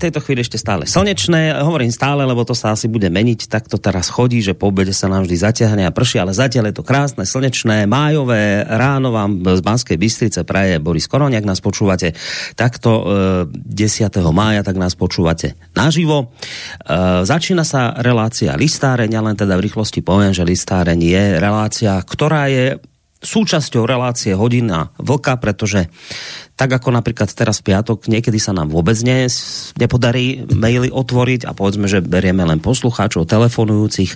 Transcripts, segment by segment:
tejto chvíli ešte stále slnečné. Hovorím stále, lebo to sa asi bude meniť. Tak to teraz chodí, že po obede sa nám vždy zaťahne a prší, ale zatiaľ je to krásne, slnečné, májové. Ráno vám z Banskej Bystrice praje Boris Koroniak, nás počúvate takto e, 10. mája, tak nás počúvate naživo. E, začína sa relácia listáreň, ja len teda v rýchlosti poviem, že listáreň je relácia, ktorá je súčasťou relácie hodina vlka, pretože tak ako napríklad teraz v piatok, niekedy sa nám vôbec ne, nepodarí maily otvoriť a povedzme, že berieme len poslucháčov, telefonujúcich.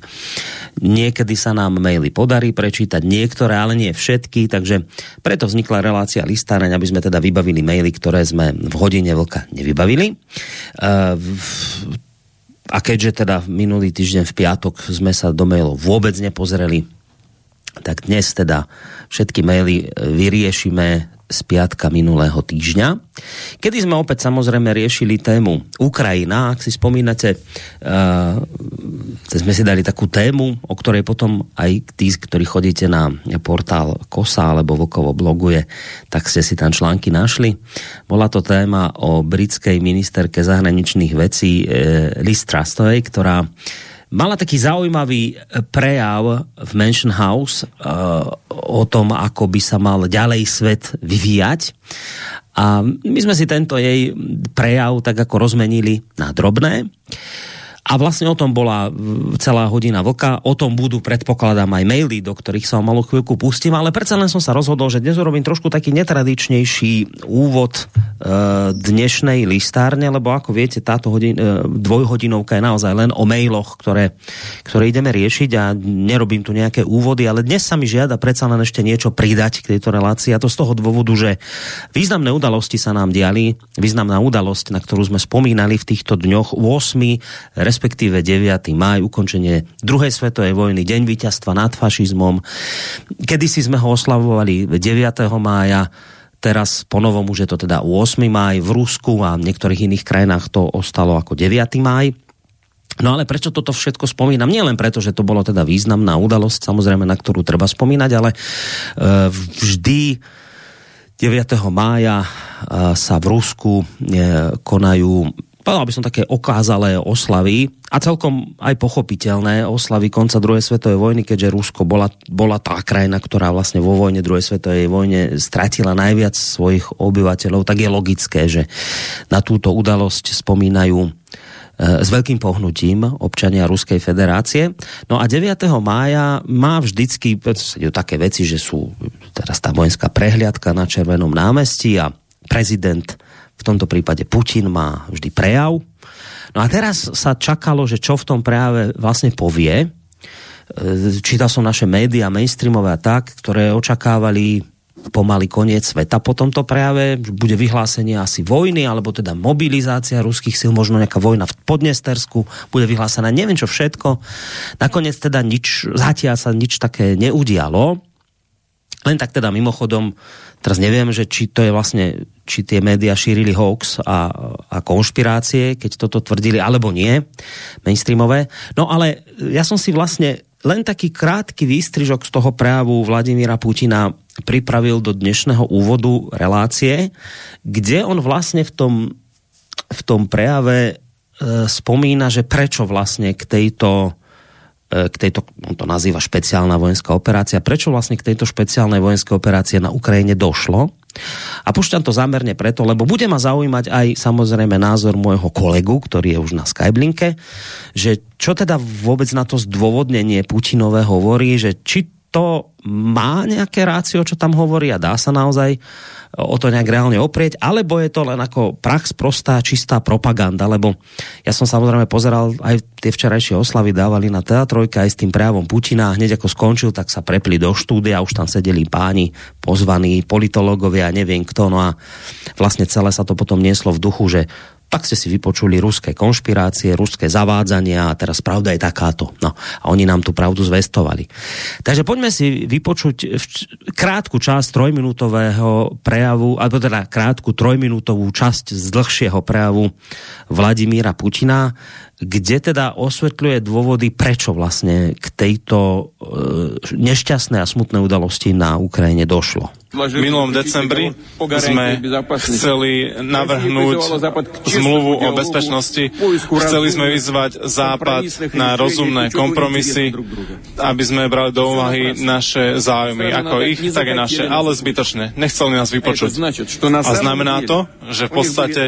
Niekedy sa nám maily podarí prečítať, niektoré, ale nie všetky, takže preto vznikla relácia listáreň, aby sme teda vybavili maily, ktoré sme v hodine vlka nevybavili. Uh, a keďže teda minulý týždeň v piatok sme sa do mailov vôbec nepozreli, tak dnes teda všetky maily vyriešime z piatka minulého týždňa, kedy sme opäť samozrejme riešili tému Ukrajina. Ak si spomínate, uh, sme si dali takú tému, o ktorej potom aj tí, ktorí chodíte na portál Kosa alebo Vlkovo bloguje, tak ste si tam články našli. Bola to téma o britskej ministerke zahraničných vecí uh, Liz Trustovej, ktorá mala taký zaujímavý prejav v Mansion House uh, o tom, ako by sa mal ďalej svet vyvíjať. A my sme si tento jej prejav tak ako rozmenili na drobné. A vlastne o tom bola celá hodina vlka. O tom budú, predpokladám, aj maily, do ktorých sa malú chvíľku pustím, ale predsa len som sa rozhodol, že dnes urobím trošku taký netradičnejší úvod e, dnešnej listárne, lebo ako viete, táto hodin, e, dvojhodinovka je naozaj len o mailoch, ktoré, ktoré ideme riešiť a nerobím tu nejaké úvody, ale dnes sa mi žiada predsa len ešte niečo pridať k tejto relácii a to z toho dôvodu, že významné udalosti sa nám diali, významná udalosť, na ktorú sme spomínali v týchto dňoch 8 respektíve 9. maj, ukončenie druhej svetovej vojny, deň víťazstva nad fašizmom. Kedy si sme ho oslavovali 9. mája, teraz po novom už je to teda 8. maj v Rusku a v niektorých iných krajinách to ostalo ako 9. maj. No ale prečo toto všetko spomínam? Nie len preto, že to bolo teda významná udalosť, samozrejme, na ktorú treba spomínať, ale e, vždy 9. mája e, sa v Rusku e, konajú povedal by som také okázalé oslavy a celkom aj pochopiteľné oslavy konca druhej svetovej vojny, keďže Rusko bola, bola tá krajina, ktorá vlastne vo vojne druhej svetovej vojne stratila najviac svojich obyvateľov, tak je logické, že na túto udalosť spomínajú e, s veľkým pohnutím občania Ruskej federácie. No a 9. mája má vždycky také veci, že sú teraz tá vojenská prehliadka na Červenom námestí a prezident v tomto prípade Putin má vždy prejav. No a teraz sa čakalo, že čo v tom prejave vlastne povie. E, čítal som naše média mainstreamové a tak, ktoré očakávali pomaly koniec sveta po tomto prejave, bude vyhlásenie asi vojny, alebo teda mobilizácia ruských sil, možno nejaká vojna v Podnestersku, bude vyhlásená neviem čo všetko. Nakoniec teda nič, zatiaľ sa nič také neudialo. Len tak teda mimochodom, teraz neviem, že či to je vlastne, či tie média šírili hoax a, a konšpirácie, keď toto tvrdili, alebo nie, mainstreamové. No ale ja som si vlastne len taký krátky výstrižok z toho prejavu Vladimíra Putina pripravil do dnešného úvodu relácie, kde on vlastne v tom, v tom prejave e, spomína, že prečo vlastne k tejto E, k tejto, on to nazýva špeciálna vojenská operácia, prečo vlastne k tejto špeciálnej vojenské operácie na Ukrajine došlo. A púšťam to zámerne preto, lebo bude ma zaujímať aj samozrejme názor môjho kolegu, ktorý je už na Skyblinke, že čo teda vôbec na to zdôvodnenie Putinové hovorí, že či to má nejaké rácio, čo tam hovorí a dá sa naozaj o to nejak reálne oprieť, alebo je to len ako prax prostá, čistá propaganda, lebo ja som samozrejme pozeral aj tie včerajšie oslavy dávali na teatrojka aj s tým prejavom Putina a hneď ako skončil, tak sa prepli do štúdia, už tam sedeli páni pozvaní, politológovia, neviem kto, no a vlastne celé sa to potom nieslo v duchu, že tak ste si vypočuli ruské konšpirácie, ruské zavádzania a teraz pravda je takáto. No a oni nám tu pravdu zvestovali. Takže poďme si vypočuť krátku časť trojminútového prejavu, alebo teda krátku trojminútovú časť z dlhšieho prejavu Vladimíra Putina, kde teda osvetľuje dôvody, prečo vlastne k tejto e, nešťastnej a smutnej udalosti na Ukrajine došlo minulom decembri sme chceli navrhnúť zmluvu o bezpečnosti. Chceli sme vyzvať Západ na rozumné kompromisy, aby sme brali do úvahy naše záujmy, ako ich, tak aj naše, ale zbytočne. Nechceli nás vypočuť. A znamená to, že v podstate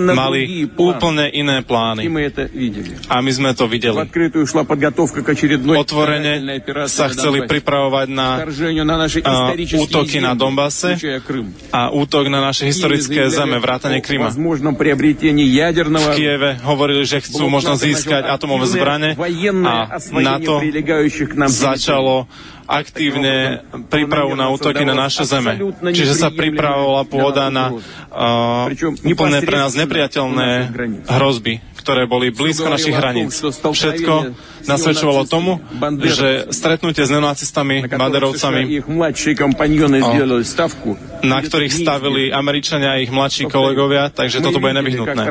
mali úplne iné plány. A my sme to videli. Otvorene sa chceli pripravovať na útoky na na Donbase a útok na naše historické zeme, vrátane Kryma. V Kieve hovorili, že chcú možno získať atomové zbrane a NATO začalo aktívne prípravu na útoky na naše zeme. Čiže sa pripravovala pôda na uh, úplne pre nás nepriateľné hrozby, ktoré boli blízko našich hraníc. Všetko nasvedčovalo tomu, že stretnutie s neonacistami, banderovcami, na ktorých stavili Američania a ich mladší kolegovia, takže toto bude nevyhnutné.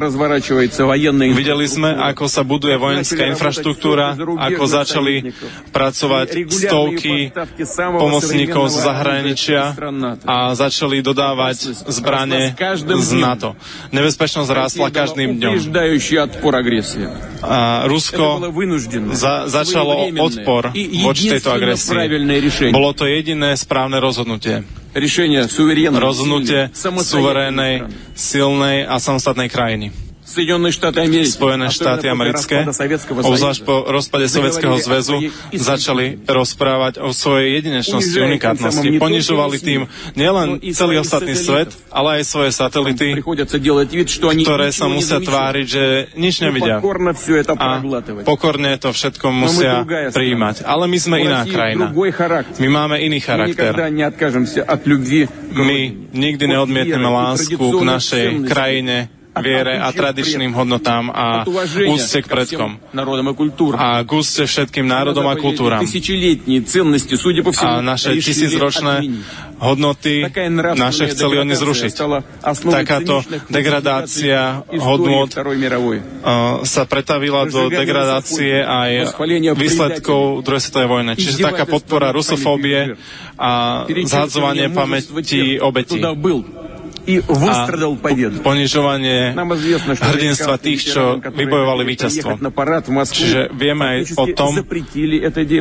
Videli sme, ako sa buduje vojenská infraštruktúra, ako začali pracovať stovky pomocníkov z zahraničia a začali dodávať zbranie z NATO. Nebezpečnosť rástla každým dňom. A Rusko za, začalo odpor voči tejto agresii. Bolo to jediné správne rozhodnutie. Rozhodnutie suverénnej, silnej a samostatnej krajiny. Spojené štáty americké, obzvlášť po rozpade Sovietskeho zväzu, začali rozprávať o svojej jedinečnosti, unikátnosti. Ponižovali tým nielen celý ostatný svet, ale aj svoje satelity, ktoré sa musia tváriť, že nič nevidia. A pokorne to všetko musia prijímať. Ale my sme iná krajina. My máme iný charakter. My nikdy neodmietneme lásku k našej krajine, viere a tradičným hodnotám a úcte k predkom. A k úcte všetkým národom a kultúram. A naše tisícročné hodnoty naše chceli oni zrušiť. Takáto degradácia hodnot sa pretavila do degradácie aj výsledkov druhej svetovej vojny. Čiže taká podpora rusofóbie a zhadzovanie pamäti obetí a Ponižování hrdinstva těch, co vybojovali víťazstvo. Čiže víme i o tom,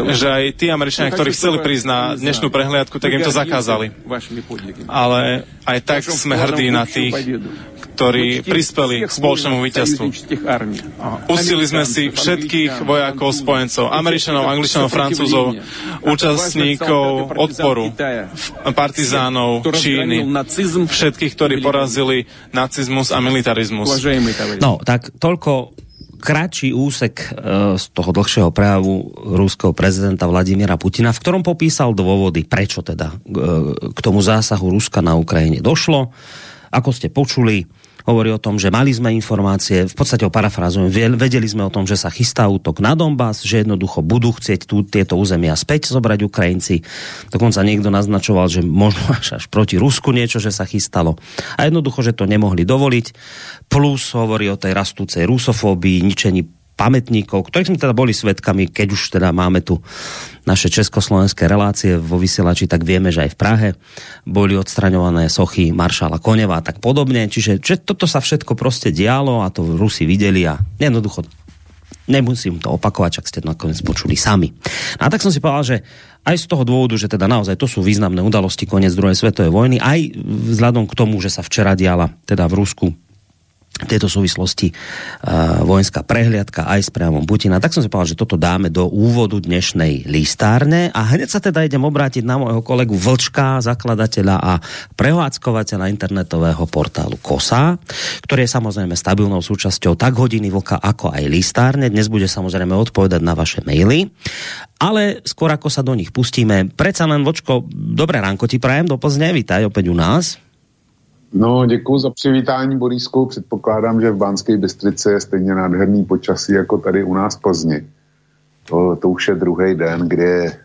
že i ty američané, kteří chceli přiznat dnešní dnešnú prehliadku, tak jim to zakázali. Ale aj tak jsme hrdí na tých, ktorí prispeli k spoločnému víťazstvu. Usili sme si všetkých vojakov, spojencov, Američanov, Angličanov, Francúzov, účastníkov odporu, partizánov, Číny, všetkých, ktorí porazili nacizmus a militarizmus. No, tak toľko kratší úsek z toho dlhšieho prejavu ruského prezidenta Vladimíra Putina, v ktorom popísal dôvody, prečo teda k tomu zásahu Ruska na Ukrajine došlo. Ako ste počuli, hovorí o tom, že mali sme informácie, v podstate ho parafrázujem, vedeli sme o tom, že sa chystá útok na Donbass, že jednoducho budú chcieť tu, tieto územia späť zobrať Ukrajinci. Dokonca niekto naznačoval, že možno až, až proti Rusku niečo, že sa chystalo. A jednoducho, že to nemohli dovoliť. Plus hovorí o tej rastúcej rusofóbii, ničení pamätníkov, ktorých sme teda boli svetkami, keď už teda máme tu naše československé relácie vo vysielači, tak vieme, že aj v Prahe boli odstraňované sochy maršala Koneva a tak podobne. Čiže že toto sa všetko proste dialo a to Rusi videli a jednoducho nemusím to opakovať, čak ste to nakoniec počuli sami. A tak som si povedal, že aj z toho dôvodu, že teda naozaj to sú významné udalosti koniec druhej svetovej vojny, aj vzhľadom k tomu, že sa včera diala teda v Rusku tejto súvislosti uh, vojenská prehliadka aj s prejavom Putina. Tak som si povedal, že toto dáme do úvodu dnešnej listárne a hneď sa teda idem obrátiť na môjho kolegu Vlčka, zakladateľa a prevádzkovateľa internetového portálu KOSA, ktorý je samozrejme stabilnou súčasťou tak hodiny Vlka ako aj listárne. Dnes bude samozrejme odpovedať na vaše maily. Ale skôr ako sa do nich pustíme, predsa len Vočko, dobré ránko ti prajem do Plzne, vítaj opäť u nás. No, děkuji za přivítání, Borisku. Předpokládám, že v Bánské Bystrici je stejně nádherný počasí jako tady u nás v Plzni. To, to už je druhý den, kdy je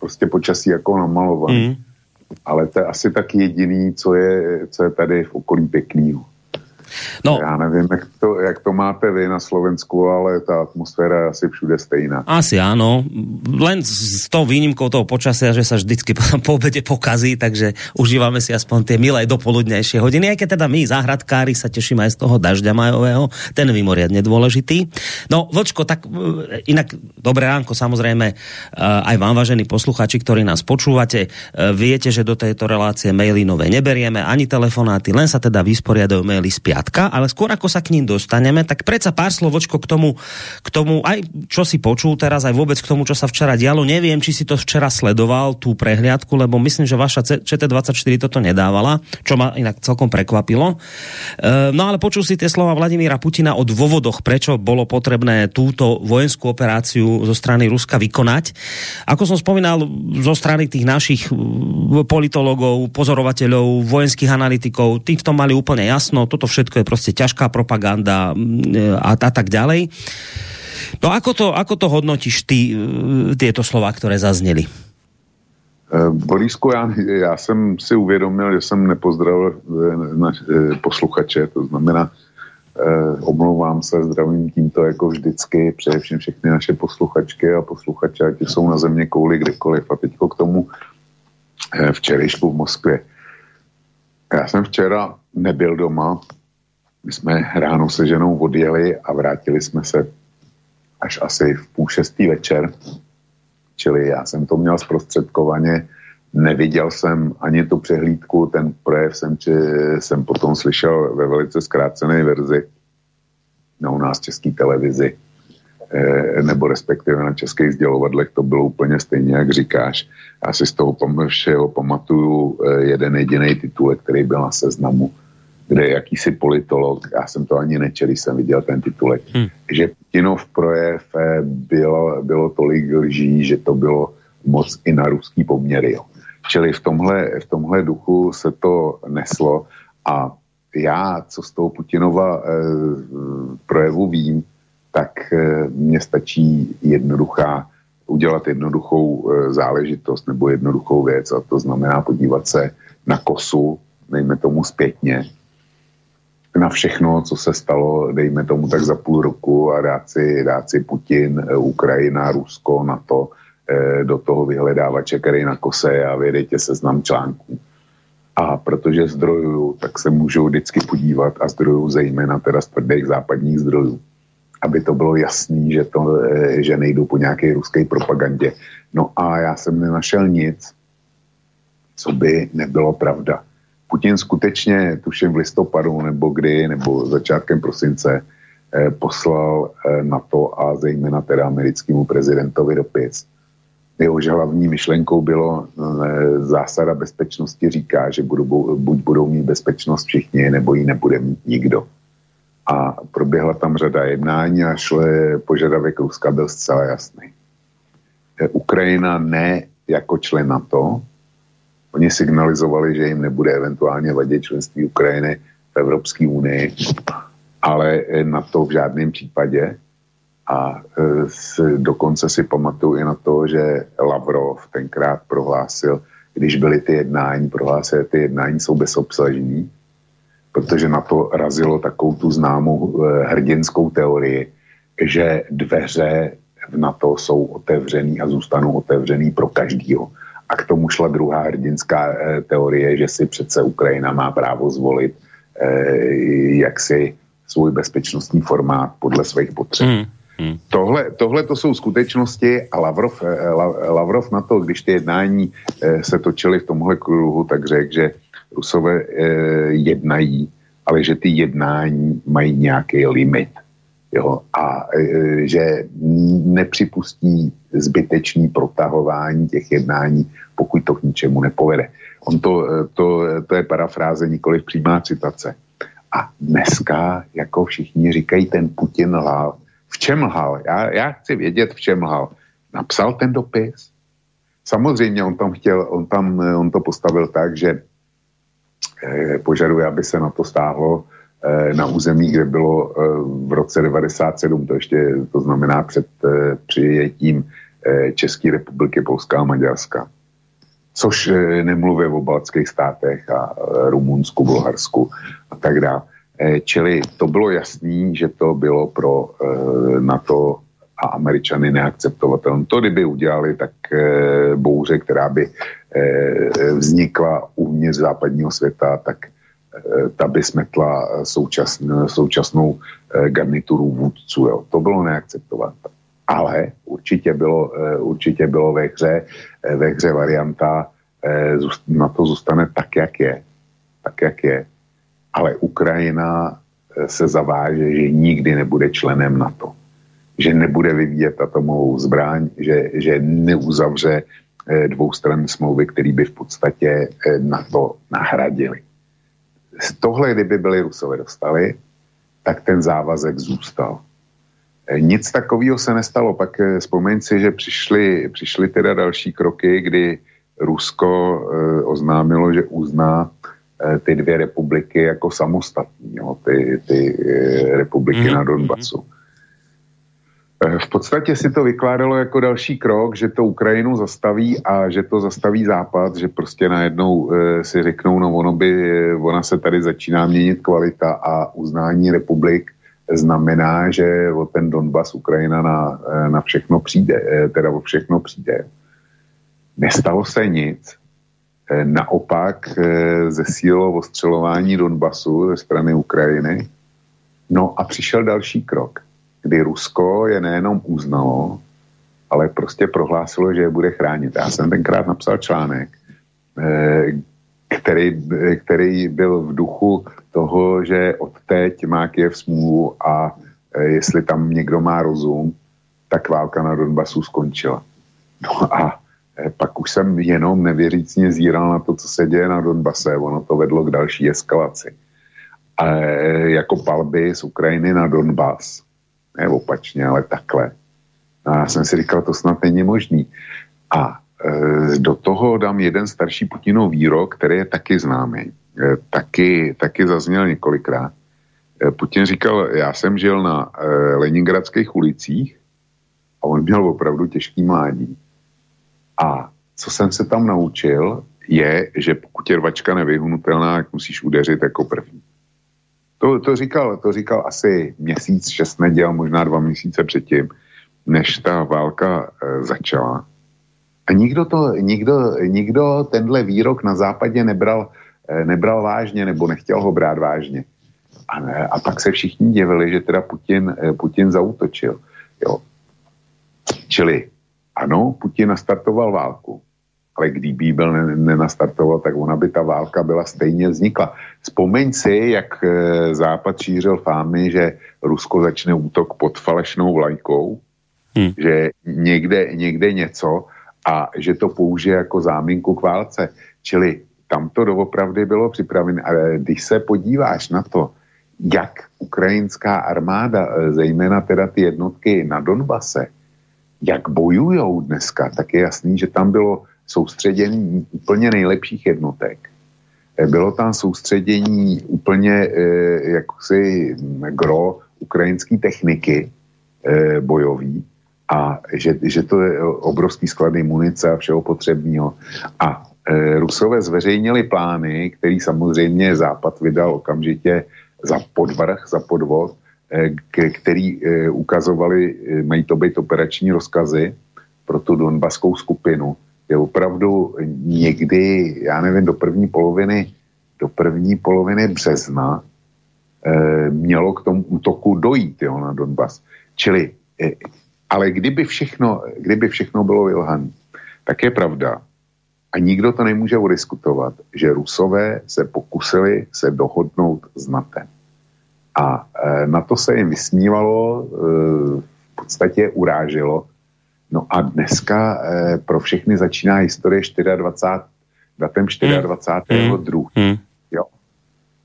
prostě počasí jako namalovaný. Mm. Ale to je asi tak jediný, co je, co je tady v okolí pěkného. No. Já nevím, jak to, jak to máte vy na Slovensku, ale ta atmosféra je asi všude stejná. Asi áno, len s tou výnimkou toho počasia, že sa vždycky po obede pokazí, takže užívame si aspoň tie milé dopoludnejšie hodiny, aj keď teda my, záhradkári, sa tešíme aj z toho dažďa majového, ten je mimoriadne dôležitý. No, Vlčko, tak e, inak dobré ránko, samozrejme, e, aj vám, vážení posluchači, ktorí nás počúvate, e, viete, že do tejto relácie maily nové neberieme, ani telefonáty, len sa teda vysporiadajú maily spia piatka, ale skôr ako sa k ním dostaneme, tak predsa pár slovočko k tomu, k tomu aj čo si počul teraz, aj vôbec k tomu, čo sa včera dialo. Neviem, či si to včera sledoval, tú prehliadku, lebo myslím, že vaša ČT24 toto nedávala, čo ma inak celkom prekvapilo. E, no ale počul si tie slova Vladimíra Putina o dôvodoch, prečo bolo potrebné túto vojenskú operáciu zo strany Ruska vykonať. Ako som spomínal, zo strany tých našich politologov, pozorovateľov, vojenských analytikov, tí v tom mali úplne jasno, toto všetko všetko je prostě ťažká propaganda mm, a, a tak ďalej. No ako to, ako to hodnotíš ty, e, tieto slova, které zazněly? E, Borisku, já, já jsem si uvědomil, že jsem nepozdravil e, na, posluchače, to znamená, eh, omlouvám se, zdravím tímto jako vždycky, především všechny naše posluchačky a posluchače, ať jsou na země kouli kdekoliv. A teďko k tomu eh, včerejšku v Moskvě. Já jsem včera nebyl doma, my jsme ráno se ženou odjeli a vrátili jsme se až asi v půl šestý večer. Čili já jsem to měl zprostředkovaně, neviděl jsem ani tu přehlídku, ten projev jsem, či, jsem potom slyšel ve velice zkrácené verzi na u nás české televizi, e, nebo respektive na českých sdělovadlech to bylo úplně stejně, jak říkáš. Já si z toho všeho pamatuju e, jeden jediný titul, který byl na seznamu kde jakýsi politolog, já jsem to ani nečel, když jsem viděl ten titulek, hmm. že Putinov projev eh, bylo, bylo tolik lží, že to bylo moc i na ruský poměry. Jo. Čili v tomhle, v tomhle duchu se to neslo a já, co z toho Putinova e, projevu vím, tak e, mně stačí jednoduchá, udělat jednoduchou e, záležitost nebo jednoduchou věc a to znamená podívat se na kosu, nejme tomu zpětně, na všechno, co se stalo, dejme tomu tak za půl roku a dát si, dát si Putin, eh, Ukrajina, Rusko, NATO eh, do toho vyhledávače, který na kose a vědejte seznam článků. A protože zdrojuju, tak se můžou vždycky podívat a zdrojuju zejména teda z tvrdých západních zdrojů. Aby to bylo jasný, že, to, eh, že nejdu po nějaké ruské propagandě. No a já jsem nenašel nic, co by nebylo pravda. Putin skutečně, tuším v listopadu nebo kdy, nebo začátkem prosince, eh, poslal eh, NATO a zejména teda americkému prezidentovi dopis. Jehož hlavní myšlenkou bylo eh, zásada bezpečnosti říká, že budou, buď budou mít bezpečnost všichni, nebo ji nebude mít nikdo. A proběhla tam řada jednání a šle, požadavek Ruska byl zcela jasný. Ukrajina ne jako člen NATO, Oni signalizovali, že jim nebude eventuálně vadit členství Ukrajiny v Evropské unii, ale na to v žádném případě. A e, dokonce si pamatuju i na to, že Lavrov tenkrát prohlásil, když byly ty jednání, prohlásil, ty jednání jsou bezobsažní, protože na to razilo takovou tu známou e, hrdinskou teorii, že dveře v NATO jsou otevřený a zůstanou otevřený pro každýho. A k tomu šla druhá hrdinská eh, teorie, že si přece Ukrajina má právo zvolit eh, jaksi svůj bezpečnostní formát podle svých potřeb. Hmm. Hmm. Tohle, tohle to jsou skutečnosti a Lavrov, eh, Lavrov na to, když ty jednání se točily v tomhle kruhu, tak řekl, že Rusové jednají, ale že ty jednání mají nějaký limit. Jo? A že nepřipustí zbytečný protahování těch jednání, pokud to k ničemu nepovede. On to, e, to, to je parafráze, nikoli přímá citace. A dneska, jako všichni říkají, ten Putin lhal. V čem lhal? Já, já chci vědět, v čem lhal. Napsal ten dopis? Samozřejmě on tam chtěl, on tam, on to postavil tak, že požaduje, aby se na to stáhlo na území, kde bylo v roce 97, to ještě to znamená před přijetím České republiky, Polska a Maďarska. Což nemluvě o baltských státech a Rumunsku, Bulharsku a tak dále. Čili to bylo jasný, že to bylo pro NATO a Američany neakceptovatelné. To, kdyby udělali, tak bouře, která by vznikla uvnitř západního světa, tak ta by smetla současn, současnou e, garnituru vůdců. Jo. To bylo neakceptovatelné. Ale určitě bylo, e, určitě bylo ve hře, e, ve hře varianta, e, na to zůstane tak, jak je. Tak, jak je. Ale Ukrajina se zaváže, že nikdy nebude členem NATO že nebude vyvíjet atomovou zbraň, že, že neuzavře eh, dvoustranné smlouvy, které by v podstatě eh, na to nahradili. Tohle, kdyby byli Rusové dostali, tak ten závazek zůstal. Eh, nic takového se nestalo. Pak vzpomeň si, že přišly, přišly teda další kroky, kdy Rusko oznámilo, že uzná ty dvě republiky jako samostatní, jo, ty, ty republiky mm-hmm. na Donbasu. Mm-hmm. Eh, v podstatě si to vykládalo jako další krok, že to Ukrajinu zastaví a že to zastaví Západ, že prostě najednou si řeknou, no ono by, eh, ona se tady začíná měnit kvalita a uznání republik znamená, že o ten Donbas Ukrajina na, na všechno přijde, e, teda o všechno přijde. Nestalo se nic. E, naopak zesílilo ostřelování Donbasu ze strany Ukrajiny. No a přišel další krok kdy Rusko je nejenom uznalo, ale prostě prohlásilo, že je bude chránit. Já jsem tenkrát napsal článek, eh, který, který byl v duchu toho, že od teď má Kiev smůlu a eh, jestli tam někdo má rozum, tak válka na Donbasu skončila. No a eh, pak už jsem jenom nevěřícně zíral na to, co se děje na Donbase. Ono to vedlo k další eskalaci. A jako palby z Ukrajiny na Donbas ne opačně, ale takhle. A já jsem si říkal, to snad není možný. A e, do toho dám jeden starší Putinov výrok, který je taky známý. E, taky, taky zazněl několikrát. E, Putin říkal, já jsem žil na e, leningradských ulicích a on měl opravdu těžký mládí. A co jsem se tam naučil, je, že pokud je rvačka nevyhnutelná, tak musíš udeřit jako první. To, to, říkal, to říkal asi měsíc, šest neděl, možná dva měsíce předtím, než ta válka e, začala. A nikdo, to, nikdo, nikdo tenhle výrok na západě nebral, nebral vážně nebo nechtěl ho brát vážně. A, ne, a pak se všichni divili, že teda Putin, e, Putin zautočil. Jo. Čili ano, Putin nastartoval válku ale kdyby byl nenastartoval, tak ona by ta válka byla stejně vznikla. Vzpomeň si, jak eh, Západ šířil fámy, že Rusko začne útok pod falešnou vlajkou, hmm. že někde, někde něco a že to použije jako záminku k válce. Čili tam to doopravdy bylo připravené. Ale když se podíváš na to, jak ukrajinská armáda, eh, zejména teda ty jednotky na Donbase, jak bojujou dneska, tak je jasný, že tam bylo soustředění úplně nejlepších jednotek. Eh, bylo tam soustředění úplně eh, jaksi gro ukrajinské techniky eh, bojový a že, že to je obrovský sklady munice a všeho potřebného. A Rusové zveřejnili plány, který samozřejmě Západ vydal okamžitě za podvrh, za podvod, který ukazovali, mají to být operační rozkazy pro tu donbaskou skupinu, je opravdu někdy, já nevím, do první poloviny, do první poloviny března mělo k tomu útoku dojít jo, na Donbass. Čili, ale kdyby všechno, kdyby všechno bylo vylhané, tak je pravda, a nikdo to nemůže odiskutovat, že Rusové se pokusili se dohodnout s NATEM. A e, na to se jim vysmívalo, e, v podstatě uráželo, No a dneska eh, pro všechny začíná historie 24, datem 24. Hmm. Hmm.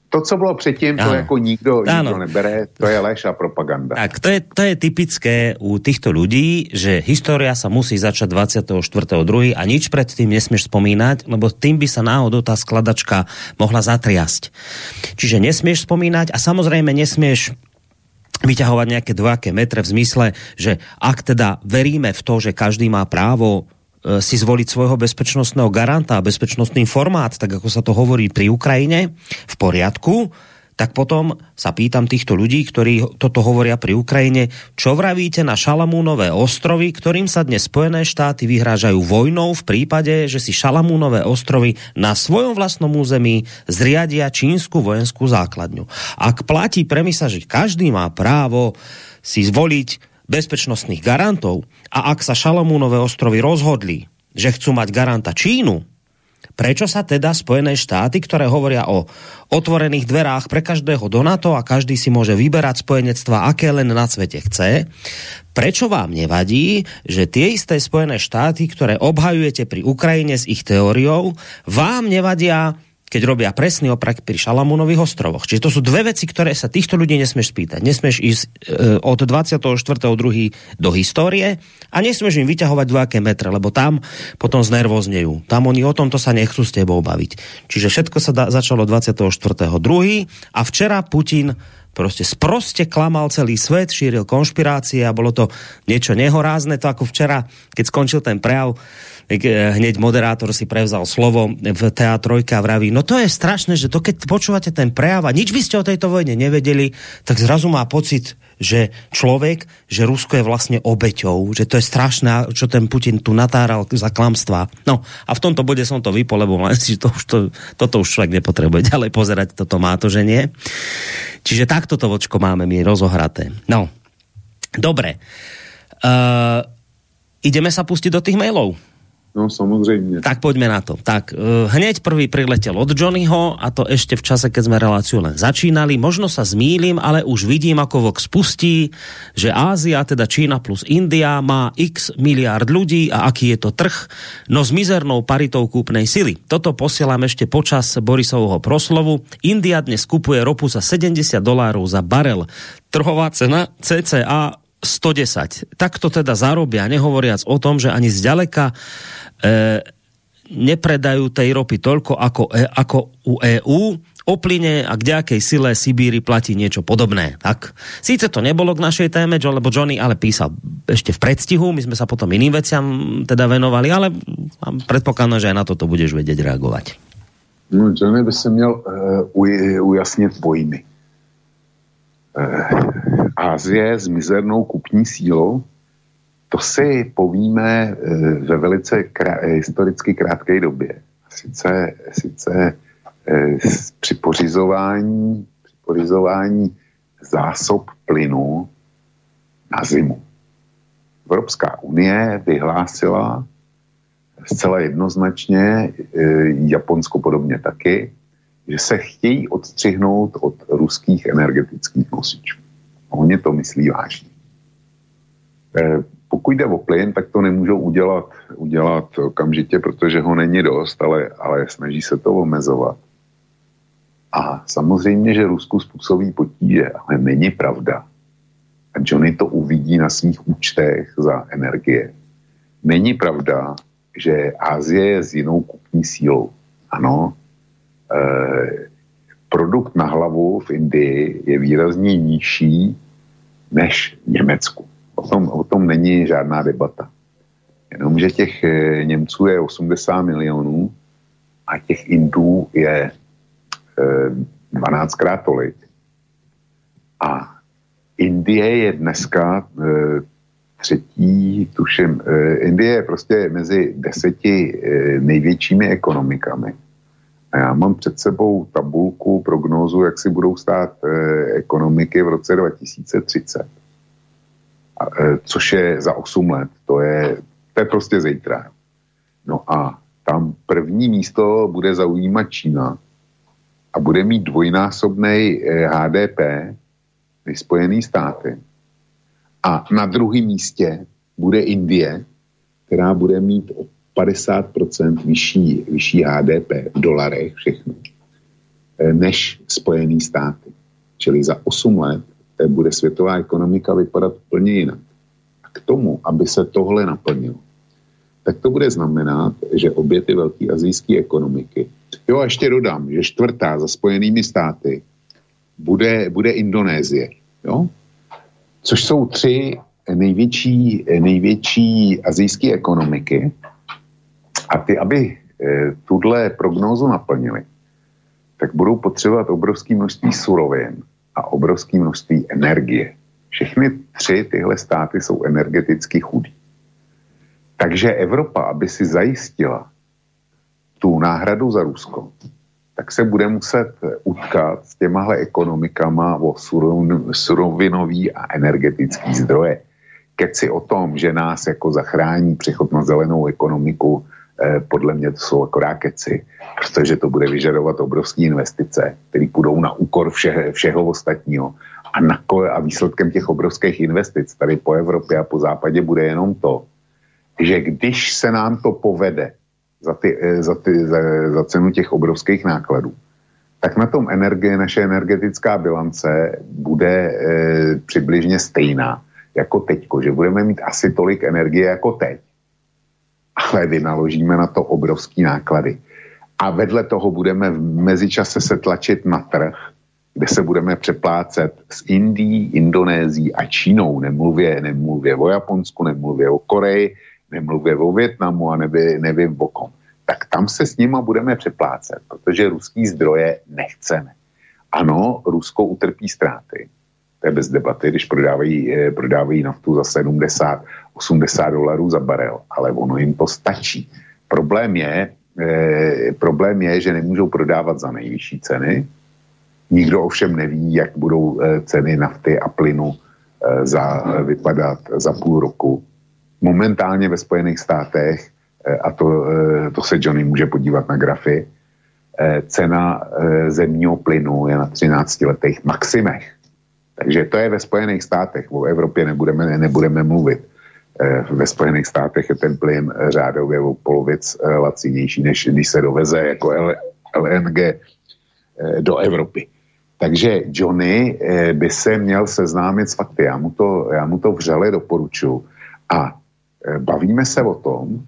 To, co bylo předtím, to jako nikdo, nikdo nebere, to je lež a propaganda. Tak, to je, to je typické u týchto ľudí, že história sa musí začať 24.2. a nič predtým nesmieš spomínať, lebo tým by sa náhodou tá skladačka mohla zatriasť. Čiže nesmieš spomínať a samozrejme nesmieš vyťahovať nejaké dvojaké metre v zmysle, že ak teda veríme v to, že každý má právo si zvoliť svojho bezpečnostného garanta, bezpečnostný formát, tak ako sa to hovorí pri Ukrajine, v poriadku, tak potom sa pýtam týchto ľudí, ktorí toto hovoria pri Ukrajine, čo vravíte na Šalamúnové ostrovy, ktorým sa dnes Spojené štáty vyhrážajú vojnou v prípade, že si Šalamúnové ostrovy na svojom vlastnom území zriadia čínsku vojenskú základňu. Ak platí premisa, že každý má právo si zvoliť bezpečnostných garantov a ak sa Šalamúnové ostrovy rozhodli, že chcú mať garanta Čínu, Prečo sa teda Spojené štáty, ktoré hovoria o otvorených dverách pre každého do NATO a každý si môže vyberať spojenectva, aké len na svete chce, prečo vám nevadí, že tie isté Spojené štáty, ktoré obhajujete pri Ukrajine s ich teóriou, vám nevadia keď robia presný opak pri Šalamúnových ostrovoch. Čiže to sú dve veci, ktoré sa týchto ľudí nesmieš spýtať. Nesmieš ísť e, od 24.2. do histórie a nesmieš im vyťahovať dvojaké metre, lebo tam potom znervoznejú. Tam oni o tomto sa nechcú s tebou baviť. Čiže všetko sa da, začalo 24.2. a včera Putin prostě sproste klamal celý svet, šíril konšpirácie a bolo to niečo nehorázne, to ako včera, keď skončil ten prejav, Eh, hneď moderátor si prevzal slovo v teatrojke a vraví, no to je strašné, že to keď počúvate ten prejav a nič by ste o tejto vojne nevedeli, tak zrazu má pocit, že člověk, že Rusko je vlastně obeťou, že to je strašné, čo ten Putin tu natáral za klamstvá. No a v tomto bode som to vypol, lebo si to už to, toto už člověk nepotrebuje ďalej pozerať, toto má to, že nie. Čiže takto to vočko máme my rozohraté. No, dobre. Uh, ideme sa pustiť do tých mailov. No samozřejmě. Tak pojďme na to. Tak uh, hneď prvý priletel od Johnnyho a to ešte v čase, keď sme reláciu len začínali. Možno sa zmýlim, ale už vidím, ako Vox pustí, že Ázia, teda Čína plus India má x miliard ľudí a aký je to trh, no s mizernou paritou kúpnej sily. Toto posielam ešte počas Borisovho proslovu. India dnes kupuje ropu za 70 dolárov za barel. Trhová cena CCA 110. Tak to teda zarobia, nehovoriac o tom, že ani zďaleka e, nepredajú tej ropy toľko ako, e, ako u EU, o plyne a k nejakej sile Sibíry platí niečo podobné. Tak, síce to nebolo k našej téme, lebo Johnny ale písal ešte v predstihu, my sme sa potom iným veciam teda venovali, ale predpokladám, že aj na toto budeš vedieť reagovať. No, Johnny by se měl uh, ujasnit pojmy. Uh, Ázie s mizernou kupní sílou, to si povíme eh, ve velice krá, historicky krátké době. Sice, sice eh, při pořizování, při pořizování zásob plynu na zimu. Evropská unie vyhlásila zcela jednoznačně, eh, Japonsko podobně taky, že se chtějí odstřihnout od ruských energetických nosičů. Oni to myslí vážně pokud jde o plyn, tak to nemůžou udělat, udělat okamžitě, protože ho není dost, ale, ale snaží se to omezovat. A samozřejmě, že Rusku způsobí potíže, ale není pravda. A Johnny to uvidí na svých účtech za energie. Není pravda, že Ázie je s jinou kupní sílou. Ano, e, produkt na hlavu v Indii je výrazně nižší než v Německu. O tom, o tom není žádná debata. Jenomže těch eh, Němců je 80 milionů a těch Indů je 12 eh, krát tolik. A Indie je dneska eh, třetí, tuším, Indie je prostě mezi deseti největšími ekonomikami. A já mám před sebou tabulku, prognózu, jak si budou stát ekonomiky v roce 2030. E, což je za 8 let. To je, to je prostě zítra. No a tam první místo bude zaujímat Čína a bude mít dvojnásobný HDP než Spojený státy. A na druhém místě bude Indie, která bude mít 50% vyšší, vyšší HDP v dolarech všechno. než Spojený státy. Čili za 8 let bude světová ekonomika vypadat úplně jinak. A k tomu, aby se tohle naplnilo, tak to bude znamenat, že obě ty velké azijské ekonomiky, jo a ještě dodám, že čtvrtá za spojenými státy bude, bude Indonésie, jo? což jsou tři největší, největší azijské ekonomiky a ty, aby e, tuhle prognózu naplnili, tak budou potřebovat obrovské množství surovin a obrovské množství energie. Všechny tři tyhle státy jsou energeticky chudí. Takže Evropa, aby si zajistila tu náhradu za Rusko, tak se bude muset utkat s těmahle ekonomikama o surovinový a energetický zdroje. Keci o tom, že nás jako zachrání přechod na zelenou ekonomiku, eh, podle mě to jsou akorát keci, protože to bude vyžadovat obrovské investice, které půjdou na úkor vše, všeho ostatního. A, na, a výsledkem těch obrovských investic tady po Evropě a po západě bude jenom to, že když se nám to povede za, ty, eh, za, ty, za, za cenu těch obrovských nákladů, tak na tom energie, naše energetická bilance bude e, přibližně stejná jako teďko, že budeme mít asi tolik energie jako teď, ale vynaložíme na to obrovský náklady. A vedle toho budeme v mezičase se tlačit na trh, kde se budeme přeplácet s Indií, Indonésií a Čínou, nemluvě, nemluvě o Japonsku, nemluvě o Koreji, nemluvě o Větnamu a nevím, nevím o kom, tak tam se s nima budeme přeplácet, protože ruský zdroje nechceme. Ano, Rusko utrpí ztráty. To je bez debaty, když prodávají, eh, prodávají naftu za 70, 80 dolarů za barel, ale ono jim to stačí. Problém je, eh, problém je, že nemůžou prodávat za nejvyšší ceny. Nikdo ovšem neví, jak budou eh, ceny nafty a plynu eh, za, vypadat za půl roku momentálně ve Spojených státech, eh, a to, eh, to se Johnny může podívat na grafy, eh, cena zemního plynu je na 13 letech maximech. Takže to je ve Spojených státech, o Evropě nebudeme, nebudeme mluvit. Ve Spojených státech je ten plyn řádově o polovic lacinější, než když se doveze jako LNG do Evropy. Takže Johnny by se měl seznámit s fakty. Já mu to, já mu to vřele doporučuji. A Eh, bavíme se o tom,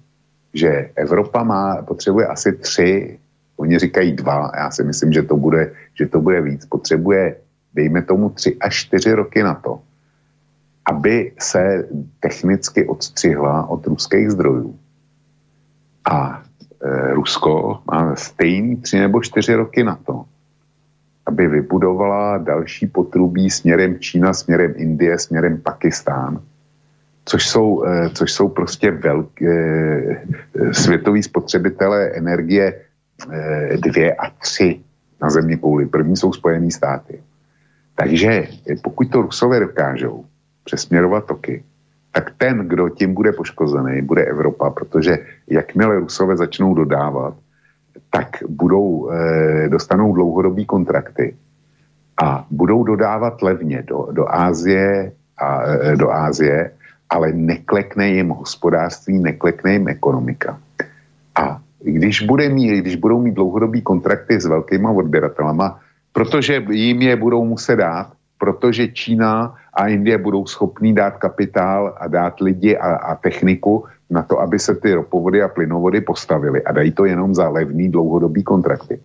že Evropa má, potřebuje asi tři, oni říkají dva, já si myslím, že to bude, že to bude víc, potřebuje, dejme tomu tři až čtyři roky na to, aby se technicky odstřihla od ruských zdrojů. A e, Rusko má stejný tři nebo čtyři roky na to, aby vybudovala další potrubí směrem Čína, směrem Indie, směrem Pakistán, což jsou, eh, což jsou prostě velké eh, světoví spotřebitelé energie eh, dvě a tři na země kouli. První jsou Spojené státy. Takže pokud to Rusové dokážou přesměrovat toky, tak ten, kdo tím bude poškozený, bude Evropa, protože jakmile Rusové začnou dodávat, tak budou, dostanou dlouhodobý kontrakty a budou dodávat levně do, do Ázie a do Ázie ale neklekne jim hospodářství, neklekne jim ekonomika. A když, bude mít, když budou mít dlouhodobý kontrakty s velkýma odběratelama, protože jim je budou muset dát, protože Čína a Indie budou schopní dát kapitál a dát lidi a, a techniku na to, aby se ty ropovody a plynovody postavily a dají to jenom za levný dlouhodobý kontrakty.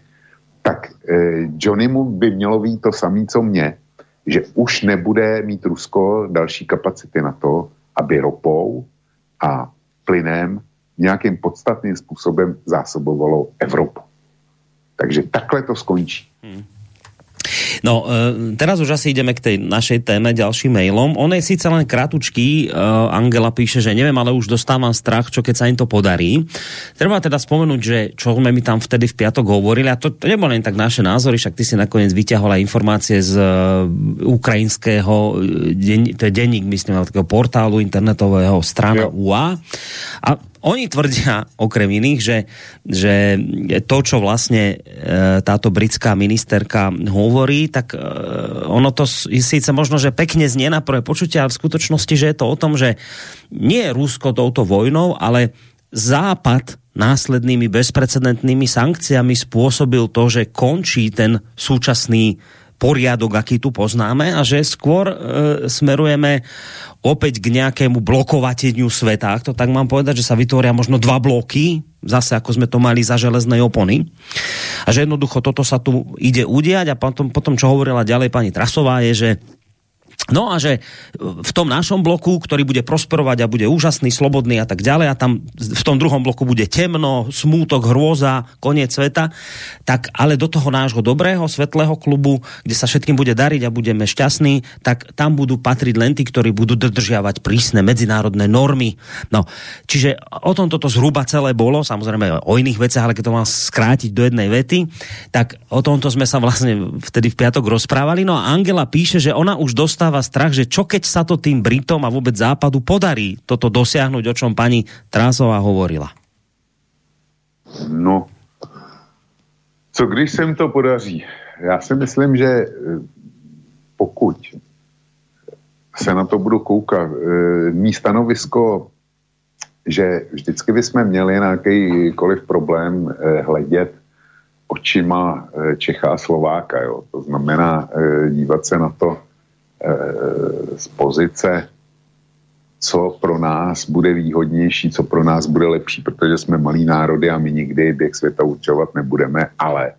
Tak eh, Johnnymu by mělo být to samé, co mě, že už nebude mít Rusko další kapacity na to, aby ropou a plynem nějakým podstatným způsobem zásobovalo Evropu. Takže takhle to skončí. Hmm. No, e, teraz už asi ideme k tej našej téme ďalším mailom. On je síce len kratučký, e, Angela píše, že neviem, ale už dostávam strach, čo keď sa im to podarí. Treba teda spomenúť, že čo sme mi tam vtedy v piatok hovorili, a to, to nebolo len tak naše názory, však ty si nakoniec vyťahol aj informácie z uh, ukrajinského, deň, to je denník, myslím, takého portálu internetového strana UA. A oni tvrdia, okrem iných, že, že to, čo vlastne e, táto britská ministerka hovorí, tak e, ono to síce možno, že pekne znie na prvé počutie, ale v skutočnosti, že je to o tom, že nie je Rusko touto vojnou, ale Západ následnými bezprecedentnými sankciami spôsobil to, že končí ten súčasný poriadok, aký tu poznáme a že skôr e, smerujeme opäť k nejakému blokovateniu sveta, to tak mám povedať, že sa vytvoria možno dva bloky, zase ako sme to mali za železnej opony. A že jednoducho toto sa tu ide udiať a potom, potom čo hovorila ďalej pani Trasová je, že No a že v tom našom bloku, ktorý bude prosperovať a bude úžasný, slobodný a tak ďalej a tam v tom druhom bloku bude temno, smútok, hrôza, koniec sveta, tak ale do toho nášho dobrého, svetlého klubu, kde sa všetkým bude dariť a budeme šťastní, tak tam budú patriť len tí, ktorí budú dodržiavať prísne medzinárodné normy. No, čiže o tom toto zhruba celé bolo, samozrejme o iných veciach, ale keď to mám skrátiť do jednej vety, tak o tomto sme sa vlastne vtedy v piatok rozprávali. No a Angela píše, že ona už dostáva dáva strach, že čo keď sa to tým Britom a vůbec západu podarí toto dosiahnuť, o čom pani Trásová hovorila? No, co když se to podaří? Já si myslím, že eh, pokud se na to budu koukat, eh, mý stanovisko, že vždycky bychom měli nějakýkoliv problém eh, hledět očima Čecha a Slováka. Jo. To znamená dívat se na to z pozice, co pro nás bude výhodnější, co pro nás bude lepší, protože jsme malý národy a my nikdy běh světa určovat nebudeme, ale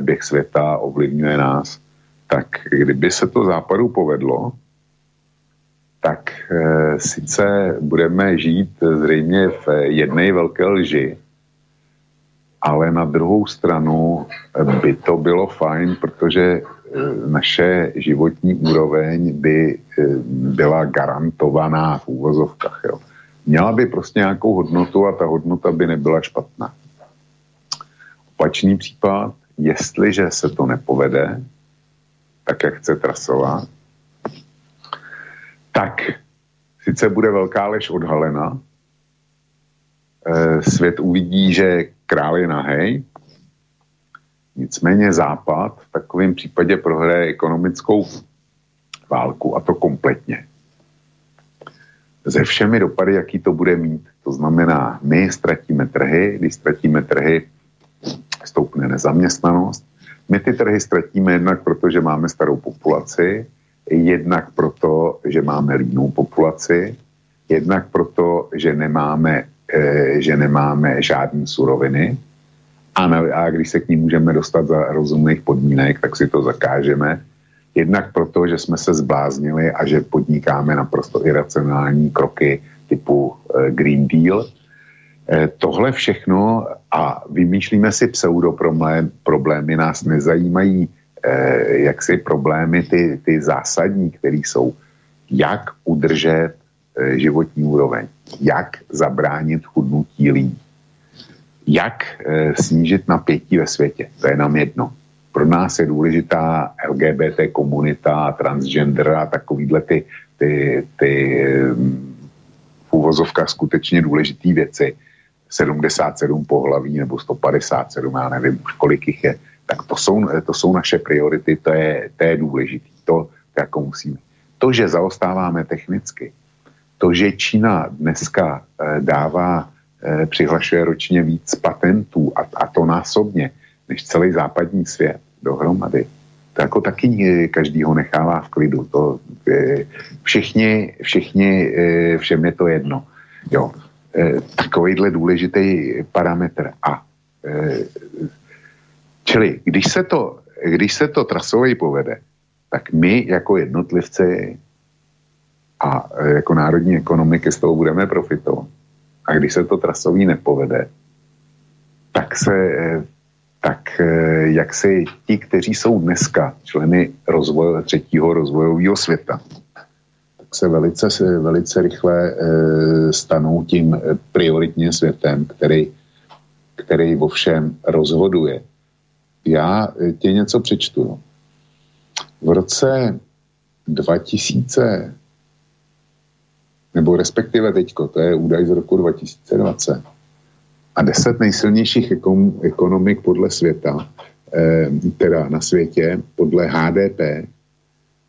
běh světa ovlivňuje nás. Tak kdyby se to západu povedlo, tak e, sice budeme žít zřejmě v jedné velké lži, ale na druhou stranu by to bylo fajn, protože Eh, naše životní úroveň by eh, byla garantovaná v úvozovkách. Jo. Měla by prostě nějakou hodnotu a ta hodnota by nebyla špatná. Opačný případ, jestliže se to nepovede, tak jak chce trasovat, tak sice bude velká lež odhalena, eh, svět uvidí, že král je nahej, Nicméně Západ v takovém případě prohraje ekonomickou válku a to kompletně. Se všemi dopady, jaký to bude mít. To znamená, my ztratíme trhy, když ztratíme trhy, stoupne nezaměstnanost. My ty trhy ztratíme jednak proto, že máme starou populaci, jednak proto, že máme línou populaci, jednak proto, že nemáme, e, že nemáme žádné suroviny, a, na, a když se k ní můžeme dostat za rozumných podmínek, tak si to zakážeme. Jednak proto, že jsme se zbláznili a že podnikáme naprosto iracionální kroky typu e, Green Deal. E, tohle všechno a vymýšlíme si pseudoproblémy, problémy nás nezajímají e, jaksi problémy ty, ty zásadní, které jsou jak udržet životní úroveň, jak zabránit chudnutí lidí, jak e, snížit napětí ve světě. To je nám jedno. Pro nás je důležitá LGBT komunita, transgender a takovýhle ty, ty, ty v úvozovkách skutečně důležité věci. 77 pohlaví nebo 157, já nevím kolik jich je, tak to jsou, to jsou naše priority, to je, to je důležité, to, to jako musíme. To, že zaostáváme technicky, to, že Čína dneska e, dává Eh, přihlašuje ročně víc patentů a, a to násobně, než celý západní svět dohromady. To jako taky každý ho nechává v klidu. To, eh, všichni, všichni, eh, všem je to jedno. Jo. Takovýhle důležitý parametr. A čili, když se to, když se to trasovej povede, tak my jako jednotlivci a jako národní ekonomiky z toho budeme profitovat. A když se to trasový nepovede, tak se tak eh, jak si ti, kteří jsou dneska členy rozvoje, třetího rozvojového světa, tak se velice, velice rychle e, stanou tím eh, prioritním světem, který, který ovšem rozhoduje. Já ti něco přečtu. V roce 2000 nebo respektive teďko, to je údaj z roku 2020. A deset nejsilnějších ekonomik podle světa, eh, teda na světě, podle HDP,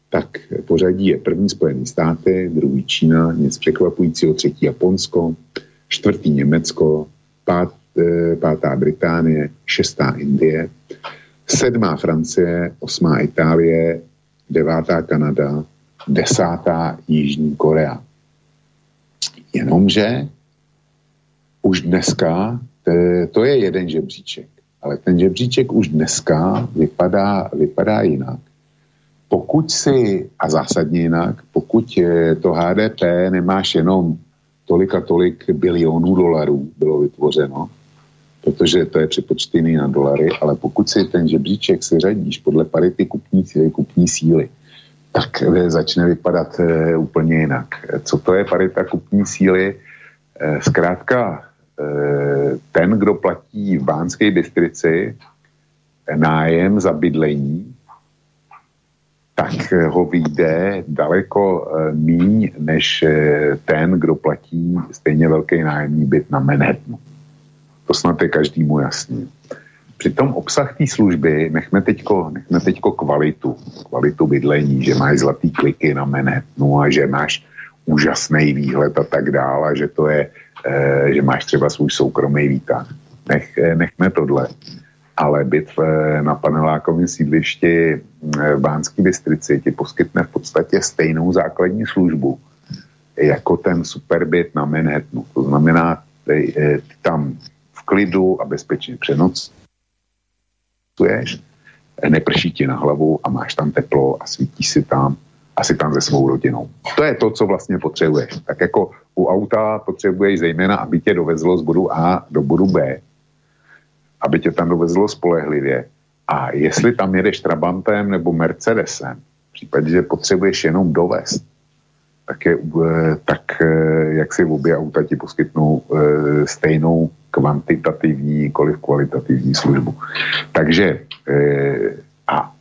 tak pořadí je první Spojené státy, druhý Čína, nic překvapujícího, třetí Japonsko, čtvrtý Německo, pát, pátá Británie, šestá Indie, sedmá Francie, osmá Itálie, devátá Kanada, desátá Jižní Korea. Jenomže už dneska, to je jeden žebříček, ale ten žebříček už dneska vypadá, vypadá jinak. Pokud si, a zásadně jinak, pokud to HDP nemáš jenom tolik a tolik bilionů dolarů bylo vytvořeno, protože to je přepočtený na dolary, ale pokud si ten žebříček seřadíš podle parity kupní síly, kupní síly, tak začne vypadat e, úplně jinak. Co to je parita kupní síly? E, zkrátka, ten, kdo platí v Bánské Bystrici nájem za bydlení, tak ho vyjde daleko míň než ten, kdo platí stejně velký nájemní byt na Manhattanu. To snad je každému jasný. Přitom obsah té služby, nechme teďko, nechme teďko kvalitu, kvalitu bydlení, že máš zlatý kliky na Manhattanu a že máš úžasný výhled a tak dále, že to je, e, že máš třeba svůj soukromý výtah. Nech, eh, nechme tohle. Ale byt eh, na panelákovém sídlišti v Bánské Bystrici ti poskytne v podstatě stejnou základní službu jako ten superbyt na Manhattanu. To znamená, ty, ty tam v klidu a bezpečně přenoc cestuješ, neprší ti na hlavu a máš tam teplo a svítí si tam a si tam se svou rodinou. To je to, co vlastně potřebuješ. Tak jako u auta potřebuješ zejména, aby tě dovezlo z bodu A do bodu B, aby tě tam dovezlo spolehlivě. A jestli tam jedeš Trabantem nebo Mercedesem, v případě, že potřebuješ jenom dovést, tak, je, eh, tak eh, jak si obě auta ti poskytnou eh, stejnou kvantitativní, nikoliv kvalitativní službu. Takže a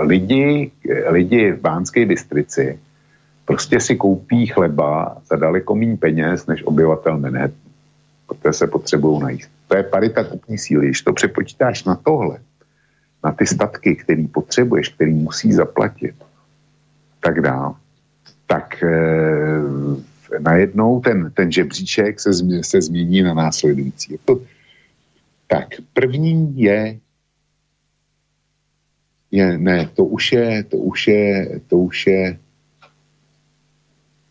lidi, lidi v Bánské Bystrici prostě si koupí chleba za daleko méně peněz než obyvatel Manhattan, protože se potřebují najíst. To je parita kupní síly. Když to přepočítáš na tohle, na ty statky, který potřebuješ, který musí zaplatit, tak dál, tak e, najednou ten, ten žebříček se, změ, se změní na následující. To, tak první je, je, ne, to už je, to už je, to už je,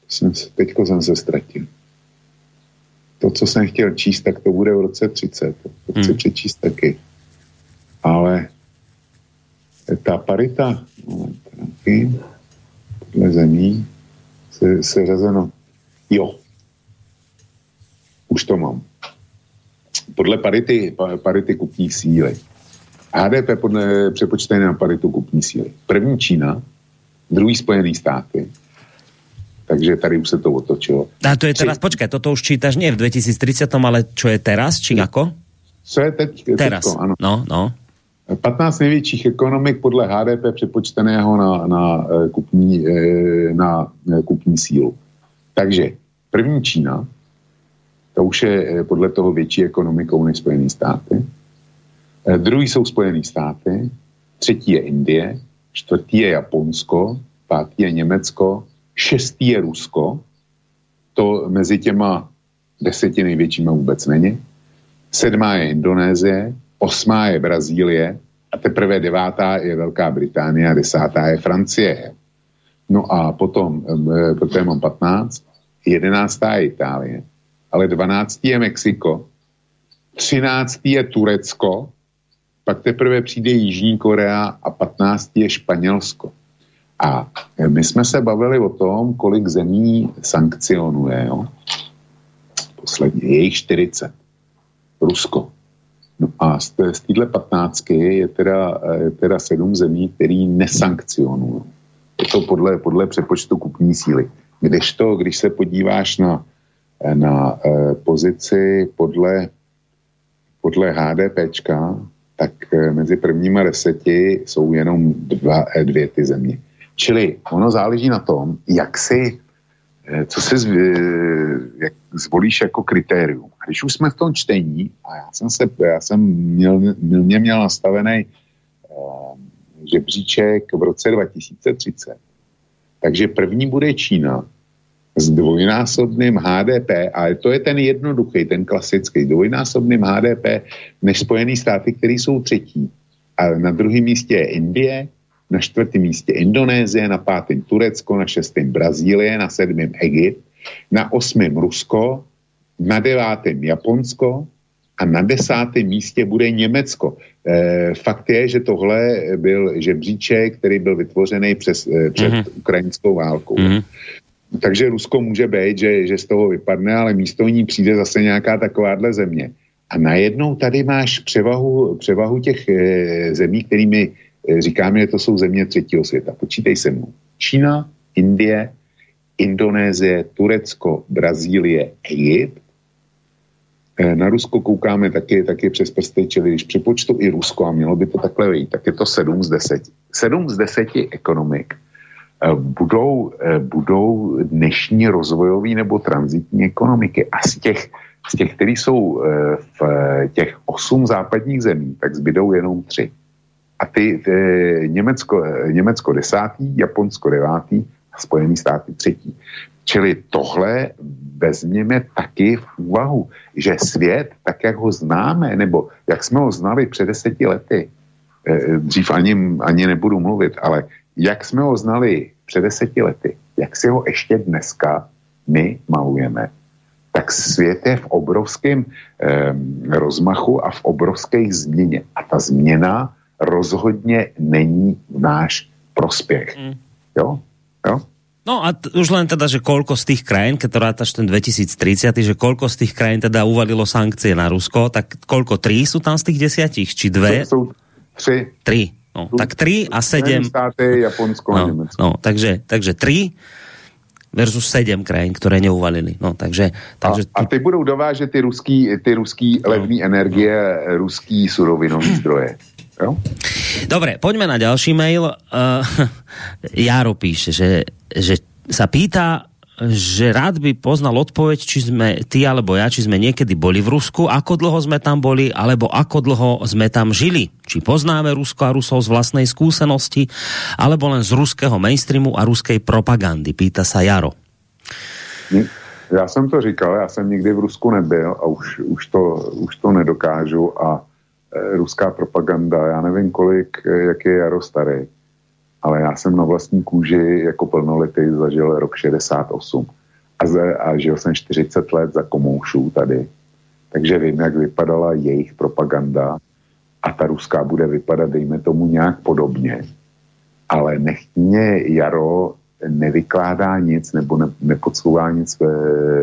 jsem, teďko jsem se ztratil. To, co jsem chtěl číst, tak to bude v roce 30. To chci hmm. přečíst taky. Ale ta parita, no, podle zemí, se, seřazeno. Jo. Už to mám. Podle parity, parity kupní síly. HDP podle přepočtené na paritu kupní síly. První Čína, druhý Spojený státy, takže tady už se to otočilo. A to je teraz, Či... počkej, toto už čítaš nie v 2030, ale čo je teraz, či ako? Co je teď? Teraz, teďko, ano. no, no. 15 největších ekonomik podle HDP přepočteného na, na, eh, kupní, eh, na eh, kupní sílu. Takže první Čína, to už je podle toho větší ekonomikou než Spojené státy. Druhý jsou Spojené státy, třetí je Indie, čtvrtý je Japonsko, pátý je Německo, šestý je Rusko, to mezi těma deseti největšíma vůbec není. Sedmá je Indonésie, osmá je Brazílie a teprve devátá je Velká Británie a desátá je Francie. No a potom, eh, protože mám 15, jedenáctá je Itálie, ale dvanáctý je Mexiko, třináctý je Turecko, pak teprve přijde Jižní Korea a patnáctý je Španělsko. A eh, my jsme se bavili o tom, kolik zemí sankcionuje. Jo? Posledně, je jich 40. Rusko, No a z, z téhle patnáctky je teda, je teda sedm zemí, který nesankcionují. Je to podle, podle přepočtu kupní síly. Kdežto, když se podíváš na, na eh, pozici podle, podle HDPčka, tak eh, mezi prvníma deseti jsou jenom dva, eh, dvě ty země. Čili ono záleží na tom, jak si co eh, jak zvolíš jako kritérium. Když už jsme v tom čtení, a já jsem, se, já jsem měl, mě měl nastavený uh, žebříček v roce 2030, takže první bude Čína, s dvojnásobným HDP, a to je ten jednoduchý, ten klasický, dvojnásobným HDP než Spojený státy, které jsou třetí. A na druhém místě je Indie, na čtvrtém místě Indonésie, na pátém Turecko, na šestém Brazílie, na sedmém Egypt, na osmém Rusko, na devátém Japonsko a na desátém místě bude Německo. E, fakt je, že tohle byl žebříček, který byl vytvořený přes, e, před mm-hmm. ukrajinskou válkou. Mm-hmm. Takže Rusko může být, že, že z toho vypadne, ale místo ní přijde zase nějaká takováhle země. A najednou tady máš převahu, převahu těch e, zemí, kterými e, říkáme, že to jsou země třetího světa. Počítej se mnou. Čína, Indie, Indonésie, Turecko, Brazílie, Egypt. E, na Rusko koukáme taky, taky přes prsty, čili když připočtu i Rusko a mělo by to takhle vejít, tak je to 7 z 10. 7 z 10 ekonomik Eh, budou, eh, budou dnešní rozvojové nebo transitní ekonomiky. A z těch, z těch, které jsou eh, v těch osm západních zemí, tak zbydou jenom tři. A ty, ty Německo, Německo desátý, Japonsko devátý a Spojený státy třetí. Čili tohle vezměme taky v úvahu, že svět, tak jak ho známe, nebo jak jsme ho znali před deseti lety, dřív ani, ani nebudu mluvit, ale jak jsme ho znali před deseti lety, jak si ho ještě dneska my malujeme, tak svět je v obrovském eh, rozmachu a v obrovské změně. A ta změna rozhodně není v náš prospěch. Mm. Jo? Jo? No a t- už len teda, že koľko z tých krajín, keď to rátaš ten 2030, že koľko z tých krajín teda uvalilo sankcie na Rusko, tak koľko? Tri sú tam z tých desiatich? Či dve? Sú, sú tři. Tri. No, tak 3 a 7. Státy, Japonsko no, a Německo. No, takže, takže 3 versus 7 krajín, které neuvalili. No, takže, takže... A, a ty budou dovážet ty ruský, ty ruský no, levný energie, no. ruský surovinový zdroje. Jo? Dobre, poďme na ďalší mail. Uh, Jaro píše, že, že sa pýta, že rád by poznal odpoveď, či sme ty alebo ja, či sme niekedy boli v Rusku, ako dlho sme tam boli, alebo ako dlho sme tam žili. Či poznáme Rusko a Rusov z vlastnej skúsenosti, alebo len z ruského mainstreamu a ruskej propagandy, pýta sa Jaro. Já jsem to říkal, já jsem nikdy v Rusku nebyl a už, už, to, už to nedokážu a ruská propaganda, já nevím kolik, e, jak je Jaro starý, ale já jsem na vlastní kůži jako plnoletý zažil rok 68 a, ze, a žil jsem 40 let za komoušů tady, takže vím, jak vypadala jejich propaganda a ta ruská bude vypadat, dejme tomu, nějak podobně. Ale nechtně Jaro nevykládá nic nebo ne, nepodsouvá nic v,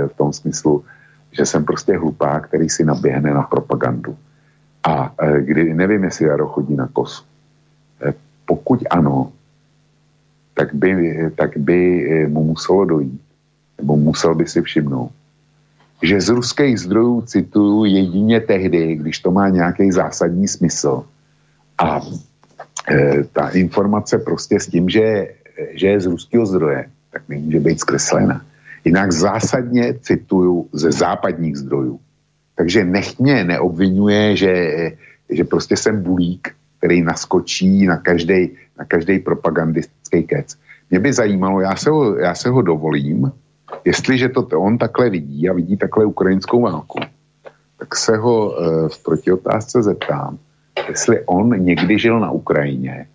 v tom smyslu, že jsem prostě hlupák, který si naběhne na propagandu. A e, kdy, nevím, jestli Jaro chodí na kosu. E, pokud ano, tak by, tak by eh, mu muselo dojít, nebo musel by si všimnout, že z ruských zdrojů cituju jedině tehdy, když to má nějaký zásadní smysl. A e, ta informace prostě s tím, že, že je z ruského zdroje, tak nemůže být zkreslena. Jinak zásadně cituju ze západních zdrojů. Takže nech mě neobvinuje, že, že prostě jsem bulík, který naskočí na každý na každý propagandistický kec. Mě by zajímalo, já se ho, já se ho dovolím, jestliže to on takhle vidí a vidí takhle ukrajinskou válku, tak se ho e, v protiotázce zeptám, jestli on někdy žil na Ukrajině,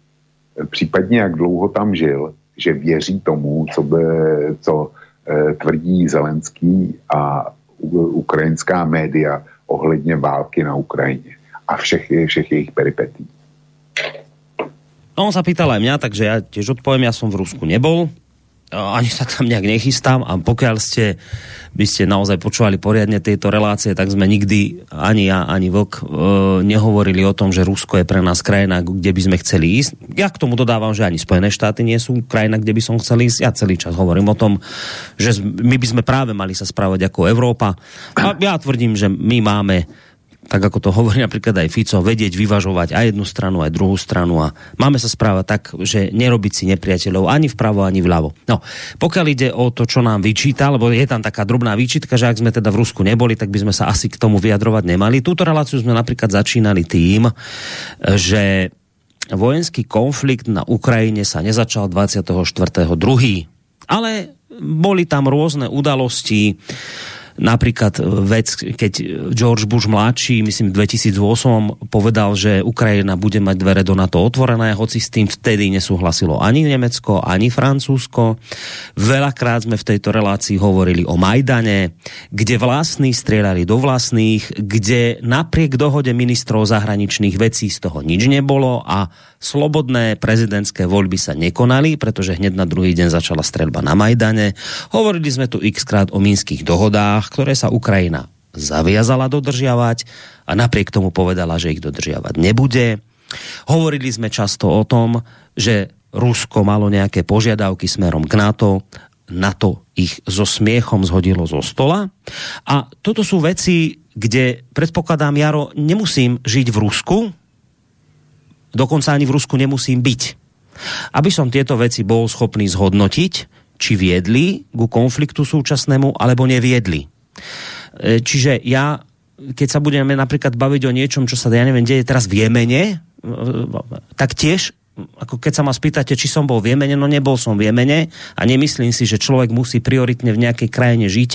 případně jak dlouho tam žil, že věří tomu, co, by, co e, tvrdí Zelenský a ukrajinská média ohledně války na Ukrajině a všech, všech jejich peripetí. No, on sa pýtal aj mňa, takže ja tiež odpoviem, ja som v Rusku nebol, ani sa tam nejak nechystám a pokiaľ ste, by ste naozaj počúvali poriadne tieto relácie, tak sme nikdy, ani ja, ani Vlk, e, nehovorili o tom, že Rusko je pre nás krajina, kde by sme chceli ísť. Ja k tomu dodávam, že ani Spojené štáty nie sú krajina, kde by som chcel ísť. Ja celý čas hovorím o tom, že my by sme práve mali sa správať ako Európa. A ja tvrdím, že my máme tak ako to hovorí napríklad aj Fico, vedieť vyvažovať aj jednu stranu, aj druhú stranu a máme sa správať tak, že nerobiť si nepriateľov ani vpravo, ani vľavo. No, pokiaľ ide o to, čo nám vyčíta, lebo je tam taká drobná výčitka, že ak sme teda v Rusku neboli, tak by sme sa asi k tomu vyjadrovať nemali. Túto reláciu sme napríklad začínali tým, že vojenský konflikt na Ukrajine sa nezačal 24.2. Ale boli tam rôzne udalosti, Napríklad vec, keď George Bush mladší, myslím v 2008 povedal, že Ukrajina bude mať dvere do NATO otvorené, hoci s tým vtedy nesúhlasilo ani Nemecko, ani Francúzsko. Veľakrát sme v tejto relácii hovorili o Majdane, kde vlastní strieľali do vlastných, kde napriek dohode ministrov zahraničných vecí z toho nič nebolo a slobodné prezidentské voľby sa nekonali, pretože hneď na druhý deň začala strelba na Majdane. Hovorili sme tu x krát o minských dohodách, ktoré sa Ukrajina zaviazala dodržiavať a napriek tomu povedala, že ich dodržiavať nebude. Hovorili sme často o tom, že Rusko malo nejaké požiadavky smerom k NATO, NATO ich so smiechom zhodilo zo stola. A toto sú veci, kde predpokladám, Jaro, nemusím žiť v Rusku, dokonca ani v Rusku nemusím byť. Aby som tieto veci bol schopný zhodnotiť, či viedli ku konfliktu súčasnému, alebo neviedli. E, čiže ja, keď sa budeme napríklad baviť o niečom, čo sa, ja neviem, deje teraz v Jemene, e, tak tiež ako keď sa ma spýtate, či som bol v Jemene, no nebol som v Jemene a nemyslím si, že človek musí prioritne v nejakej krajine žiť,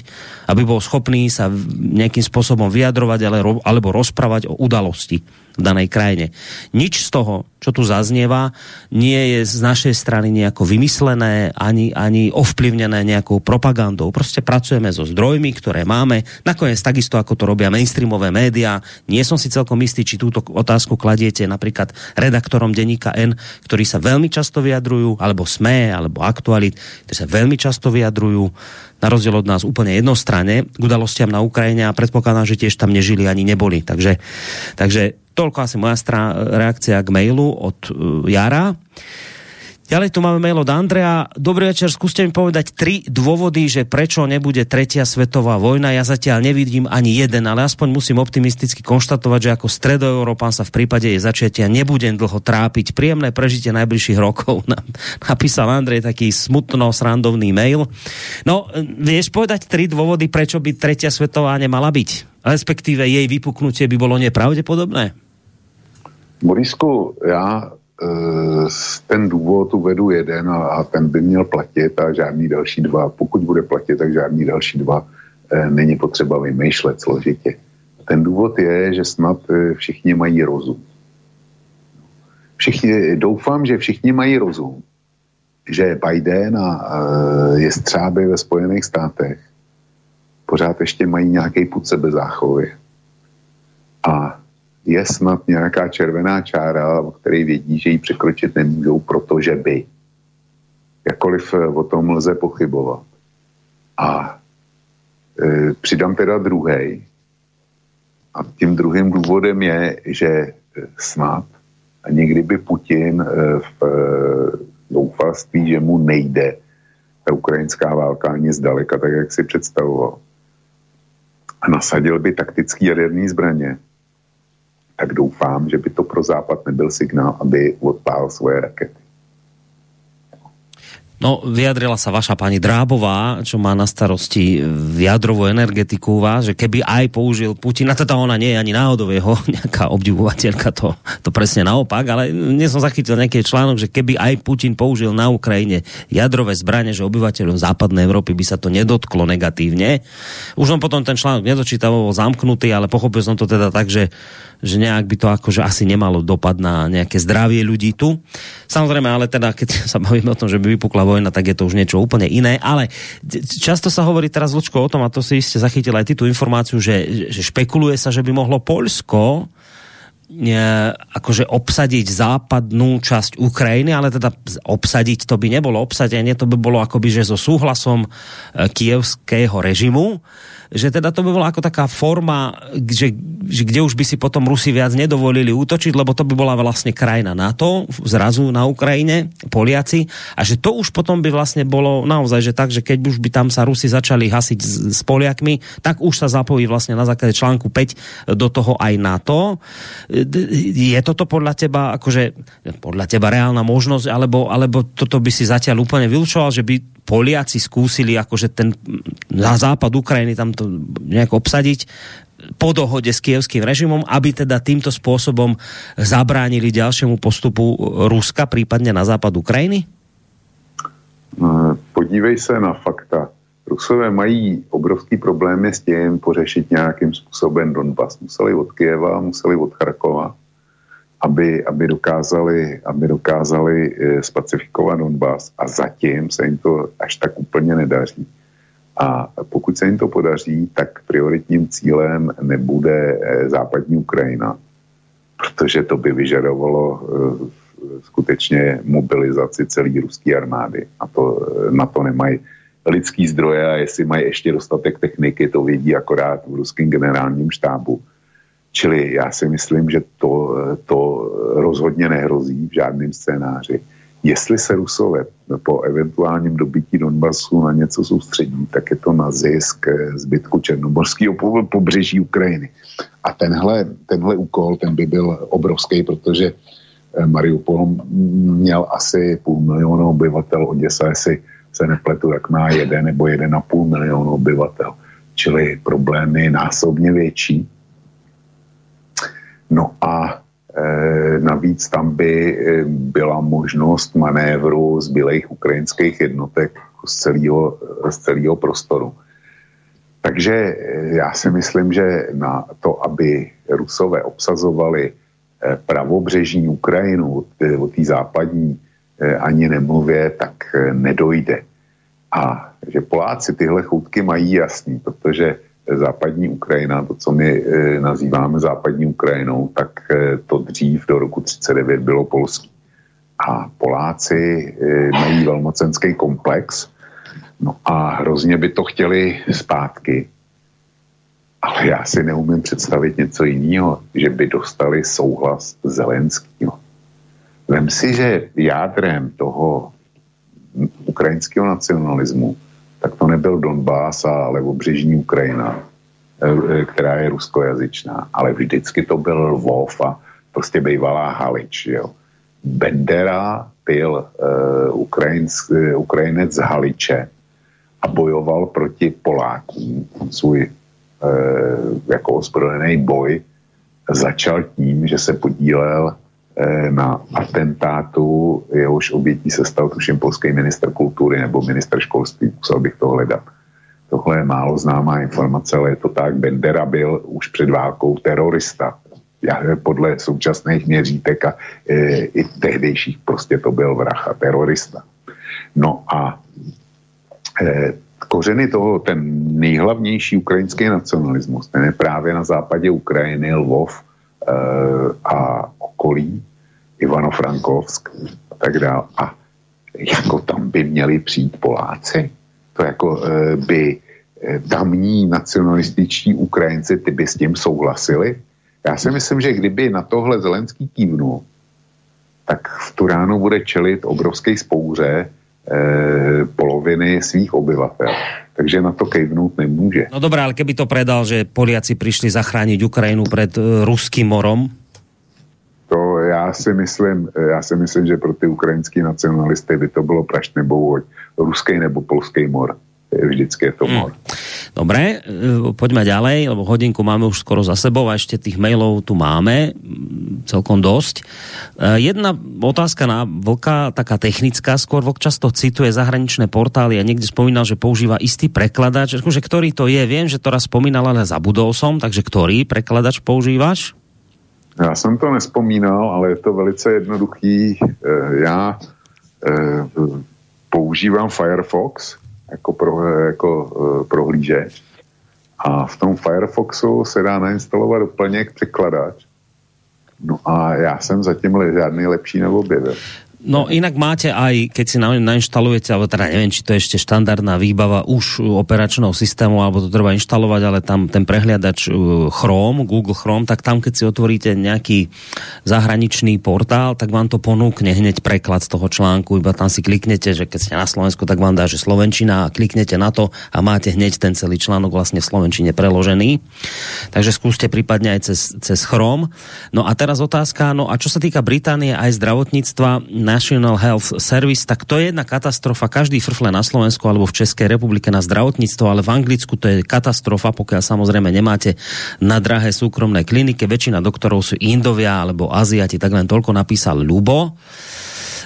aby bol schopný sa nejakým spôsobom vyjadrovať alebo rozprávať o udalosti v danej krajine. Nič z toho, čo tu zaznieva, nie je z našej strany nejako vymyslené ani, ani ovplyvnené nejakou propagandou. Prostě pracujeme so zdrojmi, ktoré máme. Nakoniec takisto, ako to robia mainstreamové média. Nie som si celkom istý, či túto otázku kladiete napríklad redaktorom denníka N, ktorí sa veľmi často vyjadrujú, alebo SME, alebo Aktualit, ktorí sa veľmi často vyjadrujú na rozdiel od nás úplne jednostranne k udalostiam na Ukrajine a predpokladám, že tiež tam nežili ani neboli. Takže, takže toľko asi moja reakcia k mailu od uh, Jara. Ďalej tu máme mail od Andrea. Dobrý večer, skúste mi povedať tri dôvody, že prečo nebude tretia svetová vojna. Ja zatiaľ nevidím ani jeden, ale aspoň musím optimisticky konštatovať, že ako stredoeurópan sa v prípade jej začiatia nebudem dlho trápiť. Príjemné prežitie najbližších rokov. Napísal Andrej taký smutno srandovný mail. No, vieš povedať tri dôvody, prečo by tretia svetová nemala byť? Respektíve jej vypuknutie by bolo nepravdepodobné? Morisku, já Eh, ten důvod uvedu jeden a, a ten by měl platit a žádný další dva. Pokud bude platit, tak žádný další dva e, není potřeba vymýšlet složitě. Ten důvod je, že snad e, všichni mají rozum. Všichni, doufám, že všichni mají rozum, že Biden a je střáby ve Spojených státech pořád ještě mají nějaký put sebe záchovy. A je snad nějaká červená čára, o které vědí, že ji překročit nemůžou, protože by. Jakkoliv eh, o tom lze pochybovat. A e, přidám teda druhý. A tím druhým důvodem je, že eh, snad a někdy by Putin v doufalství, že mu nejde ta ukrajinská válka ani zdaleka, tak jak si představoval. A nasadil by taktický jaderný zbraně, tak doufám, že by to pro Západ nebyl signál, aby odpál svoje rakety. No, vyjadrila sa vaša pani Drábová, čo má na starosti jadrovú energetiku vás, že keby aj použil Putin, a teda ona nie je ani náhodou jeho nejaká obdivovateľka, to, to presne naopak, ale dnes som zachytil nejaký článok, že keby aj Putin použil na Ukrajine jadrové zbranie, že obyvateľom západnej Európy by sa to nedotklo negatívne. Už som potom ten článok nedočítal, bol zamknutý, ale pochopil som to teda tak, že že nejak by to akože asi nemalo dopad na nejaké zdravie ľudí tu. Samozrejme, ale teda, keď sa bavíme o tom, že by vypukla vojna, tak je to už niečo úplne iné. Ale často sa hovorí teraz, Lučko, o tom, a to si ste zachytil aj ty tú informáciu, že, že špekuluje sa, že by mohlo Polsko akože obsadiť západnú časť Ukrajiny, ale teda obsadiť to by nebolo obsadenie, to by bolo akoby, že so súhlasom e, kievského režimu že teda to by bola ako taká forma, že, že kde už by si potom Rusi viac nedovolili útočiť, lebo to by bola vlastne krajina NATO, zrazu na Ukrajine, Poliaci, a že to už potom by vlastne bolo naozaj, že tak, že keď už by tam sa Rusi začali hasiť s, s Poliakmi, tak už sa zapojí vlastne na základe článku 5 do toho aj NATO. Je toto podľa teba, akože podľa teba reálna možnosť, alebo, alebo toto by si zatiaľ úplne vylúčoval, že by Poliaci skúsili akože ten na západ Ukrajiny tam to nejak obsadiť po dohode s kievským režimom, aby teda týmto spôsobom zabránili ďalšiemu postupu Ruska, prípadne na západ Ukrajiny? podívej se na fakta. Rusové mají obrovský problémy s tím pořešit nějakým způsobem Donbass. Museli od Kieva, museli od Charkova, aby, aby dokázali, aby dokázali eh, spacifikovat Donbass a zatím se jim to až tak úplně nedaří. A pokud se jim to podaří, tak prioritním cílem nebude eh, západní Ukrajina, protože to by vyžadovalo eh, skutečně mobilizaci celé ruské armády. A to, na to nemají lidský zdroje a jestli mají ještě dostatek techniky, to vědí akorát v ruském generálním štábu. Čili já si myslím, že to, to rozhodně nehrozí v žádném scénáři. Jestli se Rusové po eventuálním dobytí Donbasu na něco soustředí, tak je to na zisk zbytku černomorského pobřeží Ukrajiny. A tenhle, tenhle úkol, ten by byl obrovský, protože eh, Mariupol měl asi půl milionu obyvatel, Oděsa, jestli se nepletu, jak má jeden nebo jeden a půl milionu obyvatel. Čili problémy násobně větší. No a e, navíc tam by e, byla možnost manévru zbylých ukrajinských jednotek z celého, z celého prostoru. Takže e, já si myslím, že na to, aby Rusové obsazovali pravobřežní Ukrajinu od té západní ani nemluvě, tak nedojde. A že Poláci tyhle choutky mají jasný, protože západní Ukrajina, to, co my e, nazýváme západní Ukrajinou, tak e, to dřív do roku 39 bylo polský. A Poláci e, mají velmocenský komplex, no a hrozně by to chtěli zpátky. Ale já si neumím představit něco jiného, že by dostali souhlas Zelenského. Vem si, že jádrem toho ukrajinského nacionalismu tak to nebyl Donbass a levobřežní Ukrajina, eh, která je ruskojazyčná, ale vždycky to byl Lvov a prostě bývalá Halič. Jo. Bendera byl uh, Ukrajinc, uh, Ukrajinec z Haliče a bojoval proti Polákům. Svůj uh, jako ozbrojený boj začal tím, že se podílel Eh, na atentátu, jehož obětí se stal tuším polský minister kultury nebo minister školství, musel bych to hledat. Tohle je málo známá informace, ale je to tak. Bendera byl už před válkou terorista. Podle současných měřítek a e, i tehdejších prostě to byl vrah a terorista. No a e, kořeny toho, ten nejhlavnější ukrajinský nacionalismus, ten je právě na západě Ukrajiny, Lvov, Eh, a okolí, Ivano-Frankovsk a tak dále. A jako tam by měli přijít Poláci. To jako eh, by eh, tamní nacionalističtí Ukrajinci, ty by s tím souhlasili. Já si myslím, že kdyby na tohle Zelenský kývnul, tak v Turánu bude čelit obrovské spouře eh, poloviny svých obyvatel takže na to kejvnout nemůže. No dobré, ale keby to predal, že Poliaci přišli zachránit Ukrajinu před uh, ruským morom? To já si myslím, já si myslím, že pro ty ukrajinský nacionalisty by to bylo prašť nebo ruský nebo polský mor vždycky je to hmm. mor. Dobre, e, poďme ďalej, lebo hodinku máme už skoro za sebou a ešte tých mailov tu máme celkom dosť. E, jedna otázka na Vlka, taká technická, skôr Vlk často cituje zahraničné portály a niekde spomínal, že používa istý prekladač. Že ktorý to je? Viem, že to raz spomínal, ale zabudol som, takže ktorý prekladač používáš? Já jsem to nespomínal, ale je to velice jednoduchý. E, já používám Firefox, jako, pro, jako uh, prohlížeč. A v tom Firefoxu se dá nainstalovat doplněk překladač. No a já jsem zatím žádný lepší neobjevil. No inak máte aj, keď si nainštalujete, alebo teda neviem, či to je ešte štandardná výbava už operačného systému, alebo to treba inštalovať, ale tam ten prehliadač uh, Chrome, Google Chrome, tak tam, keď si otvoríte nejaký zahraničný portál, tak vám to ponúkne hneď preklad z toho článku, iba tam si kliknete, že keď ste na Slovensku, tak vám dá, že Slovenčina a kliknete na to a máte hneď ten celý článok vlastne v Slovenčine preložený. Takže skúste prípadne aj cez, cez Chrome. No a teraz otázka, no a čo sa týka Británie aj zdravotníctva, National Health Service, tak to je jedna katastrofa. Každý frfle na Slovensku alebo v České republike na zdravotníctvo, ale v Anglicku to je katastrofa, pokiaľ samozrejme nemáte na drahé súkromné kliniky. Väčšina doktorov sú Indovia alebo Aziati, tak len toľko napísal Lubo.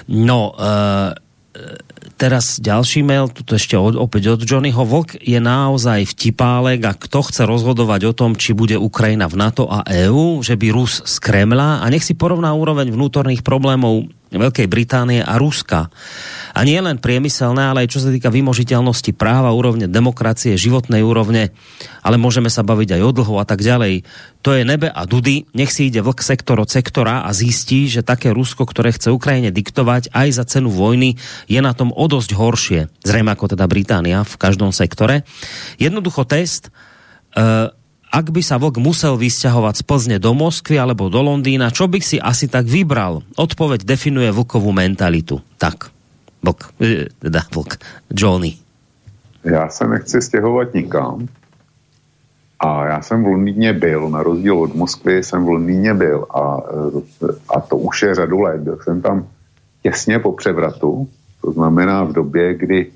No, uh, teraz ďalší mail, tu ešte od, opäť od Johnnyho. Vlk je naozaj vtipálek a kto chce rozhodovať o tom, či bude Ukrajina v NATO a EU, že by Rus z Kremla a nech si porovná úroveň vnútorných problémov Veľkej Británie a Ruska. A nie len priemyselné, ale aj čo sa týka vymožiteľnosti práva, úrovne demokracie, životnej úrovne, ale môžeme sa baviť aj o dlhu a tak ďalej. To je nebe a dudy, nech si ide vlk sektor od sektora a zistí, že také Rusko, ktoré chce Ukrajine diktovať aj za cenu vojny, je na tom o dosť horšie. Zrejme ako teda Británia v každom sektore. Jednoducho test, uh, ak by sa vlk musel vysťahovať z Plzne do Moskvy alebo do Londýna, čo by si asi tak vybral? Odpoveď definuje vlkovú mentalitu. Tak, vlk, e, teda vlk, Johnny. Já se nechci stěhovat nikam. A já jsem v Londýně byl, na rozdíl od Moskvy jsem v Londýně byl a, e, a to už je řadu let. Byl jsem tam těsně po převratu, to znamená v době, kdy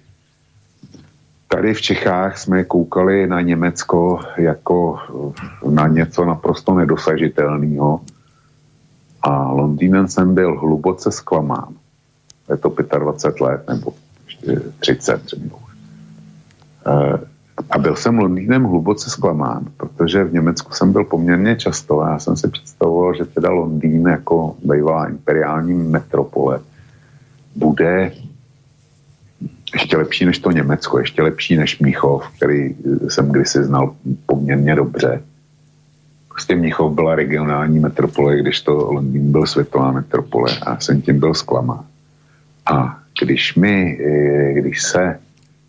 Tady v Čechách jsme koukali na Německo jako na něco naprosto nedosažitelného a Londýnem jsem byl hluboce zklamán. Je to 25 let nebo 30 třeba. Eh, a byl jsem Londýnem hluboce zklamán, protože v Německu jsem byl poměrně často a já jsem si představoval, že teda Londýn jako bývalá imperiální metropole bude ještě lepší než to Německo, ještě lepší než Mnichov, který jsem kdysi znal poměrně dobře. Prostě Mnichov byla regionální metropole, když to Londýn byl světová metropole a jsem tím byl zklamán. A když mi, eh, když se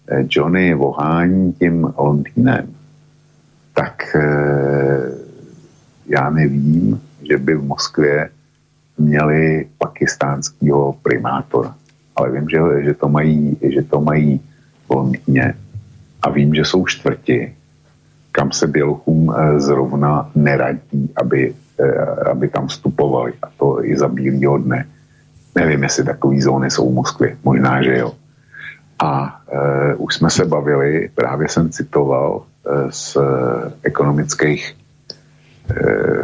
eh, Johnny vohání tím Londýnem, tak eh, já nevím, že by v Moskvě měli pakistánského primátora ale vím, že, že, to mají, že to mají v Londýně a vím, že jsou čtvrti, kam se Bělochům eh, zrovna neradí, aby, eh, aby tam vstupovali a to i za bílýho dne. Nevím, jestli takové zóny jsou v Moskvě, možná, že jo. A e, už jsme se bavili, právě jsem citoval e, z ekonomických e,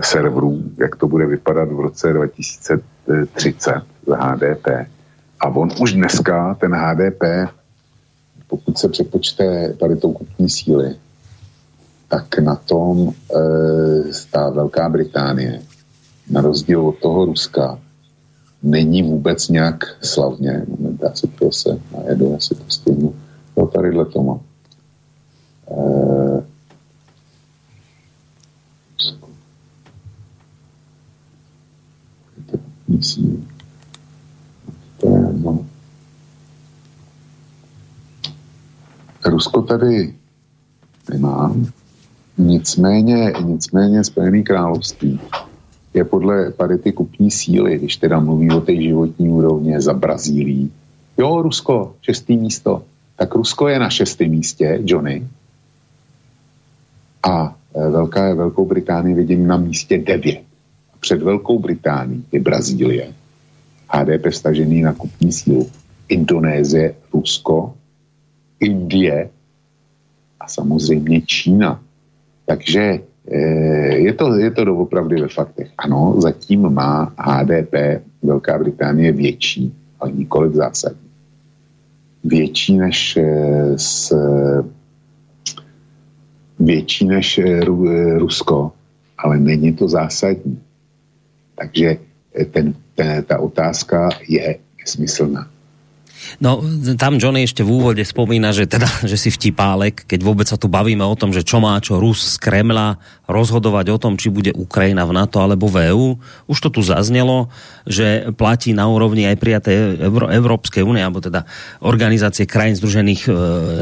serverů, jak to bude vypadat v roce 2030 za HDP a on už dneska, ten HDP, pokud se přepočte tou kupní síly, tak na tom e, ta Velká Británie, na rozdíl od toho Ruska, není vůbec nějak slavně. Moment, já si to se najedu, já si to. Jo, tadyhle to mám. E, síly. No. Rusko tady nemám, nicméně, nicméně Spojený království je podle parity kupní síly, když teda mluví o té životní úrovně za Brazílií. Jo, Rusko, šestý místo. Tak Rusko je na šestém místě, Johnny. A e, Velká, Velkou Británii vidím na místě devět. Před Velkou Británií je Brazílie HDP stažený na kupní sílu. Indonésie, Rusko, Indie a samozřejmě Čína. Takže eh, je to, je to doopravdy ve faktech. Ano, zatím má HDP Velká Británie větší, ale nikoliv zásadní. Větší než eh, s, větší než eh, Rusko, ale není to zásadní. Takže ten ta otázka je nesmyslná. No, tam Johnny ešte v úvode spomína, že, teda, že si vtipálek, keď vôbec sa tu bavíme o tom, že čo má čo Rus z Kremla rozhodovať o tom, či bude Ukrajina v NATO alebo v EU. Už to tu zaznelo, že platí na úrovni aj prijaté Euró Európskej únie, alebo teda organizácie krajín združených e,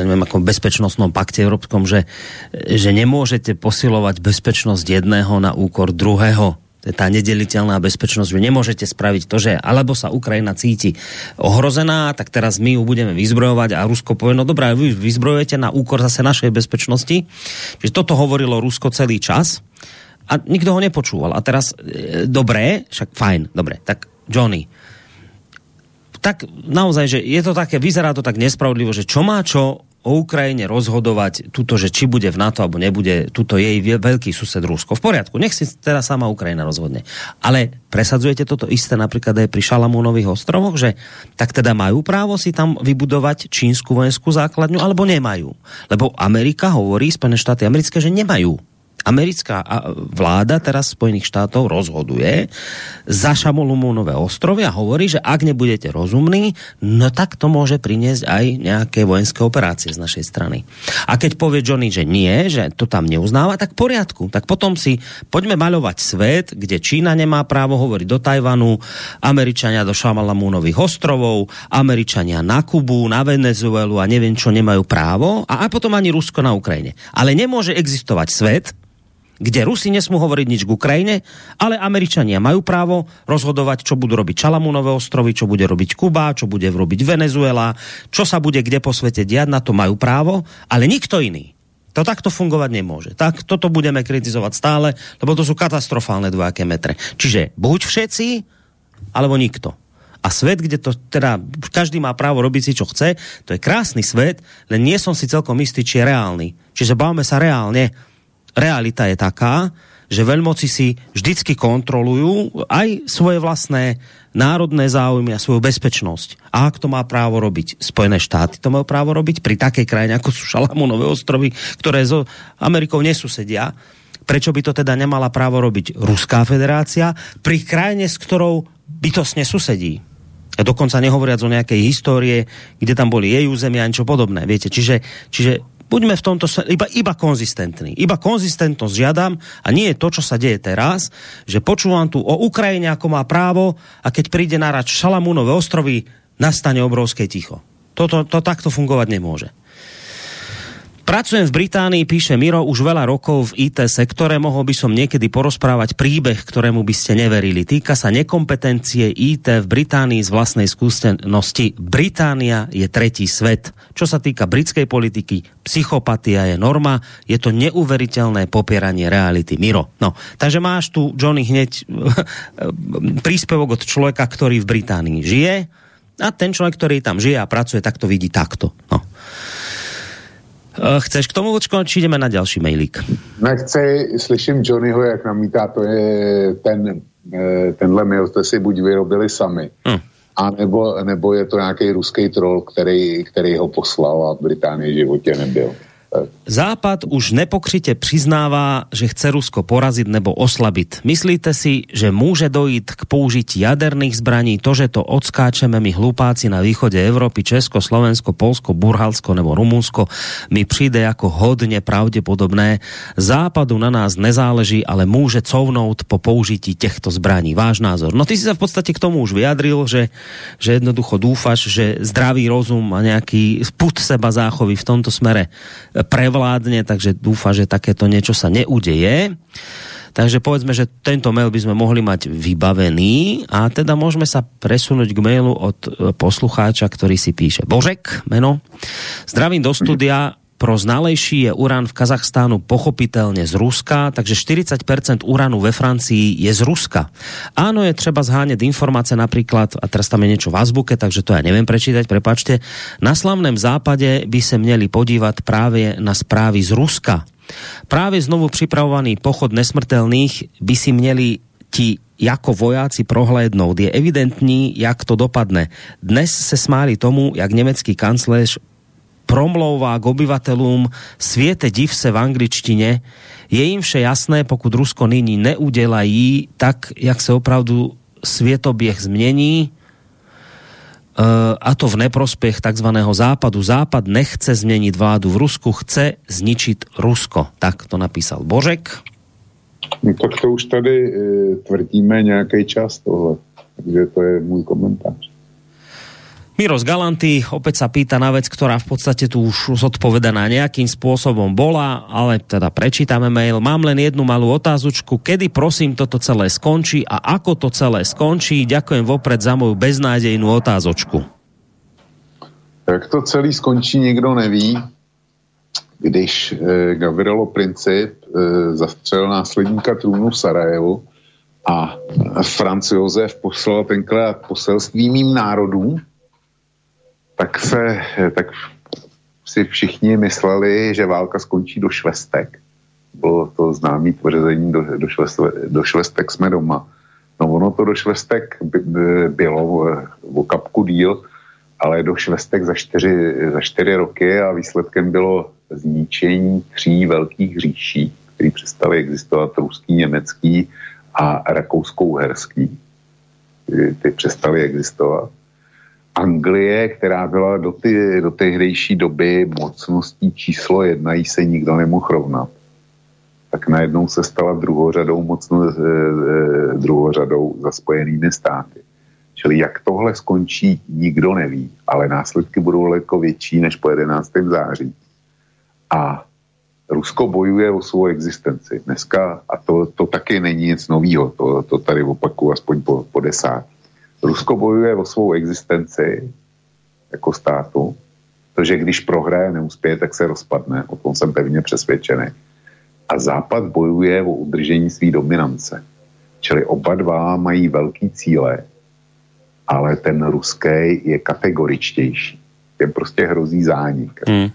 neviem, ako bezpečnostnom pakte európskom, že, že nemôžete posilovať bezpečnosť jedného na úkor druhého to je tá nedeliteľná bezpečnosť, že nemôžete spraviť to, že alebo sa Ukrajina cíti ohrozená, tak teraz my ju budeme vyzbrojovať a Rusko povie, no dobré, vy vyzbrojujete na úkor zase našej bezpečnosti. Čiže toto hovorilo Rusko celý čas a nikto ho nepočúval. A teraz, e, dobré, však fajn, dobre, tak Johnny, tak naozaj, že je to také, vyzerá to tak nespravodlivo, že čo má čo o Ukrajine rozhodovať tuto, že či bude v NATO alebo nebude tuto jej veľký sused Rusko. V poriadku, nech si teraz sama Ukrajina rozhodne. Ale presadzujete toto isté napríklad aj pri Šalamúnových ostrovoch, že tak teda majú právo si tam vybudovať čínsku vojenskú základňu alebo nemajú. Lebo Amerika hovorí, Spojené štáty americké, že nemajú americká vláda teraz Spojených štátov rozhoduje za Šamolumúnové ostrovy a hovorí, že ak nebudete rozumní, no tak to môže priniesť aj nejaké vojenské operácie z našej strany. A keď povie Johnny, že nie, že to tam neuznáva, tak v poriadku. Tak potom si poďme maľovať svet, kde Čína nemá právo hovoriť do Tajvanu, Američania do Šamalamúnových ostrovov, Američania na Kubu, na Venezuelu a neviem čo nemajú právo a, a potom ani Rusko na Ukrajine. Ale nemôže existovať svet, kde Rusi nesmú hovoriť nič k Ukrajine, ale Američania majú právo rozhodovať, čo budú robiť Čalamúnové ostrovy, čo bude robiť Kuba, čo bude robiť Venezuela, čo sa bude kde po svete diať, na to majú právo, ale nikto iný. To takto fungovať nemôže. Tak toto budeme kritizovať stále, lebo to sú katastrofálne dvojaké metre. Čiže buď všetci, alebo nikto. A svet, kde to teda každý má právo robiť si, čo chce, to je krásny svet, len nie som si celkom istý, či je reálny. Čiže bavme sa reálne realita je taká, že veľmoci si vždycky kontrolujú aj svoje vlastné národné záujmy a svoju bezpečnosť. A ak to má právo robiť Spojené štáty, to majú právo robiť pri takej krajine, ako sú Šalamunové ostrovy, ktoré so Amerikou nesusedia. Prečo by to teda nemala právo robiť Ruská federácia pri krajine, s ktorou bytosne susedí? A dokonca nehovoriac o nejakej histórie, kde tam boli jej územia a niečo podobné. Viete, čiže, čiže buďme v tomto iba, iba konzistentní. Iba konzistentnosť žiadam a nie je to, čo sa deje teraz, že počúvam tu o Ukrajine, ako má právo a keď príde na rač Šalamúnové ostrovy, nastane obrovské ticho. Toto to, to takto fungovať nemôže. Pracujem v Británii, píše Miro, už veľa rokov v IT sektore. Mohol by som niekedy porozprávať príbeh, ktorému by ste neverili. Týka sa nekompetencie IT v Británii z vlastnej skúsenosti. Británia je tretí svet. Čo sa týka britskej politiky, psychopatia je norma. Je to neuveriteľné popieranie reality. Miro. No, takže máš tu, Johnny, hneď príspevok od človeka, ktorý v Británii žije a ten človek, ktorý tam žije a pracuje, tak to vidí takto. No. Eh, chceš k tomu, Vočko, či jdeme na další mailík? Nechci, slyším Johnnyho, jak namítá, to je ten, eh, tenhle mail jste si buď vyrobili sami, hmm. a nebo, nebo je to nějaký ruský troll, který, který ho poslal a v Británii v životě nebyl. Západ už nepokřitě přiznává, že chce Rusko porazit nebo oslabit. Myslíte si, že může dojít k použití jaderných zbraní? To, že to odskáčeme my hlupáci na východe Evropy, Česko, Slovensko, Polsko, Burhalsko nebo Rumunsko, mi přijde jako hodně pravděpodobné. Západu na nás nezáleží, ale může covnout po použití těchto zbraní. Váš názor. No ty si se v podstatě k tomu už vyjadril, že, že jednoducho dúfaš, že zdravý rozum a nějaký put seba záchovy v tomto smere prevládne, takže dúfa, že takéto niečo sa neudeje. Takže povedzme, že tento mail by sme mohli mať vybavený a teda môžeme sa presunúť k mailu od e, poslucháča, ktorý si píše Božek, meno. Zdravím do studia pro znalejší je urán v Kazachstánu pochopitelně z Ruska, takže 40% uránu ve Francii je z Ruska. Áno, je třeba zhánět informace například, a teraz tam je něco v azbuke, takže to ja nevím prečítať, prepačte. Na slavném západe by se měli podívat právě na správy z Ruska. Právě znovu připravovaný pochod nesmrtelných by si měli ti jako vojáci prohlédnout. Je evidentní, jak to dopadne. Dnes se smáli tomu, jak německý kancléř promlouvá k obyvatelům světe div se v angličtině, je jim vše jasné, pokud Rusko nyní neudělají tak, jak se opravdu světoběh změní, eh, a to v neprospěch takzvaného západu. Západ nechce změnit vládu v Rusku, chce zničit Rusko. Tak to napísal Božek. No, tak to už tady e, tvrdíme nějaký čas tohle. Takže to je můj komentář. Miro z Galanty opäť sa pýta na vec, ktorá v podstate tu už zodpovedaná nejakým spôsobom bola, ale teda prečítame mail. Mám len jednu malú otázočku. Kedy prosím toto celé skončí a ako to celé skončí? Ďakujem vopred za moju beznádejnú otázočku. Jak to celý skončí, nikdo neví. Když eh, Gavrilo Princip eh, zastřelil následníka trůnu v Sarajevu a Franz Josef poslal tenkrát poselství mým národům, tak se, tak si všichni mysleli, že válka skončí do švestek. Bylo to známý tvrzení do, do, švestek, do švestek jsme doma. No ono to do švestek by, by bylo o kapku díl, ale do švestek za čtyři, za čtyři roky a výsledkem bylo zničení tří velkých říší, které přestaly existovat, ruský, německý a rakouskou-herský. Ty, ty přestaly existovat. Anglie, která byla do, ty, do tehdejší doby mocností číslo jedna, jí se nikdo nemohl rovnat, tak najednou se stala druhořadou, mocno, eh, eh, druhořadou za spojenými státy. Čili jak tohle skončí, nikdo neví, ale následky budou daleko větší než po 11. září. A Rusko bojuje o svou existenci. Dneska, a to, to taky není nic nového, to, to tady opakuju aspoň po, po desát. Rusko bojuje o svou existenci jako státu, protože když prohraje, neuspěje, tak se rozpadne. O tom jsem pevně přesvědčený. A Západ bojuje o udržení své dominance. Čili oba dva mají velký cíle, ale ten ruský je kategoričtější. Těm prostě hrozí zánik. Hmm.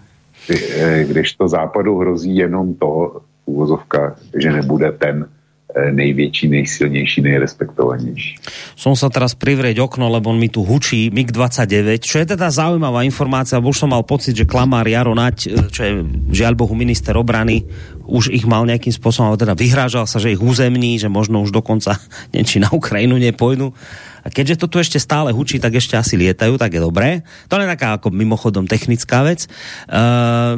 Eh, když to západu hrozí jenom to, uvozovka, že nebude ten eh, největší, nejsilnější, nejrespektovanější. Som sa teraz privrieť okno, lebo on mi tu hučí MiG-29, čo je teda zaujímavá informácia, lebo už som mal pocit, že Klamár Jaro Nať, eh, čo je žiaľ Bohu minister obrany, už ich mal nejakým spôsobom, teda vyhrážal sa, že ich územní, že možno už dokonca či na Ukrajinu nepojdu. A keďže to tu ešte stále hučí, tak ešte asi lietajú, tak je dobré. To je taká ako mimochodom technická vec. Uh,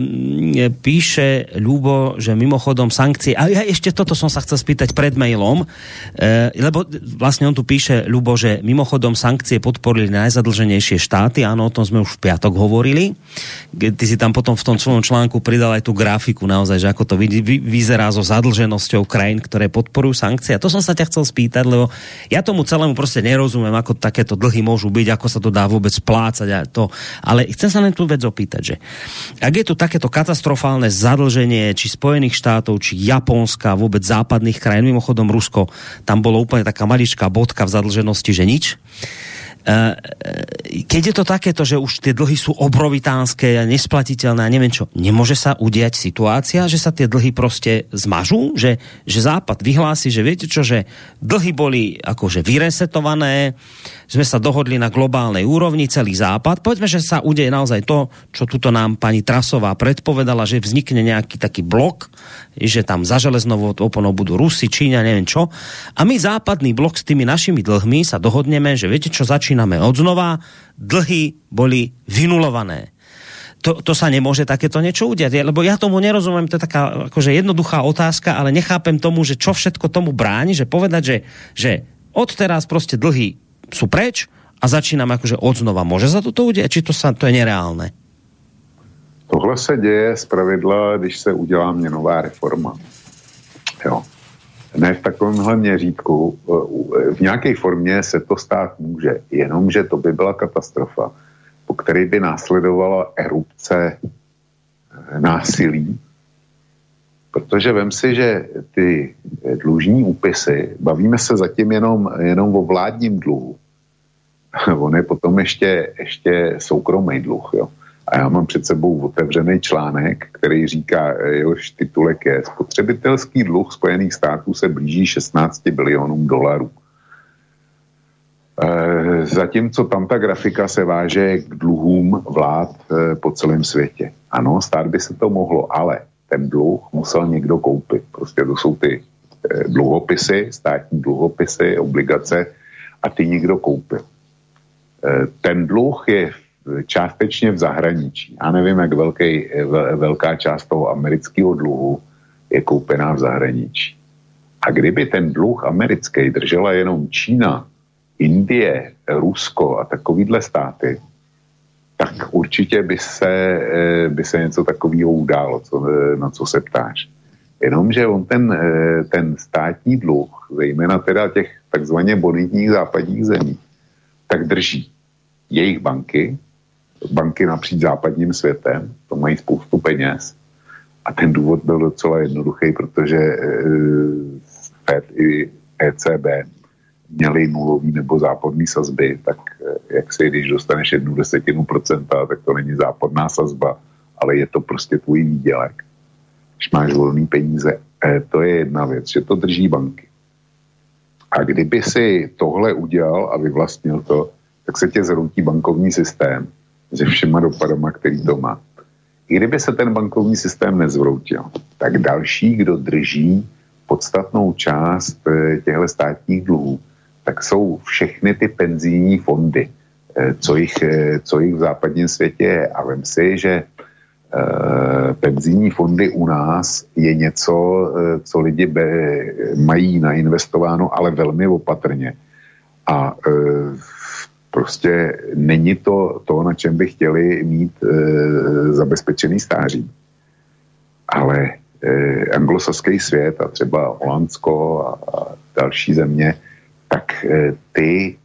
píše Ľubo, že mimochodom sankcie, a ja ešte toto som sa chcel spýtať pred mailom, uh, lebo vlastne on tu píše Ľubo, že mimochodom sankcie podporili najzadlženejšie štáty, áno, o tom sme už v piatok hovorili. Ty si tam potom v tom svojom článku pridal aj tú grafiku naozaj, že ako to vy, vy, vyzerá so zadlženosťou krajín, ktoré podporujú sankcie. A to som sa ťa chcel spýtať, lebo ja tomu celému proste nerozumiem nerozumiem, ako takéto dlhy môžu byť, ako sa to dá vôbec splácať a to. Ale chcem sa len tú vec opýtať, že ak je tu takéto katastrofálne zadlženie či Spojených štátov, či Japonska, vôbec západných krajín, mimochodom Rusko, tam bolo úplne taká maličká bodka v zadlženosti, že nič keď je to takéto, že už tie dlhy sú obrovitánske a nesplatiteľné a neviem čo, nemôže sa udiať situácia, že sa tie dlhy proste zmažú? Že, že Západ vyhlási, že viete čo, že dlhy boli akože vyresetované, sme sa dohodli na globálnej úrovni, celý Západ. Povedzme, že sa udeje naozaj to, čo tuto nám pani Trasová predpovedala, že vznikne nejaký taký blok, že tam za železnovou oponou budú Rusi, Číňa, neviem čo. A my západný blok s tými našimi dlhmi sa dohodneme, že viete čo, začína začíname odznova, dlhy boli vynulované. To, to sa nemôže takéto niečo udiať, lebo ja tomu nerozumiem, to je taká akože jednoduchá otázka, ale nechápem tomu, že čo všetko tomu bráni, že povedať, že, že od teraz prostě dlhy sú preč a začíname akože odznova. Môže sa toto udiať, či to, sa, to je nereálne? Tohle se děje z pravidla, když se udělá měnová reforma. Jo ne v takovémhle měřítku. V nějaké formě se to stát může, jenomže to by byla katastrofa, po které by následovala erupce eh, násilí, protože vem si, že ty dlužní úpisy, bavíme se zatím jenom, jenom o vládním dluhu, on je potom ještě, ještě soukromý dluh, jo. A já mám před sebou otevřený článek, který říká, jehož titulek je Spotřebitelský dluh Spojených států se blíží 16 bilionům dolarů. E, zatímco tam ta grafika se váže k dluhům vlád e, po celém světě. Ano, stát by se to mohlo, ale ten dluh musel někdo koupit. Prostě to jsou ty dluhopisy, státní dluhopisy, obligace a ty někdo koupil. Ten dluh je v částečně v zahraničí. Já nevím, jak velký, velká část toho amerického dluhu je koupená v zahraničí. A kdyby ten dluh americký držela jenom Čína, Indie, Rusko a takovýhle státy, tak určitě by se, eh, by se něco takového událo, co, eh, na co se ptáš. Jenomže on ten, eh, ten státní dluh, zejména teda těch takzvaně bonitních západních zemí, tak drží jejich banky, banky napříč západním světem, to mají spoustu peněz. A ten důvod byl docela jednoduchý, protože e, FED i ECB měli nulový nebo západní sazby, tak e, jak si, když dostaneš jednu desetinu procenta, tak to není západná sazba, ale je to prostě tvůj výdělek. Když máš volný peníze, eh, to je jedna věc, že to drží banky. A kdyby si tohle udělal a vyvlastnil to, tak se tě zhroutí bankovní systém se všema dopadama, který to má. I kdyby se ten bankovní systém nezvroutil, tak další, kdo drží podstatnou část eh, těchto státních dluhů, tak jsou všechny ty penzijní fondy, eh, co jich, eh, co jich v západním světě je. A vím si, že penzijní fondy u nás je něco, co lidi mají nainvestováno, ale velmi opatrně. A prostě není to to, na čem by chtěli mít e, zabezpečený stáří. Ale e, anglosaský svět a třeba Holandsko a, a další země, tak e, ty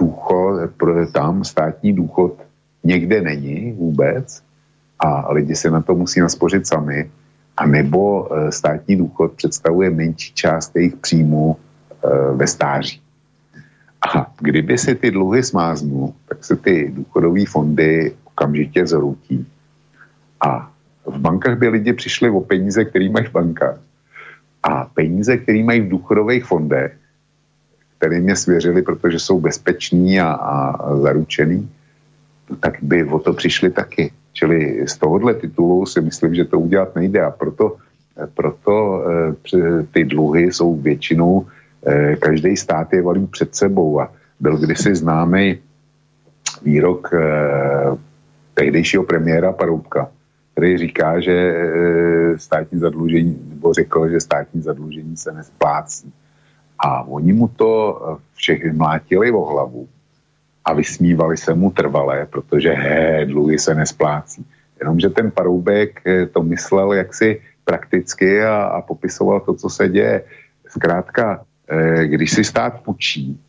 důchod, tam státní důchod někde není vůbec a lidi se na to musí naspořit sami, a nebo státní důchod představuje menší část jejich příjmů ve stáří. A kdyby si ty dluhy smáznul, tak se ty důchodové fondy okamžitě zhroutí. A v bankách by lidi přišli o peníze, které mají v bankách. A peníze, které mají v důchodových fondech, které mě svěřili, protože jsou bezpeční a, a zaručený, tak by o to přišli taky. Čili z tohohle titulu si myslím, že to udělat nejde a proto, proto e, ty dluhy jsou většinou Eh, každý stát je valí před sebou a byl kdysi známý výrok eh, tehdejšího premiéra Paroubka, který říká, že eh, státní zadlužení, nebo řekl, že státní zadlužení se nesplácí. A oni mu to všechny mlátili o hlavu a vysmívali se mu trvalé, protože he, dluhy se nesplácí. Jenomže ten Paroubek to myslel jaksi prakticky a, a popisoval to, co se děje. Zkrátka, Eh, když si stát půjčí,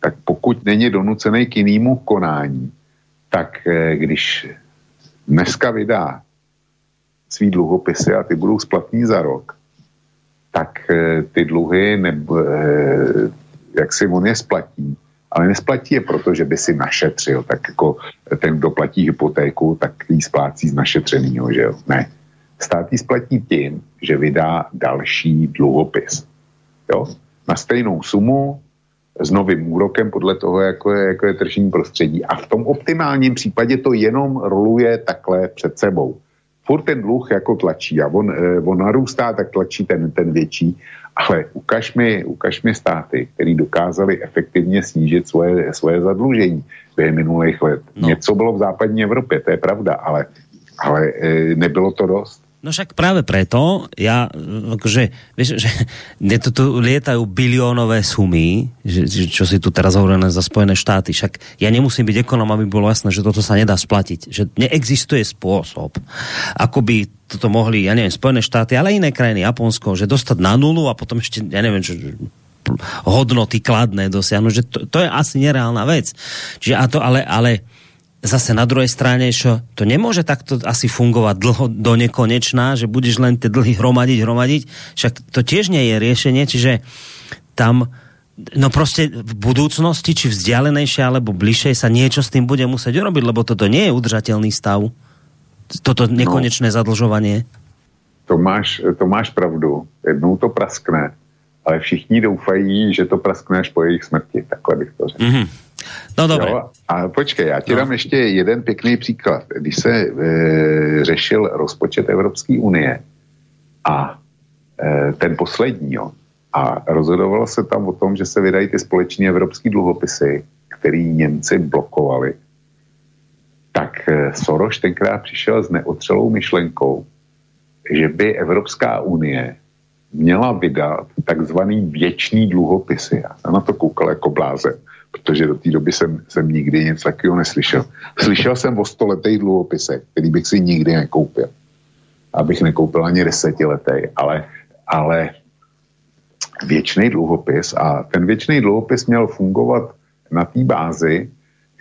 tak pokud není donucený k jinému konání, tak eh, když dneska vydá svý dluhopisy a ty budou splatní za rok, tak eh, ty dluhy, nebo, jak si on je splatí, ale nesplatí je proto, že by si našetřil, tak jako ten, kdo platí hypotéku, tak ji splácí z našetřeného, že jo? Ne. Stát ji splatí tím, že vydá další dluhopis. Jo? Na stejnou sumu s novým úrokem podle toho, jako je, jako je tržní prostředí. A v tom optimálním případě to jenom roluje takhle před sebou. Furt ten dluh jako tlačí a on, eh, on narůstá, tak tlačí ten, ten větší. Ale ukaž mi, ukaž mi státy, které dokázali efektivně snížit svoje, svoje zadlužení během minulých let. No. Něco bylo v západní Evropě, to je pravda, ale, ale eh, nebylo to dost. No však práve preto, ja, akože, vieš, že to tu lietajú biliónové sumy, že, čo si tu teraz hovorené za Spojené štáty, však ja nemusím byť ekonom, aby bolo jasné, že toto sa nedá splatiť, že neexistuje spôsob, ako by toto mohli, ja neviem, Spojené štáty, ale iné krajiny, Japonsko, že dostať na nulu a potom ešte, ja neviem, čo, hodnoty kladné dosiahnuť, že to, to je asi nereálna vec. Čiže a to, ale, ale zase na druhej strane, čo to nemôže takto asi fungovať dlho do nekonečná, že budeš len tie dlhy hromadiť, hromadiť, však to tiež nie je riešenie, čiže tam no prostě v budúcnosti, či vzdialenejšie alebo bližšie sa niečo s tým bude musieť urobiť, lebo toto nie je udržateľný stav. Toto no. nekonečné no, zadlžovanie. To máš, to máš pravdu. Jednou to praskne, ale všichni doufají, že to praskne až po jejich smrti. Takhle bych to řekl. Mm -hmm. No dobré. Jo? A počkej, já ti no. dám ještě jeden pěkný příklad. Když se e, řešil rozpočet Evropské unie a e, ten poslední, jo, a rozhodovalo se tam o tom, že se vydají ty společné evropské dluhopisy, který Němci blokovali, tak e, Soros tenkrát přišel s neotřelou myšlenkou, že by Evropská unie měla vydat takzvaný věčný dluhopisy. Já jsem na to koukal jako blázen protože do té doby jsem, jsem nikdy nic takového neslyšel. Slyšel jsem o stoletých dluhopisech, který bych si nikdy nekoupil. Abych nekoupil ani desetiletý, ale, ale věčný dluhopis a ten věčný dluhopis měl fungovat na té bázi,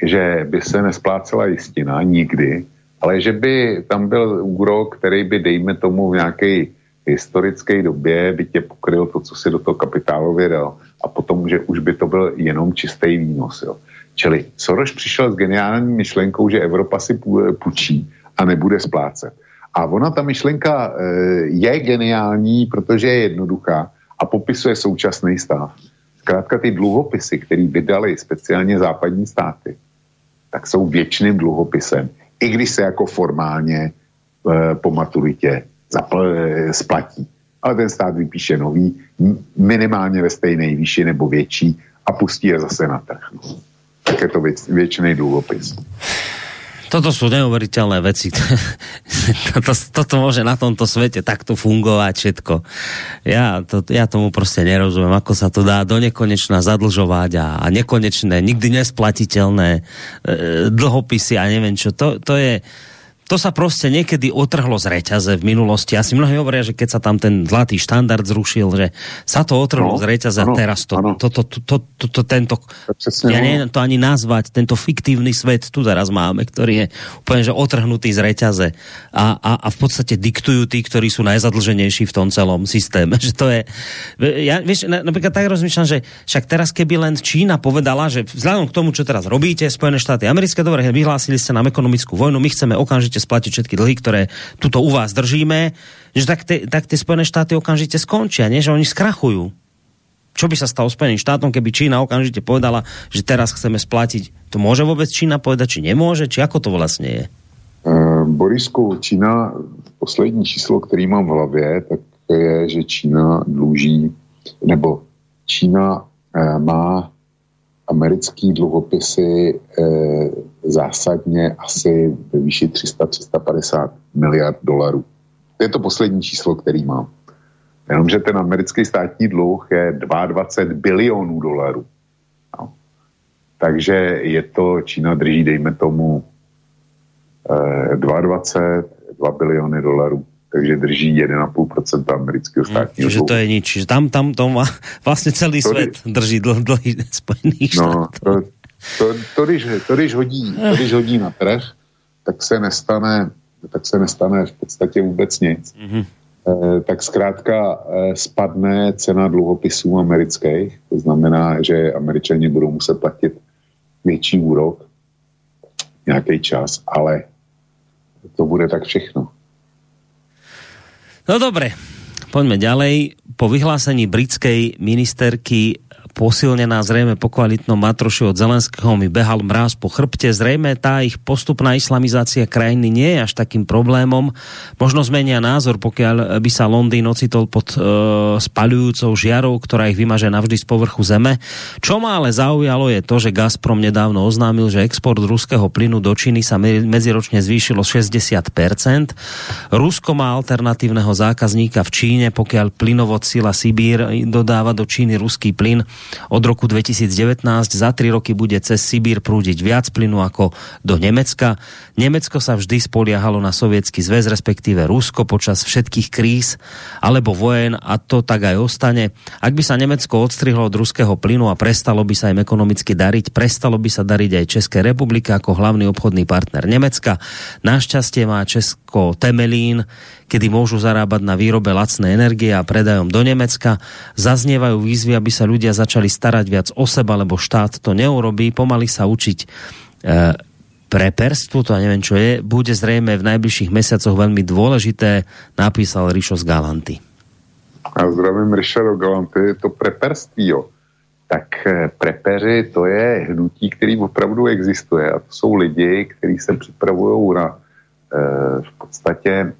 že by se nesplácela jistina nikdy, ale že by tam byl úrok, který by, dejme tomu, v nějaké historické době by tě pokryl to, co si do toho kapitálově dal a potom, že už by to byl jenom čistý výnos. Jo. Čili Soros přišel s geniální myšlenkou, že Evropa si půjčí a nebude splácet. A ona, ta myšlenka je geniální, protože je jednoduchá a popisuje současný stav. Zkrátka ty dluhopisy, které vydali speciálně západní státy, tak jsou věčným dluhopisem. I když se jako formálně e, po maturitě zapl, e, splatí. Ale ten stát vypíše nový, minimálně ve stejné výši nebo větší a pustí je zase na trh. Tak je to věč, věčný dluhopis. Toto sú neuveriteľné veci. toto, toto môže na tomto svete takto fungovať všetko. Ja, to, ja tomu prostě nerozumím, ako sa to dá do nekonečna zadlžovať a, a nekonečné, nikdy nesplatiteľné e, dlhopisy a neviem čo. To, to je to sa prostě niekedy otrhlo z reťaze v minulosti. Asi mnohí hovoria, že keď sa tam ten zlatý štandard zrušil, že sa to otrhlo no, z reťaze a teraz to, to, to, to, to, to, to, tento, ja neviem to ani nazvať, tento fiktívny svet tu teraz máme, ktorý je úplne že otrhnutý z reťaze a, a, a v podstate diktujú tí, ktorí sú najzadlženejší v tom celom systéme. Že to je, ja, vieš, napríklad tak rozmýšľam, že však teraz keby len Čína povedala, že vzhľadom k tomu, čo teraz robíte, Spojené štáty americké, dobre, vyhlásili ste nám ekonomickú vojnu, my chceme okamžite splatiť všetky dlhy, ktoré tuto u vás držíme, že tak, te, tak tie Spojené štáty okamžite skončia, nie? že oni skrachujú. Čo by sa stalo Spojeným štátom, keby Čína okamžite povedala, že teraz chceme splatiť? To môže vôbec Čína povedať, či nemôže? Či ako to vlastne je? Uh, Borisku, Čína, poslední číslo, který mám v hlavě, tak je, že Čína dluží, nebo Čína uh, má americký dluhopisy uh, zásadně asi ve výši 300-350 miliard dolarů. To je to poslední číslo, který mám. Jenomže ten americký státní dluh je 22 bilionů dolarů. No. Takže je to, Čína drží, dejme tomu, eh, 22, 2 biliony dolarů takže drží 1,5% amerického hmm, státního hmm, to je nič. Tam, tam to má, vlastně celý to svět drží dlhý Spojených no, to, to, to, když, to, když hodí, to, když hodí na trh, tak se nestane, tak se nestane v podstatě vůbec nic. Mm-hmm. E, tak zkrátka e, spadne cena dluhopisů amerických, to znamená, že američani budou muset platit větší úrok nějaký čas, ale to bude tak všechno. No dobre, poďme ďalej. Po vyhlásení britskej ministerky posilnená zrejme po kvalitnom matroši od Zelenského mi behal mráz po chrbte. Zrejme tá ich postupná islamizácia krajiny nie je až takým problémom. Možno zmenia názor, pokiaľ by sa Londýn ocitol pod e, spalujúcou žiarou, ktorá ich vymaže navždy z povrchu zeme. Čo ma ale zaujalo je to, že Gazprom nedávno oznámil, že export ruského plynu do Číny sa medziročne zvýšilo 60%. Rusko má alternatívneho zákazníka v Číne, pokiaľ plynovod Sila Sibír dodáva do Číny ruský plyn od roku 2019 za tri roky bude cez Sibír prúdiť viac plynu ako do Nemecka. Nemecko sa vždy spoliahalo na sovietský zväz, respektíve Rusko počas všetkých kríz alebo vojen a to tak aj ostane. Ak by sa Nemecko odstrihlo od ruského plynu a prestalo by sa im ekonomicky dariť, prestalo by sa dariť aj České republika ako hlavný obchodný partner Nemecka. Našťastie má Česko Temelín, kedy môžu zarábať na výrobe lacné energie a predajom do Nemecka. Zaznievajú výzvy, aby sa ľudia začali starať viac o seba, lebo štát to neurobí. Pomaly sa učiť e, preperstvu, to ja neviem čo je, bude zrejme v najbližších mesiacoch veľmi dôležité, napísal Rišo z Galanty. A zdravím Riša do Galanty, to preperství, jo. Tak e, prepeři to je hnutí, který opravdu existuje a to jsou lidi, kteří se připravují na e, v podstatě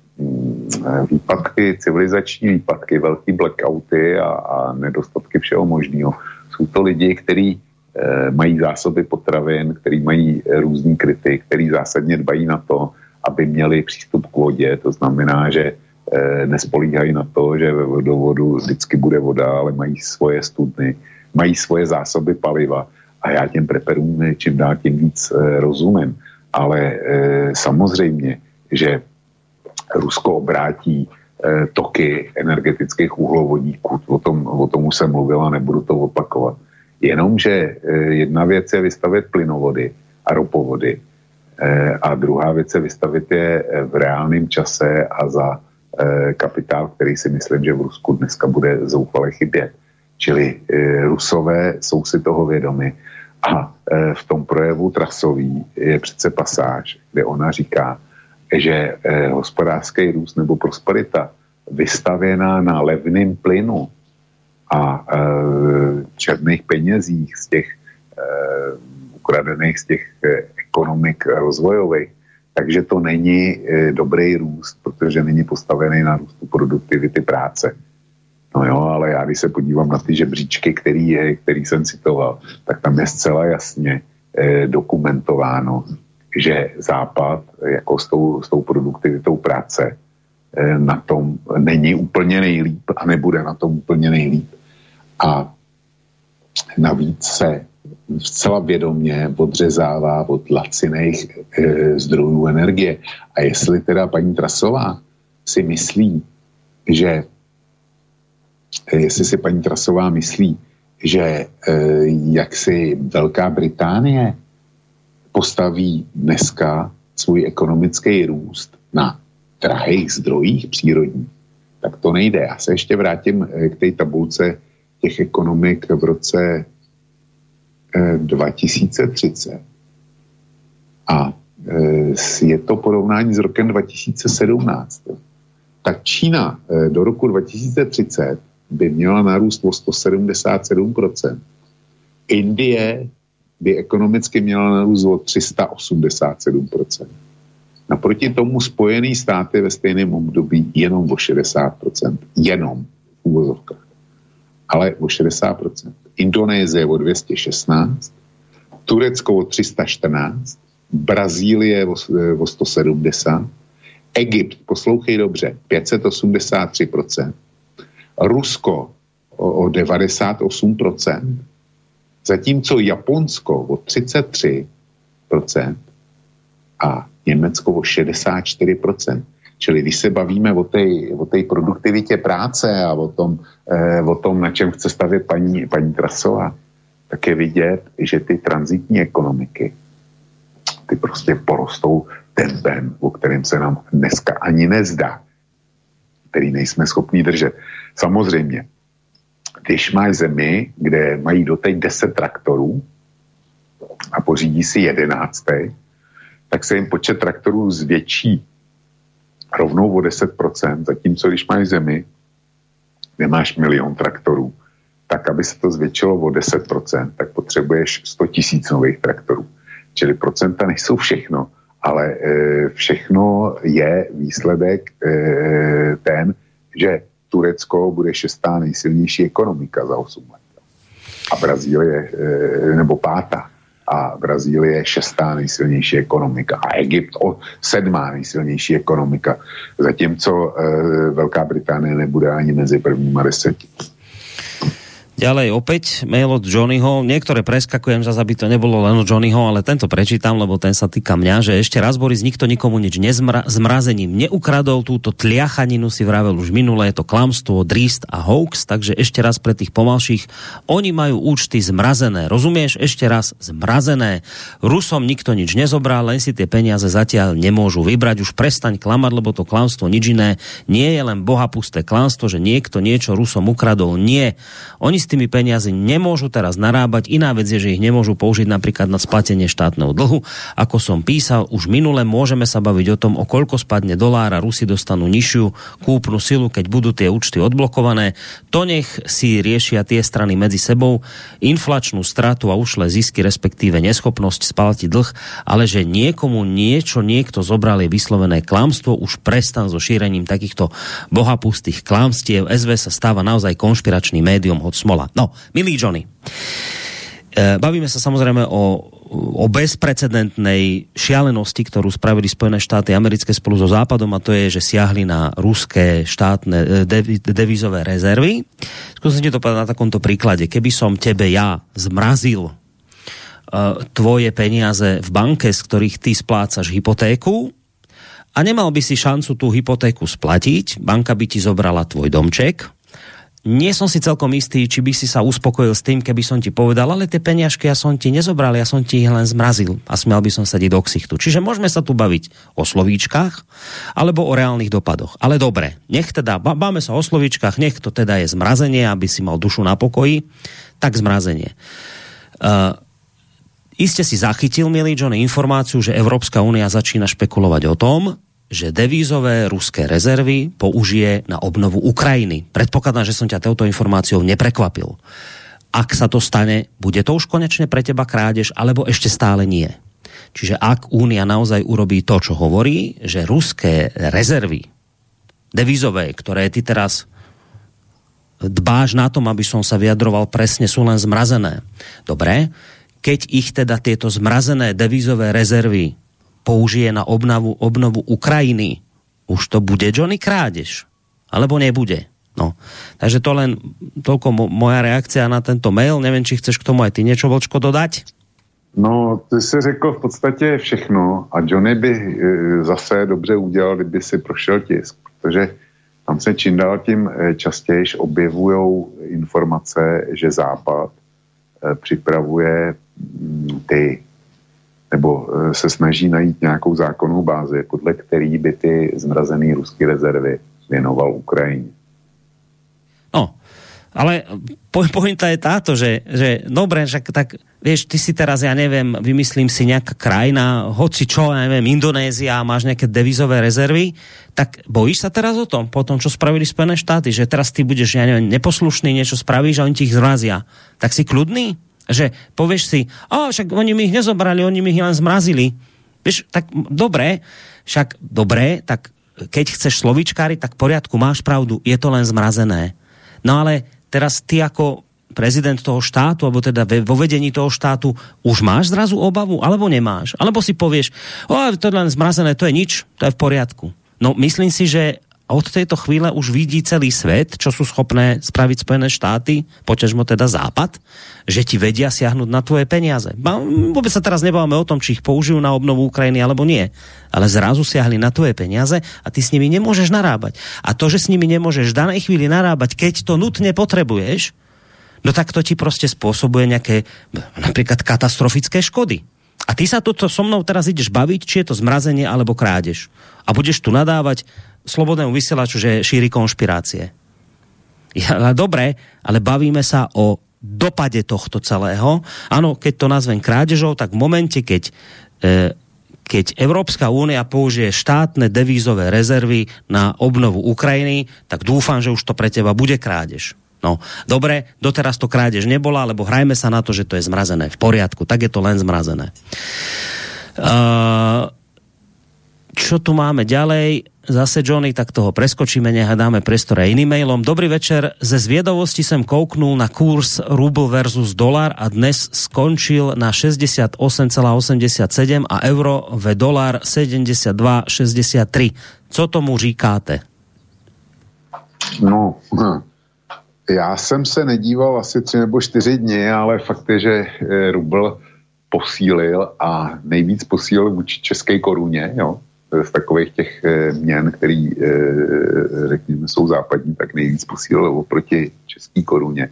výpadky, civilizační výpadky, velký blackouty a, a nedostatky všeho možného. Jsou to lidi, kteří e, mají zásoby potravin, kteří mají různý kryty, kteří zásadně dbají na to, aby měli přístup k vodě. To znamená, že e, nespolíhají na to, že ve vodovodu vždycky bude voda, ale mají svoje studny, mají svoje zásoby paliva. A já těm preperům čím dál tím víc e, rozumím. Ale e, samozřejmě, že Rusko obrátí eh, toky energetických uhlovodíků. O tom, o tom už jsem mluvil a nebudu to opakovat. Jenomže eh, jedna věc je vystavit plynovody a ropovody eh, a druhá věc je vystavit je v reálném čase a za kapitál, který si myslím, že v Rusku dneska bude zoufale chybět. Čili Rusové jsou si toho vědomi a v tom projevu Trasový je přece pasáž, kde ona říká, že eh, hospodářský růst nebo prosperita vystavěná na levném plynu a eh, černých penězích z těch eh, ukradených z těch eh, ekonomik rozvojových, takže to není eh, dobrý růst, protože není postavený na růstu produktivity práce. No jo, ale já když se podívám na ty žebříčky, který, je, který jsem citoval, tak tam je zcela jasně eh, dokumentováno, že Západ jako s tou, s tou produktivitou práce eh, na tom není úplně nejlíp a nebude na tom úplně nejlíp. A navíc se zcela vědomě odřezává od laciných e, zdrojů energie. A jestli teda paní Trasová si myslí, že jestli si paní Trasová myslí, že e, jak si Velká Británie postaví dneska svůj ekonomický růst na drahých zdrojích přírodních, tak to nejde. Já se ještě vrátím e, k té tabulce těch ekonomik v roce 2030. A e, je to porovnání s rokem 2017. Tak Čína do roku 2030 by měla narůst o 177%. Indie by ekonomicky měla narůst o 387%. Naproti tomu Spojené státy ve stejném období jenom o 60%. Jenom v úvozovkách. Ale o 60%. Indonésie o 216, Turecko o 314, Brazílie o, o 170, Egypt, poslouchej dobře, 583%, Rusko o, o 98%, zatímco Japonsko o 33% a Německo o 64%. Čili když se bavíme o té o produktivitě práce a o tom, eh, o tom, na čem chce stavět paní, paní Trasová, tak je vidět, že ty transitní ekonomiky, ty prostě porostou tempem, o kterém se nám dneska ani nezdá, který nejsme schopni držet. Samozřejmě, když máš zemi, kde mají doteď 10 traktorů a pořídí si jedenáctý, tak se jim počet traktorů zvětší rovnou o 10%, zatímco když máš zemi, kde máš milion traktorů, tak aby se to zvětšilo o 10%, tak potřebuješ 100 tisíc nových traktorů. Čili procenta nejsou všechno, ale e, všechno je výsledek e, ten, že Turecko bude šestá nejsilnější ekonomika za 8 let. A Brazílie, e, nebo pátá a Brazílie je šestá nejsilnější ekonomika a Egypt o sedmá nejsilnější ekonomika, zatímco e, Velká Británie nebude ani mezi prvníma deseti. Ďalej opäť mail od Johnnyho. Niektoré preskakujem, zase aby to nebolo len od Johnnyho, ale tento prečítam, lebo ten sa týka mňa, že ešte raz Boris, nikto nikomu nič nezmra, zmrazením neukradol túto tliachaninu, si vravel už minule, je to klamstvo, dríst a hoax, takže ešte raz pre tých pomalších, oni majú účty zmrazené, rozumieš? Ešte raz zmrazené. Rusom nikto nič nezobral, len si tie peniaze zatiaľ nemôžu vybrať. Už prestaň klamať, lebo to klamstvo nič iné nie je len bohapusté klamstvo, že niekto niečo Rusom ukradol. Nie. Oni tými peniazy nemôžu teraz narábať. Iná vec je, že ich nemôžu použiť napríklad na splatenie štátneho dlhu. Ako som písal, už minule môžeme sa baviť o tom, o koľko spadne dolára, Rusi dostanú nižšiu kúpnu silu, keď budú tie účty odblokované. To nech si riešia tie strany medzi sebou. Inflačnú stratu a ušlé zisky, respektíve neschopnosť splatiť dlh, ale že niekomu niečo niekto zobral je vyslovené klamstvo, už prestan so šírením takýchto bohapustých klamstiev. SV sa stáva naozaj konšpiračným médium od smola. No, milý Johnny, e, bavíme sa samozrejme o, o bezprecedentnej šialenosti, ktorú spravili Spojené štáty americké spolu so Západom a to je, že siahli na ruské štátne e, devizové rezervy. Skúsim to povedať na takomto príklade. Keby som tebe ja zmrazil uh, tvoje peniaze v banke, z ktorých ty splácaš hypotéku a nemal by si šancu tú hypotéku splatiť, banka by ti zobrala tvoj domček, nie som si celkom istý, či by si sa uspokojil s tým, keby som ti povedal, ale tie peniažky ja som ti nezobral, ja som ti ich len zmrazil a smial by som sa do ksichtu. Čiže môžeme sa tu baviť o slovíčkách alebo o reálnych dopadoch. Ale dobre, nech teda, báme sa o slovíčkách, nech to teda je zmrazenie, aby si mal dušu na pokoji, tak zmrazenie. Uh, Iste si zachytil, milý John, informáciu, že Európska únia začína špekulovať o tom, že devízové ruské rezervy použije na obnovu Ukrajiny. Predpokladám, že som ťa touto informáciou neprekvapil. Ak sa to stane, bude to už konečne pre teba krádež, alebo ešte stále nie? Čiže ak Únia naozaj urobí to, čo hovorí, že ruské rezervy devizové, ktoré ty teraz dbáš na tom, aby som sa vyjadroval presne, sú len zmrazené. Dobre, keď ich teda tieto zmrazené devizové rezervy použije na obnovu, obnovu Ukrajiny, už to bude Johnny krádež. Alebo nebude. No. Takže to len toľko mo moja reakcia na tento mail. Nevím, či chceš k tomu aj ty něco, Vlčko, dodať? No, ty jsi řekl v podstatě všechno a Johnny by e, zase dobře udělal, kdyby si prošel tisk, protože tam se čím dál tím e, častěji objevují informace, že Západ e, připravuje ty nebo eh, se snaží najít nějakou zákonnou bázi, podle který by ty zmrazené ruské rezervy věnoval Ukrajině. No, ale pointa je táto, že, že dobre, však tak, vieš, ty si teraz, ja neviem, vymyslím si nejaká krajina, hoci čo, ja neviem, Indonézia, máš nejaké devizové rezervy, tak bojíš sa teraz o tom, po tom, čo spravili Spojené štáty, že teraz ty budeš, ja neviem, neposlušný, niečo spravíš a oni ti ich zrazia. Tak si kľudný? Že povieš si, a však oni mi ich nezobrali, oni mi ich len zmrazili. Vieš, tak dobré, však dobré, tak keď chceš slovičkári, tak v poriadku, máš pravdu, je to len zmrazené. No ale teraz ty ako prezident toho štátu, alebo teda vo vedení toho štátu, už máš zrazu obavu, alebo nemáš? Alebo si povieš, o, to je len zmrazené, to je nič, to je v poriadku. No myslím si, že od tejto chvíle už vidí celý svet, čo sú schopné spraviť Spojené štáty, poťažmo teda Západ, že ti vedia siahnuť na tvoje peniaze. Vôbec sa teraz nebavíme o tom, či ich použijú na obnovu Ukrajiny alebo nie. Ale zrazu siahli na tvoje peniaze a ty s nimi nemôžeš narábať. A to, že s nimi nemôžeš v danej chvíli narábať, keď to nutne potrebuješ, no tak to ti prostě spôsobuje nejaké napríklad katastrofické škody. A ty sa toto so mnou teraz ideš baviť, či je to zmrazenie alebo krádež. A budeš tu nadávať, slobodnému vysielaču, že šíri konšpirácie. Ja, ale dobré, ale bavíme sa o dopade tohto celého. Ano, keď to nazvem krádežou, tak v momente, keď, e, keď Európska únia použije štátne devízové rezervy na obnovu Ukrajiny, tak dúfam, že už to pre teba bude krádež. No, dobre, doteraz to krádež nebola, lebo hrajme sa na to, že to je zmrazené. V poriadku, tak je to len zmrazené. Uh, čo tu máme ďalej? Zase Johnny, tak toho preskočíme, nech dáme priestor aj iným mailom. Dobrý večer, ze zvědavosti jsem kouknul na kurz rubl versus dolar a dnes skončil na 68,87 a euro ve dolar 72,63. Co tomu říkáte? No, hm. já jsem se nedíval asi tři nebo čtyři dny, ale fakt je, že eh, rubl posílil a nejvíc posílil vůči české koruně, jo z takových těch eh, měn, který, eh, řekněme, jsou západní, tak nejvíc posílil oproti české koruně.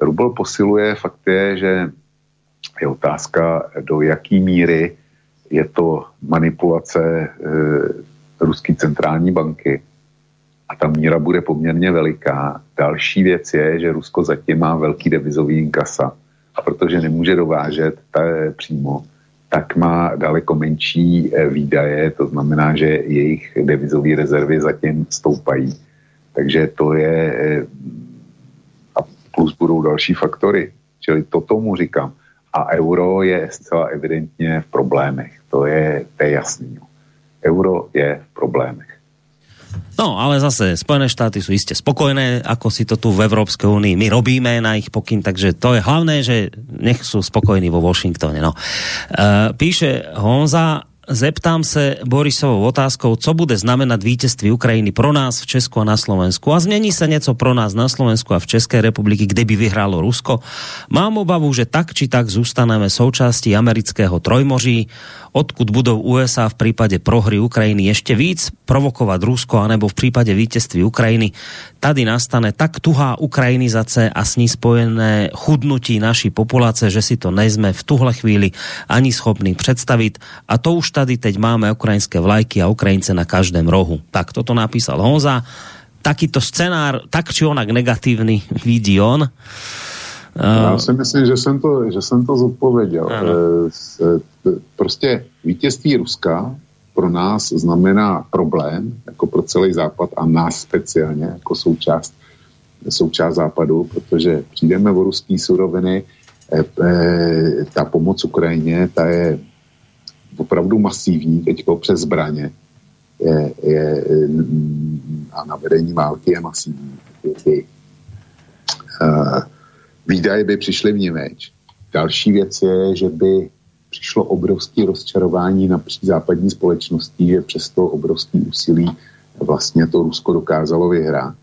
Rubel posiluje, fakt je, že je otázka, do jaký míry je to manipulace e, ruské centrální banky a ta míra bude poměrně veliká. Další věc je, že Rusko zatím má velký devizový inkasa a protože nemůže dovážet ta, přímo, tak má daleko menší eh, výdaje, to znamená, že jejich devizové rezervy zatím stoupají. Takže to je, eh, a plus budou další faktory. Čili to tomu říkám. A euro je zcela evidentně v problémech. To je, to je jasný. Euro je v problémech. No, ale zase Spojené štáty sú iste spokojné, ako si to tu v Európskej únii my robíme na ich pokyn, takže to je hlavné, že nech sú spokojní vo Washingtone. No. Uh, píše Honza, zeptám se Borisovou otázkou, co bude znamenat vítězství Ukrajiny pro nás v Česku a na Slovensku. A změní se něco pro nás na Slovensku a v České republiky, kde by vyhrálo Rusko. Mám obavu, že tak či tak zůstaneme součástí amerického trojmoří odkud budou USA v prípade prohry Ukrajiny ešte víc provokovat Rusko, anebo v prípade vítězství Ukrajiny. Tady nastane tak tuhá ukrajinizace a s ní spojené chudnutí naší populace, že si to nejsme v tuhle chvíli ani schopní představit. A to už tady teď máme ukrajinské vlajky a Ukrajince na každém rohu. Tak toto napísal Honza. Takýto scenár, tak či onak negatívny, vidí on. Já si myslím, že jsem to, že jsem to zodpověděl. E, prostě vítězství Ruska pro nás znamená problém, jako pro celý západ a nás speciálně jako součást, součást západu, protože přijdeme o ruský suroviny, e, e, ta pomoc Ukrajině, ta je opravdu masivní, teď přes zbraně je, je, a na vedení války je masivní. Ty, ty, uh, výdaje by přišly v Němeč. Další věc je, že by přišlo obrovské rozčarování napříč západní společností, že přes to obrovské úsilí vlastně to Rusko dokázalo vyhrát.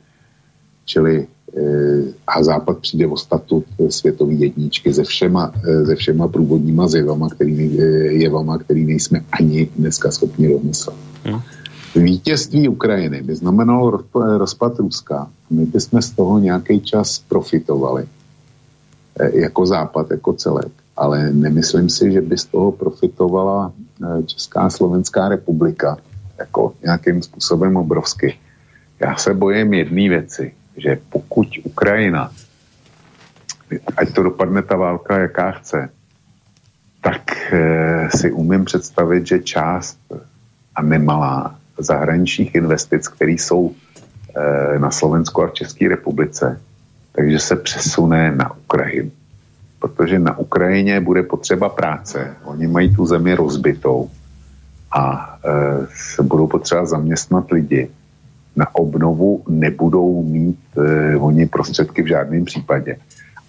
Čili eh, a Západ přijde o statut světové jedničky se všema, eh, se všema průvodníma zjevama, který, eh, jevama, který nejsme ani dneska schopni rozmyslet. Hmm. Vítězství Ukrajiny by znamenalo rozpad Ruska. My bychom z toho nějaký čas profitovali jako Západ, jako celek ale nemyslím si, že by z toho profitovala eh, Česká Slovenská republika jako nějakým způsobem obrovsky. Já se bojím jedné věci, že pokud Ukrajina, ať to dopadne ta válka, jaká chce, tak e, si umím představit, že část a nemalá zahraničních investic, které jsou e, na Slovensku a v České republice, takže se přesune na Ukrajinu protože na Ukrajině bude potřeba práce. Oni mají tu zemi rozbitou a e, se budou potřeba zaměstnat lidi. Na obnovu nebudou mít e, oni prostředky v žádném případě.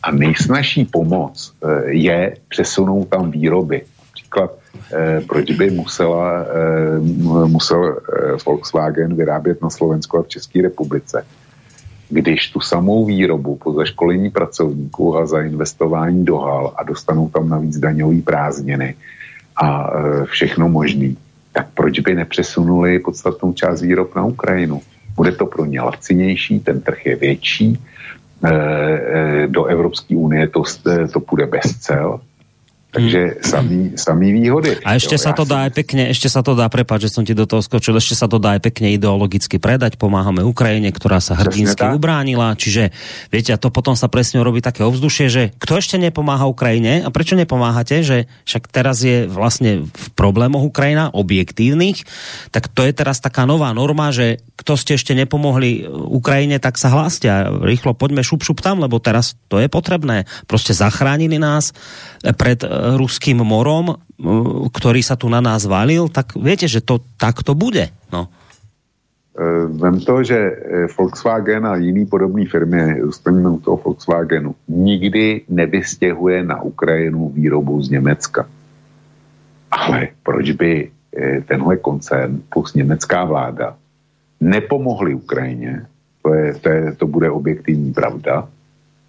A nejsnažší pomoc e, je přesunout tam výroby. Například, e, proč by musela, e, musel e, Volkswagen vyrábět na Slovensku a v České republice když tu samou výrobu po zaškolení pracovníků a zainvestování do hal a dostanou tam navíc daňové prázdniny a e, všechno možný, tak proč by nepřesunuli podstatnou část výrob na Ukrajinu? Bude to pro ně lacinější, ten trh je větší, e, e, do Evropské unie to, to půjde bez cel, Takže hmm. samý, samý výhody. A ešte jo, sa to dá aj pekne, ešte sa to dá, prepáč, že som ti do toho skočil, ešte sa to dá aj pekne ideologicky predať, pomáhame Ukrajine, ktorá sa hrdinsky ubránila, čiže viete, a to potom sa presne robí také ovzdušie, že kto ešte nepomáha Ukrajine a prečo nepomáhate, že však teraz je vlastne v problémoch Ukrajina objektívnych, tak to je teraz taká nová norma, že kto ste ešte nepomohli Ukrajine, tak sa hláste a rýchlo poďme šup, šup tam, lebo teraz to je potrebné. Proste zachránili nás pred ruským morom, ktorý sa tu na nás valil, tak viete, že to takto bude. No. E, vem to, že e, Volkswagen a jiný podobné firmy, u toho Volkswagenu, nikdy nevystěhuje na Ukrajinu výrobu z Německa. Ale proč by tenhle koncern plus německá vláda nepomohli Ukrajině, to, je, to, je, to bude objektivní pravda,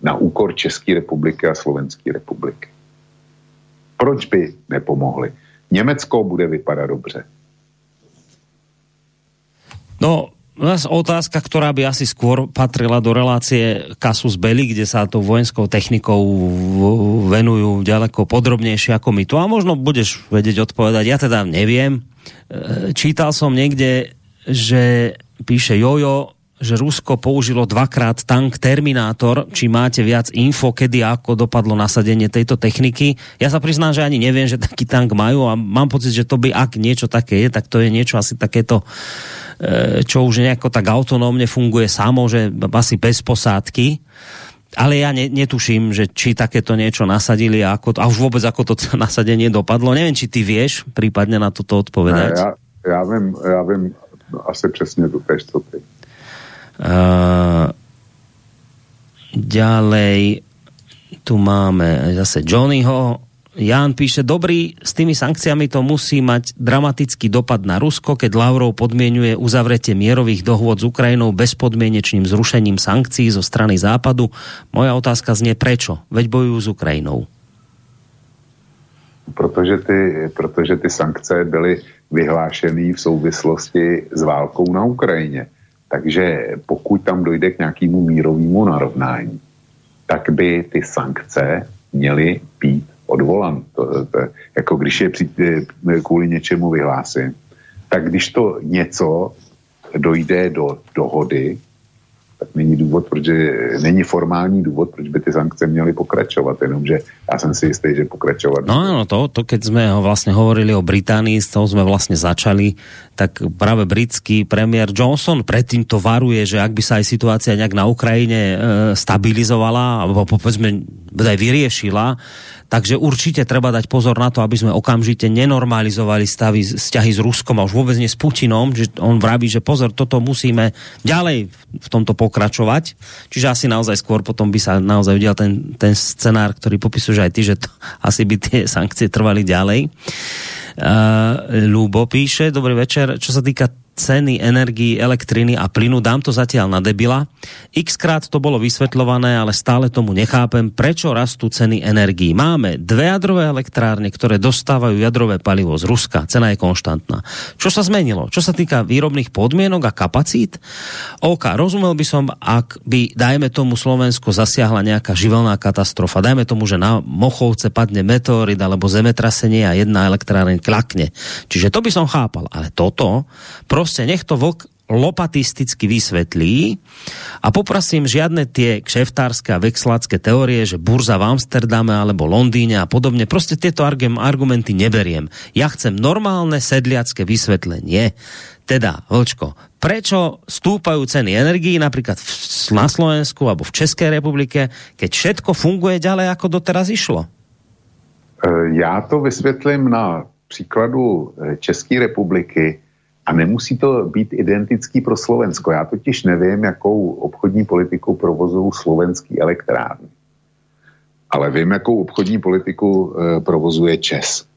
na úkor České republiky a Slovenské republiky. Proč by nepomohli? Německo bude vypadat dobře. No, otázka, ktorá by asi skôr patrila do relácie Kasus Belli, kde sa to vojenskou technikou venujú ďaleko podrobnejšie ako my tu. A možno budeš vedieť odpovedať, ja teda neviem. E, čítal som niekde, že píše Jojo, že Rusko použilo dvakrát tank Terminátor. Či máte viac info, kedy ako dopadlo nasadenie tejto techniky? Ja sa priznám, že ani neviem, že taký tank majú a mám pocit, že to by, ak niečo také je, tak to je niečo asi takéto, e, čo už nejako tak autonómne funguje samo, že asi bez posádky. Ale ja ne, netuším, že či takéto niečo nasadili a, ako, a už vôbec ako to nasadenie dopadlo. Neviem, či ty vieš prípadne na toto odpovedať. Ne, ja, ja vím, ja vím asi přesně to tež, co ty. Uh, ďalej tu máme zase Johnnyho. Jan píše, dobrý, s tými sankciami to musí mať dramatický dopad na Rusko, keď Lavrov podmienuje uzavretie mierových dohôd s Ukrajinou bezpodmienečným zrušením sankcií zo strany Západu. Moja otázka znie prečo? Veď bojujú s Ukrajinou. Protože ty, protože ty sankce byly vyhlášené v souvislosti s válkou na Ukrajině. Takže pokud tam dojde k nějakému mírovému narovnání, tak by ty sankce měly být odvolan. To, to, jako když je při, eh, kvůli něčemu vyhlásím, tak když to něco dojde do dohody, tak není důvod, protože není formální důvod, proč by ty sankce měly pokračovat, jenomže já jsem si jistý, že pokračovat. No ano, to, to keď jsme vlastně hovorili o Británii, s toho jsme vlastně začali, tak právě britský premiér Johnson predtým to varuje, že ak by sa aj situácia nějak na Ukrajine e, stabilizovala, alebo povedzme aj vyriešila, takže určite treba dať pozor na to, aby sme okamžite nenormalizovali stavy, vzťahy s Ruskom a už vôbec nie s Putinom, že on vraví, že pozor, toto musíme ďalej v tomto pokračovať. Čiže asi naozaj skôr potom by sa naozaj udial ten, ten scenár, ktorý popisuješ aj ty, že to, asi by tie sankcie trvali ďalej. Uh, Lubo píše, dobrý večer, čo sa týka ceny energii, elektriny a plynu. Dám to zatiaľ na debila. X krát to bolo vysvetľované, ale stále tomu nechápem, prečo rastú ceny energií. Máme dve jadrové elektrárne, ktoré dostávajú jadrové palivo z Ruska. Cena je konštantná. Čo sa zmenilo? Čo sa týka výrobných podmienok a kapacít? OK, rozumel by som, ak by, dajme tomu, Slovensko zasiahla nejaká živelná katastrofa. Dajme tomu, že na Mochovce padne meteorit alebo zemetrasenie a jedna elektráreň klakne. Čiže to by som chápal. Ale toto, Prostě nech to vlk lopatisticky vysvetlí a poprosím žiadne tie kšeftárske a vexlácké teórie, že burza v Amsterdame alebo Londýne a podobne. Prostě tieto argumenty neberiem. Ja chcem normálne sedliacké vysvetlenie. Teda, Vlčko, prečo stúpajú ceny energií napríklad na Slovensku alebo v České republike, keď všetko funguje ďalej, ako doteraz išlo? E, já to vysvětlím na příkladu e, České republiky, a nemusí to být identický pro Slovensko. Já totiž nevím, jakou obchodní politiku provozují slovenský elektrárny. Ale vím, jakou obchodní politiku e, provozuje Čes.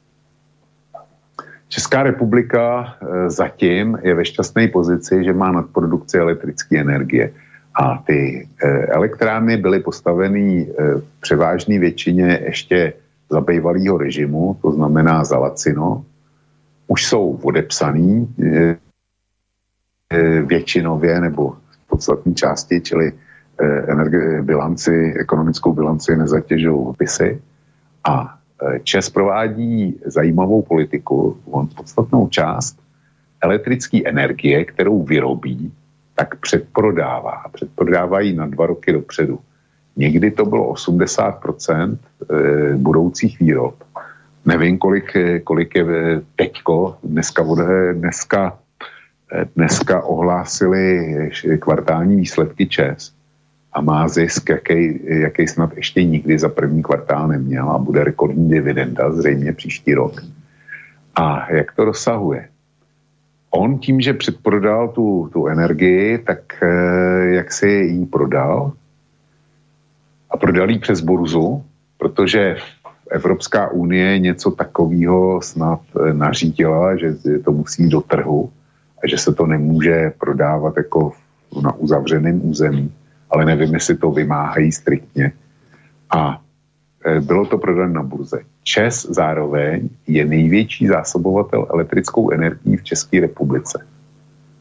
Česká republika e, zatím je ve šťastné pozici, že má nadprodukci elektrické energie. A ty e, elektrárny byly postaveny v převážné většině ještě za bývalého režimu, to znamená za Lacino, už jsou odepsaný e, e, většinově nebo v podstatní části, čili e, bilanci, ekonomickou bilanci nezatěžují opisy. A Čes provádí zajímavou politiku. On podstatnou část elektrické energie, kterou vyrobí, tak předprodává. Předprodávají na dva roky dopředu. Někdy to bylo 80% budoucích výrob Nevím, kolik, kolik je teďko, dneska, dneska, dneska ohlásili kvartální výsledky ČES a má zisk, jaký, jaký snad ještě nikdy za první kvartál neměl a bude rekordní dividenda zřejmě příští rok. A jak to dosahuje? On tím, že předprodal tu, tu energii, tak eh, jak si ji prodal a prodal ji přes burzu, protože Evropská unie něco takového snad eh, nařídila, že to musí do trhu a že se to nemůže prodávat jako na uzavřeném území, ale nevím, jestli to vymáhají striktně. A eh, bylo to prodáno na burze. Čes zároveň je největší zásobovatel elektrickou energií v České republice.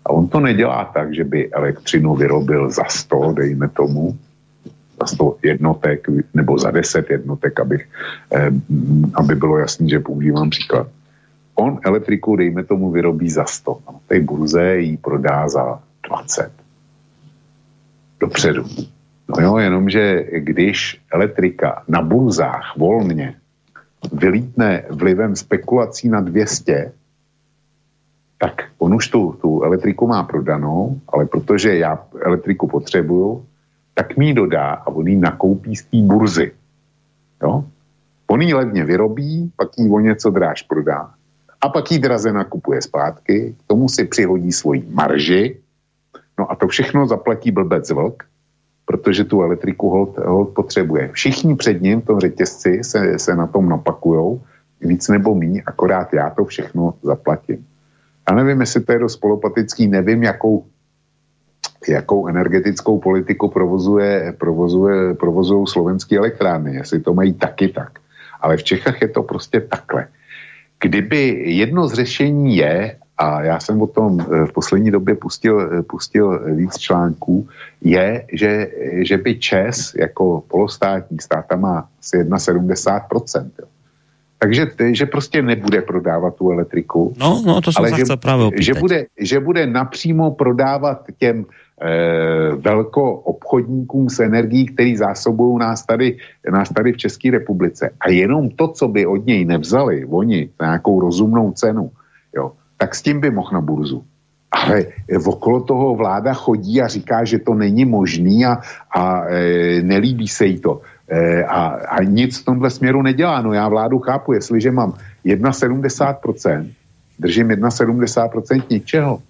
A on to nedělá tak, že by elektřinu vyrobil za 100, dejme tomu, za 100 jednotek nebo za 10 jednotek, abych, eh, aby bylo jasné, že používám příklad. On elektriku, dejme tomu, vyrobí za 100. A na té burze ji prodá za 20. Dopředu. No jo, jenomže když elektrika na burzách volně vylítne vlivem spekulací na 200, tak on už tu, tu elektriku má prodanou, ale protože já elektriku potřebuju, tak mi ji dodá a on ji nakoupí z té burzy. Jo? On ji levně vyrobí, pak ji o něco dráž prodá a pak ji draze nakupuje zpátky, k tomu si přihodí svoji marži, no a to všechno zaplatí blbec vlk, protože tu elektriku hold, hold potřebuje. Všichni před ním v tom řetězci se, se na tom napakujou, víc nebo mí, akorát já to všechno zaplatím. Já nevím, jestli to je dost polopatický, nevím, jakou jakou energetickou politiku provozuje, provozuje, provozují slovenské elektrárny, jestli to mají taky tak. Ale v Čechách je to prostě takhle. Kdyby jedno z řešení je, a já jsem o tom eh, v poslední době pustil, eh, pustil víc článků, je, že, že by Čes jako polostátní státa má asi 1,70%. Jo. Takže že prostě nebude prodávat tu elektriku. No, no to jsem ale že, právě že bude, že bude napřímo prodávat těm velko obchodníkům s energií, který zásobují nás tady, nás tady v České republice. A jenom to, co by od něj nevzali, oni, na nějakou rozumnou cenu, jo, tak s tím by mohl na burzu. Ale okolo toho vláda chodí a říká, že to není možný a, a e, nelíbí se jí to. E, a, a nic v tomhle směru nedělá. No já vládu chápu, jestliže mám 1,70%, držím 1,70% něčeho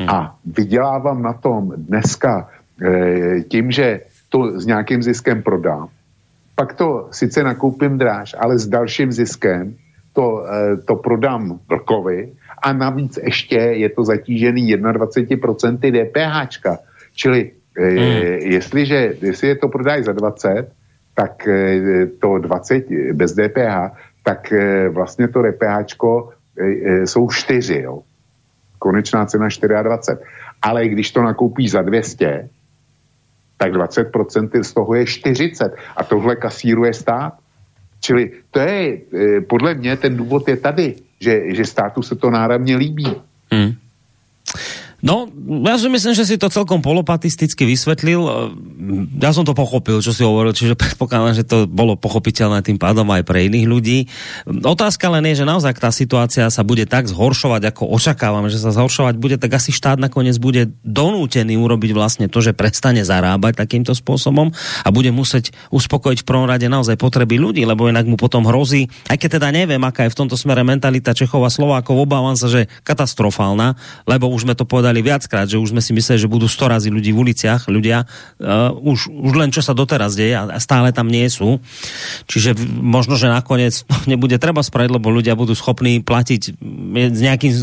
hmm. a vydělávám na tom dneska e, tím, že to s nějakým ziskem prodám, pak to sice nakoupím dráž, ale s dalším ziskem to, e, to prodám vlkovi a navíc ještě je to zatížený 21% DPH. Čili e, hmm. jestliže, jestli je to prodají za 20, tak e, to 20 bez DPH, tak e, vlastně to DPH jsou 4, jo. Konečná cena 24. Ale když to nakoupí za 200, tak 20% z toho je 40. A tohle kasíruje stát. Čili to je, podle mě ten důvod je tady že, že státu se to náramně líbí. Hmm. No, ja si myslím, že si to celkom polopatisticky vysvetlil. Ja som to pochopil, čo si hovoril, čiže predpokladám, že to bolo pochopiteľné tým pádom aj pre iných ľudí. Otázka len je, že naozaj tá situácia sa bude tak zhoršovať, ako očakávame, že sa zhoršovať bude, tak asi štát nakoniec bude donútený urobiť vlastne to, že prestane zarábať takýmto spôsobom a bude musieť uspokojiť v prvom rade naozaj potreby ľudí, lebo inak mu potom hrozí, aj keď teda neviem, aká je v tomto smere mentalita Čechov a Slovákov, obávam sa, že katastrofálna, lebo už sme to povedali povedali viackrát, že už sme si mysleli, že budú 100 razy ľudí v uliciach, ľudia, uh, už, už len čo sa doteraz deje a stále tam nie sú. Čiže možno, že nakoniec nebude treba spraviť, lebo ľudia budú schopní platiť s nejakým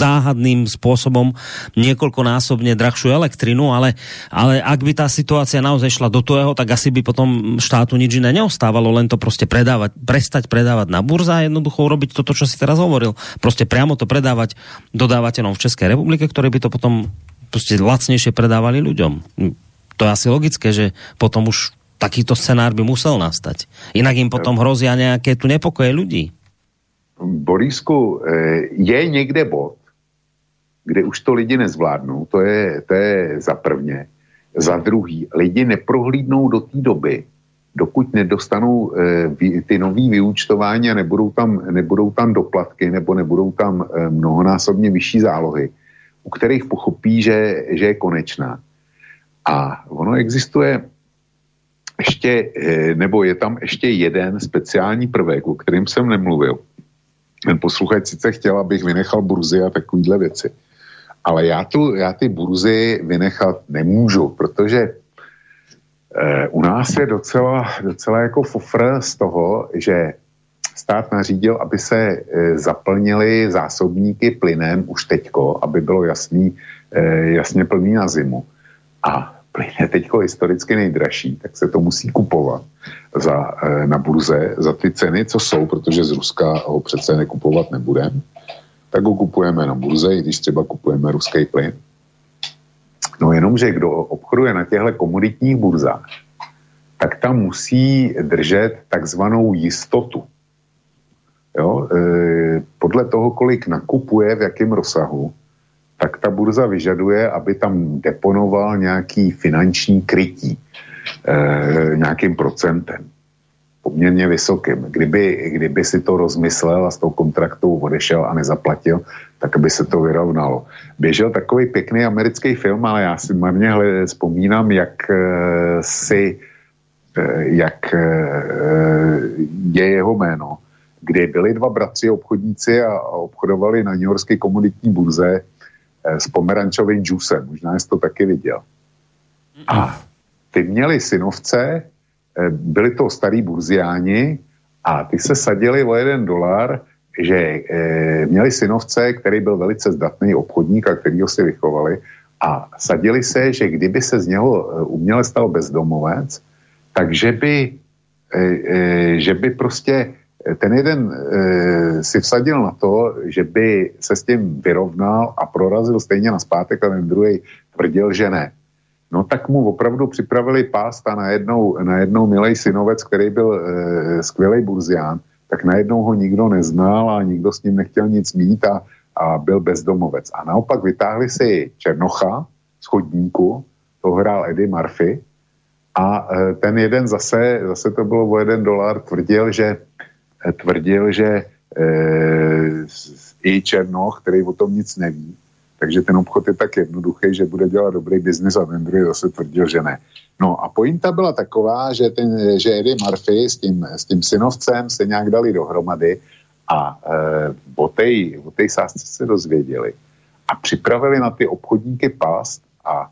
záhadným spôsobom niekoľkonásobne drahšiu elektrinu, ale, ale ak by tá situácia naozaj šla do toho, tak asi by potom štátu nič iné neostávalo, len to prostě predávať, prestať predávať na burza a jednoducho urobiť toto, čo si teraz hovoril. Prostě priamo to predávať dodávateľom v Českej republike, ktorí by to potom prostě lacnejšie predávali ľuďom. To je asi logické, že potom už takýto scenár by musel nastať. Inak im potom hrozia nějaké tu nepokoje ľudí. Borisku, eh, je někde bod, kde už to lidi nezvládnou, to je, to je za prvně. Za druhý, lidi neprohlídnou do té doby, dokud nedostanou e, ty nový vyúčtování a nebudou tam, nebudou tam doplatky nebo nebudou tam e, mnohonásobně vyšší zálohy, u kterých pochopí, že, že je konečná. A ono existuje ještě, eh, nebo je tam ještě jeden speciální prvek, o kterým jsem nemluvil. Ten posluchač sice chtěl, abych vynechal burzy a takovýhle věci. Ale já, tu, já ty burzy vynechat nemůžu, protože eh, u nás je docela, docela jako fofr z toho, že stát nařídil, aby se e, zaplnily zásobníky plynem už teďko, aby bylo jasný, e, jasně plný na zimu. A plyn je teďko historicky nejdražší, tak se to musí kupovat za, e, na burze za ty ceny, co jsou, protože z Ruska ho přece nekupovat nebudeme. Tak ho kupujeme na burze, i když třeba kupujeme ruský plyn. No jenomže kdo obchoduje na těchto komoditních burzách, tak tam musí držet takzvanou jistotu. Jo? E, podle toho, kolik nakupuje, v jakém rozsahu, tak ta burza vyžaduje, aby tam deponoval nějaký finanční krytí e, nějakým procentem. Poměrně vysokým. Kdyby, kdyby si to rozmyslel a s tou kontraktou odešel a nezaplatil, tak by se to vyrovnalo. Běžel takový pěkný americký film, ale já si marně vzpomínám, jak e, si e, jak je jeho jméno kdy byli dva bratři obchodníci a, obchodovali na New komoditní burze eh, s pomerančovým džusem. Možná jsi to taky viděl. A ty měli synovce, eh, byli to starý burziáni a ty se sadili o jeden dolar, že eh, měli synovce, který byl velice zdatný obchodník a který ho si vychovali a sadili se, že kdyby se z něho uměle stal bezdomovec, takže by, že by prostě ten jeden e, si vsadil na to, že by se s tím vyrovnal a prorazil stejně na zpátek a ten druhý tvrdil, že ne. No tak mu opravdu připravili pást a najednou, najednou milej synovec, který byl e, skvělý burzián, tak najednou ho nikdo neznal a nikdo s ním nechtěl nic mít a, a byl bezdomovec. A naopak vytáhli si Černocha, schodníku, to hrál Eddie Murphy a ten jeden zase, zase to bylo o jeden dolar, tvrdil, že tvrdil, že e, i Černoch, který o tom nic neví, takže ten obchod je tak jednoduchý, že bude dělat dobrý biznis a ten druhý zase tvrdil, že ne. No a pointa byla taková, že, ten, že Eddie Murphy s tím, s tím synovcem se nějak dali dohromady a e, o té sásce se dozvěděli a připravili na ty obchodníky past a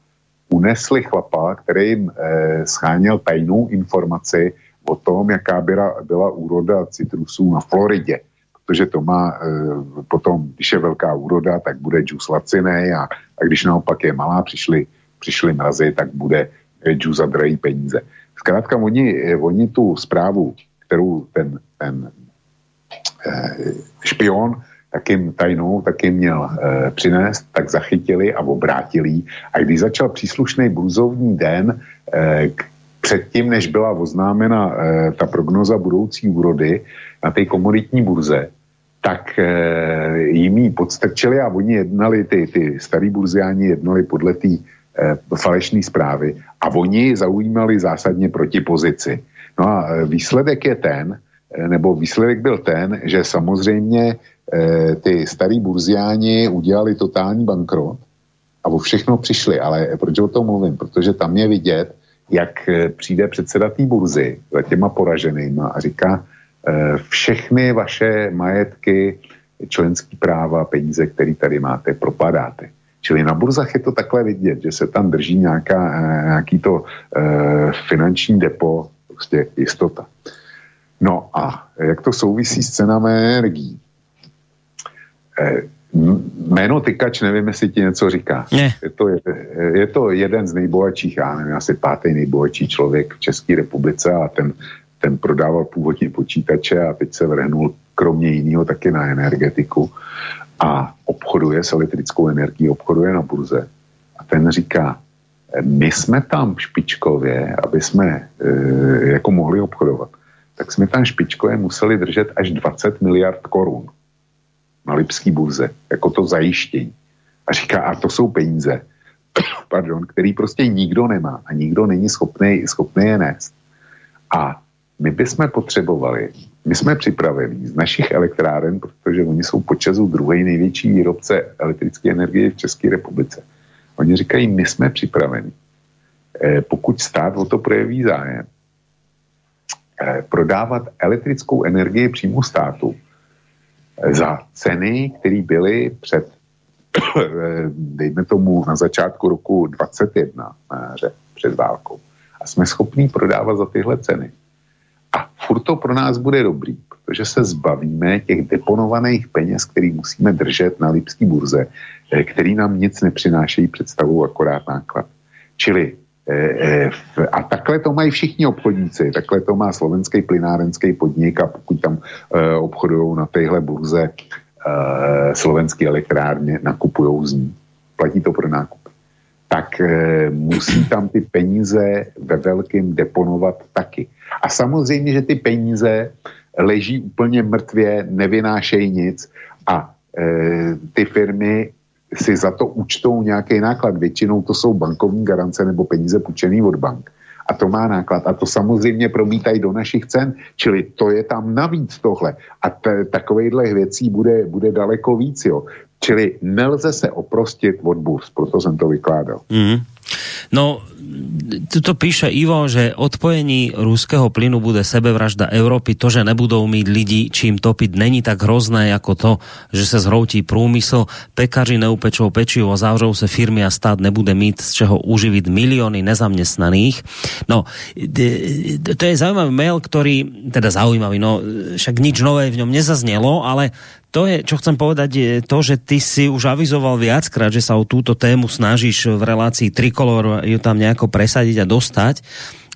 unesli chlapa, který jim e, scháněl tajnou informaci o tom, jaká byla, byla úroda citrusů na Floridě. Protože to má e, potom, když je velká úroda, tak bude džus laciný a, a když naopak je malá, přišly, přišly mrazy, tak bude džus za drahý peníze. Zkrátka, oni, oni tu zprávu, kterou ten, ten e, špion tak jim tajnou, tak jim měl e, přinést, tak zachytili a obrátili. A když začal příslušný bluzovní den, e, předtím, než byla oznámena e, ta prognoza budoucí úrody na té komoditní burze, tak e, jim ji podstrčili a oni jednali, ty, ty starý burziáni jednali podle té e, falešné zprávy a oni zaujímali zásadně proti pozici. No a výsledek je ten, nebo výsledek byl ten, že samozřejmě Eh, ty starý burziáni udělali totální bankrot a o všechno přišli. Ale proč o tom mluvím? Protože tam je vidět, jak eh, přijde předseda té burzy za těma poraženýma a říká, eh, všechny vaše majetky, členský práva, peníze, které tady máte, propadáte. Čili na burzách je to takhle vidět, že se tam drží nějaká, nějaký to finanční depo, prostě jistota. No a jak to souvisí s cenami energií? Jméno Tykač, nevím, jestli ti něco říká. Ne. Je, to, je, je to jeden z nejbohatších, já nevím, asi pátý nejbohatší člověk v České republice a ten, ten prodával původně počítače a teď se vrhnul kromě jiného taky na energetiku a obchoduje s elektrickou energií, obchoduje na burze. A ten říká, my jsme tam špičkově, aby jsme e, jako mohli obchodovat, tak jsme tam špičkově museli držet až 20 miliard korun na Lipský burze, jako to zajištění. A říká, a to jsou peníze, pardon, který prostě nikdo nemá a nikdo není schopný, schopný je nést. A my bychom potřebovali, my jsme připraveni z našich elektráren, protože oni jsou počasu druhý největší výrobce elektrické energie v České republice. Oni říkají, my jsme připraveni. Eh, pokud stát o to projeví zájem, eh, prodávat elektrickou energii přímo státu za ceny, které byly před, dejme tomu, na začátku roku 21, před válkou. A jsme schopní prodávat za tyhle ceny. A furt to pro nás bude dobrý, protože se zbavíme těch deponovaných peněz, který musíme držet na Lipské burze, eh, který nám nic nepřinášejí představu akorát náklad. Čili Eh, eh, a takhle to mají všichni obchodníci, takhle to má slovenský plynárenský podnik a pokud tam eh, obchodují na téhle burze slovenské elektrárně, nakupují z ní, platí to pro nákup, tak musí tam ty peníze ve velkém deponovat taky. A samozřejmě, že ty peníze leží úplně mrtvě, nevynášejí nic a ty firmy si za to účtou nějaký náklad. Většinou to jsou bankovní garance nebo peníze půjčený od bank. A to má náklad. A to samozřejmě promítají do našich cen. Čili to je tam navíc tohle. A t- takovejhle věcí bude, bude daleko víc. Jo. Čili nelze se oprostit od burs, proto jsem to vykládal. Mm. No, to píše Ivo, že odpojení ruského plynu bude sebevražda Európy. To, že nebudou mít lidi čím topiť, není tak hrozné jako to, že se zhroutí průmysl, pekaři neupečou pečivo, zavřou se firmy a stát nebude mít z čeho uživit miliony nezaměstnaných. No, to je zaujímavý mail, ktorý, teda zaujímavý, no však nič nové v ňom nezaznělo, ale to je, čo chcem povedať, je to, že ty si už avizoval viackrát, že sa o túto tému snažíš v relácii Trikolor ju tam nejako presadiť a dostať,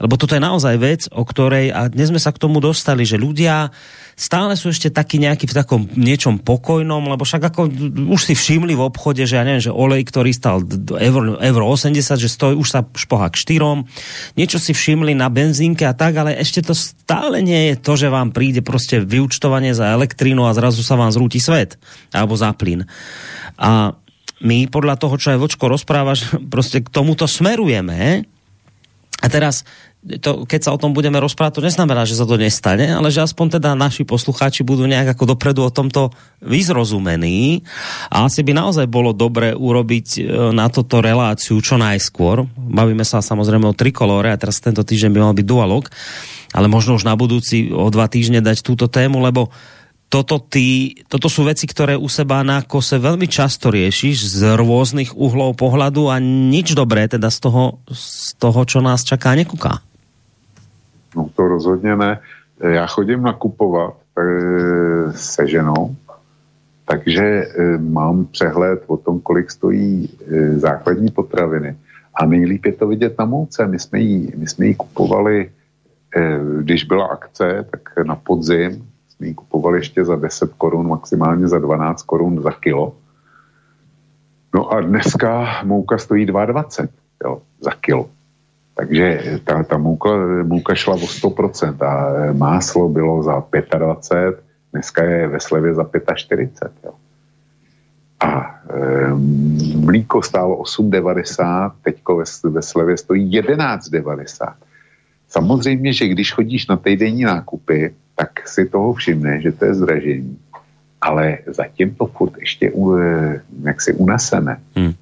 lebo toto je naozaj vec, o ktorej, a dnes sme sa k tomu dostali, že ľudia stále sú ešte takí nejaký v takom niečom pokojnom, lebo však ako už si všimli v obchode, že ja neviem, že olej, ktorý stal euro, euro 80, že stojí, už sa špohá k štyrom, niečo si všimli na benzínke a tak, ale ešte to stále nie je to, že vám príde prostě vyučtovanie za elektrínu a zrazu sa vám zrúti svet, alebo za plyn. A my podľa toho, čo aj Vočko rozprávaš, prostě k tomuto smerujeme. A teraz to, keď sa o tom budeme rozprávať, to neznamená, že sa to nestane, ale že aspoň teda naši poslucháči budú nejak ako dopredu o tomto vyzrozumení a asi by naozaj bolo dobre urobiť e, na toto reláciu čo najskôr. Bavíme sa samozrejme o trikolore a teraz tento týždeň by mal byť dualog, ale možno už na budúci o dva týždne dať túto tému, lebo toto, ty, toto sú veci, ktoré u seba na kose veľmi často riešiš z rôznych uhlov pohľadu a nič dobré teda z toho, z toho čo nás čaká, nekuká. No to rozhodně ne. Já chodím nakupovat e, se ženou, takže e, mám přehled o tom, kolik stojí e, základní potraviny. A nejlíp je to vidět na mouce. My jsme ji, my jsme ji kupovali, když byla akce, tak na podzim jsme ji kupovali ještě za 10 korun, maximálně za 12 korun za kilo. No a dneska mouka stojí 22 jo, za kilo. Takže ta, ta mouka, mouka šla o 100% a máslo bylo za 25, dneska je ve slevě za 45. Jo. A e, mlíko stálo 8,90, teďko ve, ve slevě stojí 11,90. Samozřejmě, že když chodíš na týdenní nákupy, tak si toho všimne, že to je zdražení. Ale zatím to furt ještě e, jak si uneseme. Hmm.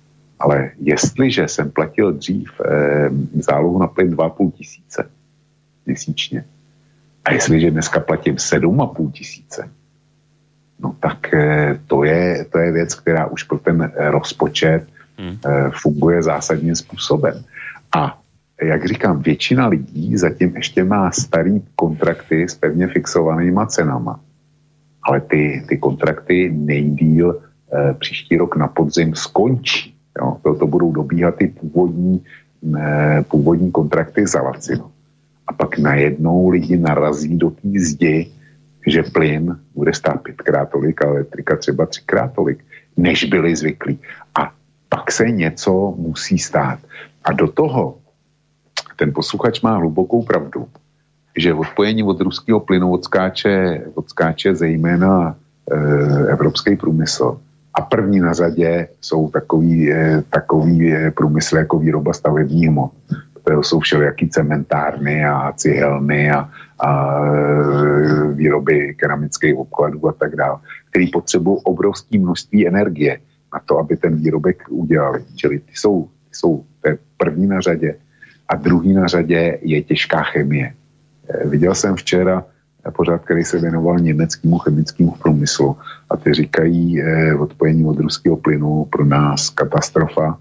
Ale jestliže jsem platil dřív eh, zálohu na plyn 2,5 tisíce měsíčně a jestliže dneska platím 7,5 tisíce, no tak eh, to, je, to je věc, která už pro ten rozpočet hmm. eh, funguje zásadním způsobem. A jak říkám, většina lidí zatím ještě má starý kontrakty s pevně fixovanýma cenama. Ale ty, ty kontrakty nejdíl eh, příští rok na podzim skončí. Jo, to, budou dobíhat ty původní, ne, původní kontrakty za vakcinu. A pak najednou lidi narazí do té zdi, že plyn bude stát pětkrát tolik a elektrika třeba třikrát tolik, než byli zvyklí. A pak se něco musí stát. A do toho ten posluchač má hlubokou pravdu, že odpojení od ruského plynu odskáče, odskáče zejména e, evropský průmysl a první na řadě jsou takový, eh, takový eh, průmysl jako výroba stavebních hmot. To jsou všelijaký cementárny a cihelny a, a eh, výroby keramických obkladů a tak dále, který potřebují obrovské množství energie na to, aby ten výrobek udělali. Čili ty jsou, ty jsou to je první na řadě. A druhý na řadě je těžká chemie. Viděl jsem včera pořád, který se věnoval německému chemickému průmyslu a ty říkají eh, odpojení od ruského plynu pro nás katastrofa,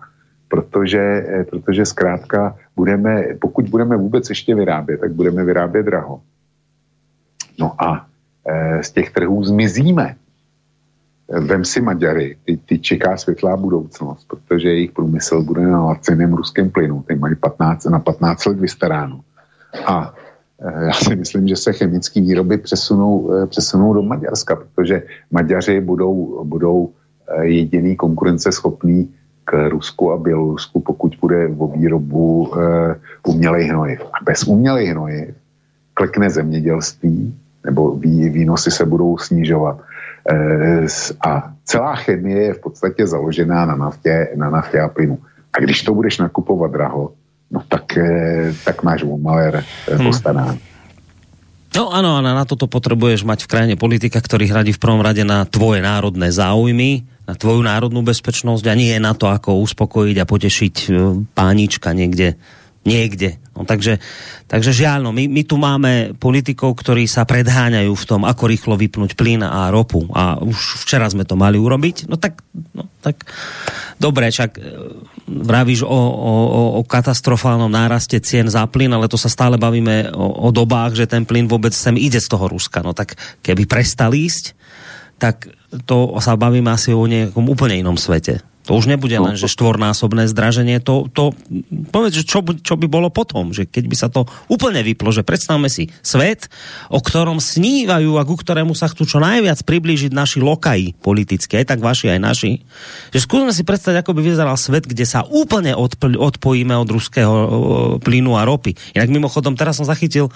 protože, eh, protože zkrátka budeme, pokud budeme vůbec ještě vyrábět, tak budeme vyrábět draho. No a eh, z těch trhů zmizíme. Vem si Maďary, ty, ty čeká světlá budoucnost, protože jejich průmysl bude na laciném ruském plynu, ty mají 15, na 15 let vystaráno. A já si myslím, že se chemické výroby přesunou, eh, přesunou do Maďarska, protože Maďaři budou, budou eh, jediný konkurenceschopný k Rusku a Bělorusku, pokud bude o výrobu umělej hnojiv. A bez umělej hnojiv klekne zemědělství, nebo vý, výnosy se budou snižovat. A celá chemie je v podstatě založená na naftě, na naftě a plynu. A když to budeš nakupovat draho, tak, eh, tak máš malér eh, hmm. No áno, ale na toto potrebuješ mať v krajine politika, ktorý hradí v prvom rade na tvoje národné záujmy, na tvoju národnú bezpečnosť a nie na to, ako uspokojiť a potešiť eh, pánička niekde niekde. No, takže, takže žiaľ, no, my, my tu máme politikov, ktorí sa predháňajú v tom, ako rýchlo vypnúť plyn a ropu. A už včera sme to mali urobiť. No tak, no, tak dobre, čak vravíš o, o, o katastrofálnom náraste cien za plyn, ale to sa stále bavíme o, o dobách, že ten plyn vôbec sem ide z toho Ruska. No tak keby prestal ísť, tak to sa bavíme asi o nejakom úplne inom svete. To už nebude no, len, že štvornásobné zdraženie, to, to povedz, čo, čo by bolo potom, že keď by sa to úplne vyplo, že predstavme si svet, o ktorom snívajú a ku ktorému sa chcú čo najviac priblížiť naši lokaji politické, aj tak vaši, aj naši, že skúsme si predstaviť, ako by vyzeral svet, kde sa úplne odp- odpojíme od ruského plynu a ropy. Inak mimochodom, teraz som zachytil,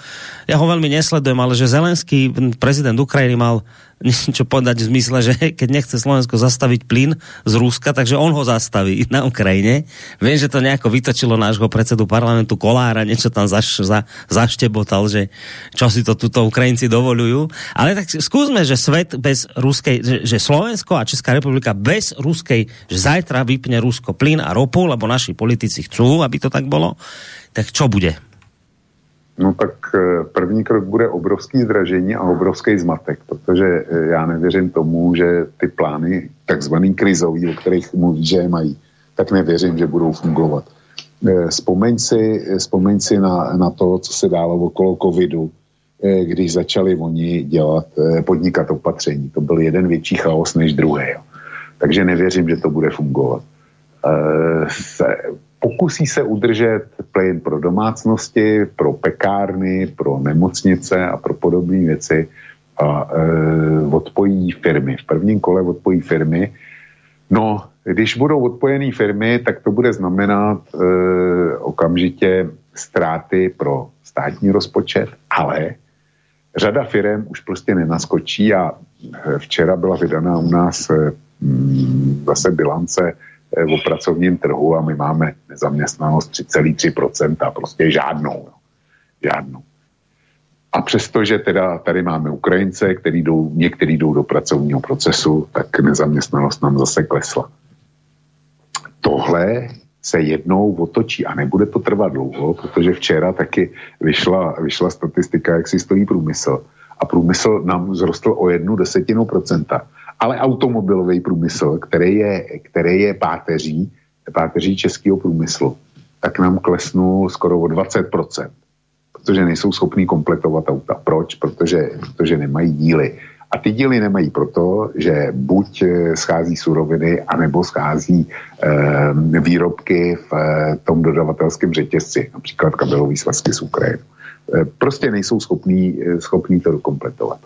ja ho veľmi nesledujem, ale že Zelenský, prezident Ukrajiny mal niečo podať v zmysle, že keď nechce Slovensko zastaviť plyn z Ruska, takže on ho zastaví na Ukrajine. Viem, že to nejako vytočilo nášho predsedu parlamentu Kolára, niečo tam zaš, za, zaštebotal, že čo si to tuto Ukrajinci dovolujú. Ale tak skúsme, že svet bez ruskej, že, že Slovensko a Česká republika bez ruskej, že zajtra vypne Rusko plyn a ropu, lebo naši politici chcú, aby to tak bolo. Tak čo bude? No tak eh, první krok bude obrovský zdražení a obrovský zmatek, protože eh, já nevěřím tomu, že ty plány takzvaný krizový, o kterých mluví, že je mají, tak nevěřím, že budou fungovat. Eh, vzpomeň si, vzpomeň si na, na to, co se dálo okolo covidu, když začali oni dělat, podnikat opatření. To byl jeden větší chaos než druhý. Takže nevěřím, že to bude fungovat. Pokusí se udržet plyn pro domácnosti, pro pekárny, pro nemocnice a pro podobné věci a e, odpojí firmy. V prvním kole odpojí firmy. No, když budou odpojené firmy, tak to bude znamenat e, okamžitě ztráty pro státní rozpočet, ale řada firm už prostě nenaskočí a e, včera byla vydaná u nás e, zase bilance o pracovním trhu a my máme nezaměstnanost 3,3%, prostě žádnou. No. Žádnou. A přesto, že teda tady máme Ukrajince, který jdou, některý jdou do pracovního procesu, tak nezaměstnanost nám zase klesla. Tohle se jednou otočí a nebude to trvat dlouho, protože včera taky vyšla, vyšla statistika, jak si stojí průmysl. A průmysl nám zrostl o jednu desetinu procenta ale automobilový průmysl, který je, který je páteří, páteří českého průmyslu, tak nám klesnul skoro o 20%, protože nejsou schopní kompletovat auta. Proč? Protože, protože nemají díly. A ty díly nemají proto, že buď eh, schází suroviny, anebo schází e, výrobky v e, tom dodavatelském řetězci, například kabelový svazky z Ukrajiny. E, prostě nejsou schopní, schopní to dokompletovat.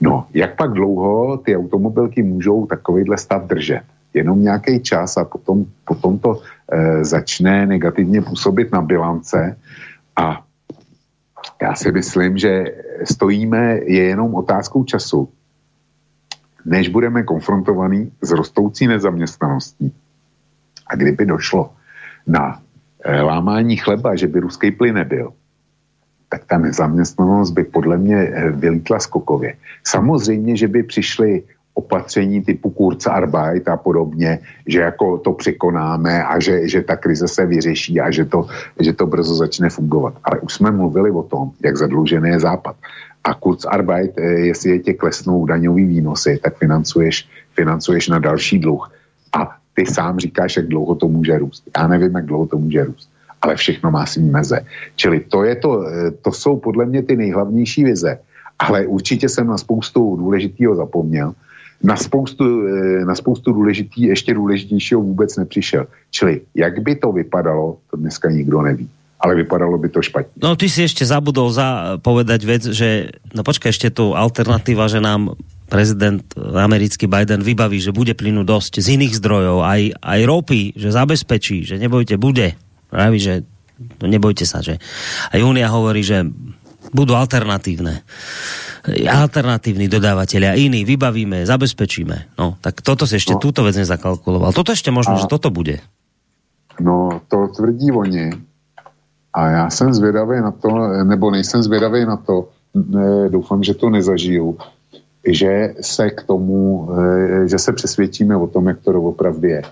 No, jak pak dlouho ty automobilky můžou takovýhle stav držet? Jenom nějaký čas a potom, potom to e, začne negativně působit na bilance a já si myslím, že stojíme, je jenom otázkou času, než budeme konfrontovaní s rostoucí nezaměstnaností. A kdyby došlo na e, lámání chleba, že by ruský plyn nebyl, tak ta nezaměstnanost by podle mě eh, vylítla skokově. Samozřejmě, že by přišly opatření typu Kurzarbeit a podobně, že jako to překonáme a že, že ta krize se vyřeší a že to, že to brzo začne fungovat. Ale už jsme mluvili o tom, jak zadlužený je Západ. A Kurzarbeit, eh, jestli je tě klesnou daňový výnosy, tak financuješ, financuješ na další dluh. A ty sám říkáš, jak dlouho to může růst. Já nevím, jak dlouho to může růst ale všechno má svý meze. Čili to, je to, eh, to jsou podle mě ty nejhlavnější vize. Ale určitě jsem na spoustu důležitého zapomněl. Na spoustu, eh, na spoustu důležitý, ještě důležitějšího vůbec nepřišel. Čili jak by to vypadalo, to dneska nikdo neví. Ale vypadalo by to špatně. No ty si ještě zabudol za povedať vec, že no počkaj, ešte tu alternativa, že nám prezident americký Biden vybaví, že bude plynu dosť z iných zdrojov, aj, aj ropy, že zabezpečí, že nebojte, bude. Praví, že nebojte sa, že aj Únia hovorí, že budú alternatívne alternatívni dodávateľia, iní, vybavíme, zabezpečíme. No, tak toto si ešte no. túto vec nezakalkuloval. Toto ešte možno, a, že toto bude. No, to tvrdí oni. A já jsem zvědavý na to, nebo nejsem zvědavý na to, ne, doufám, že to nezažiju, že se k tomu, e, že se přesvědčíme o tom, jak to opravdu je.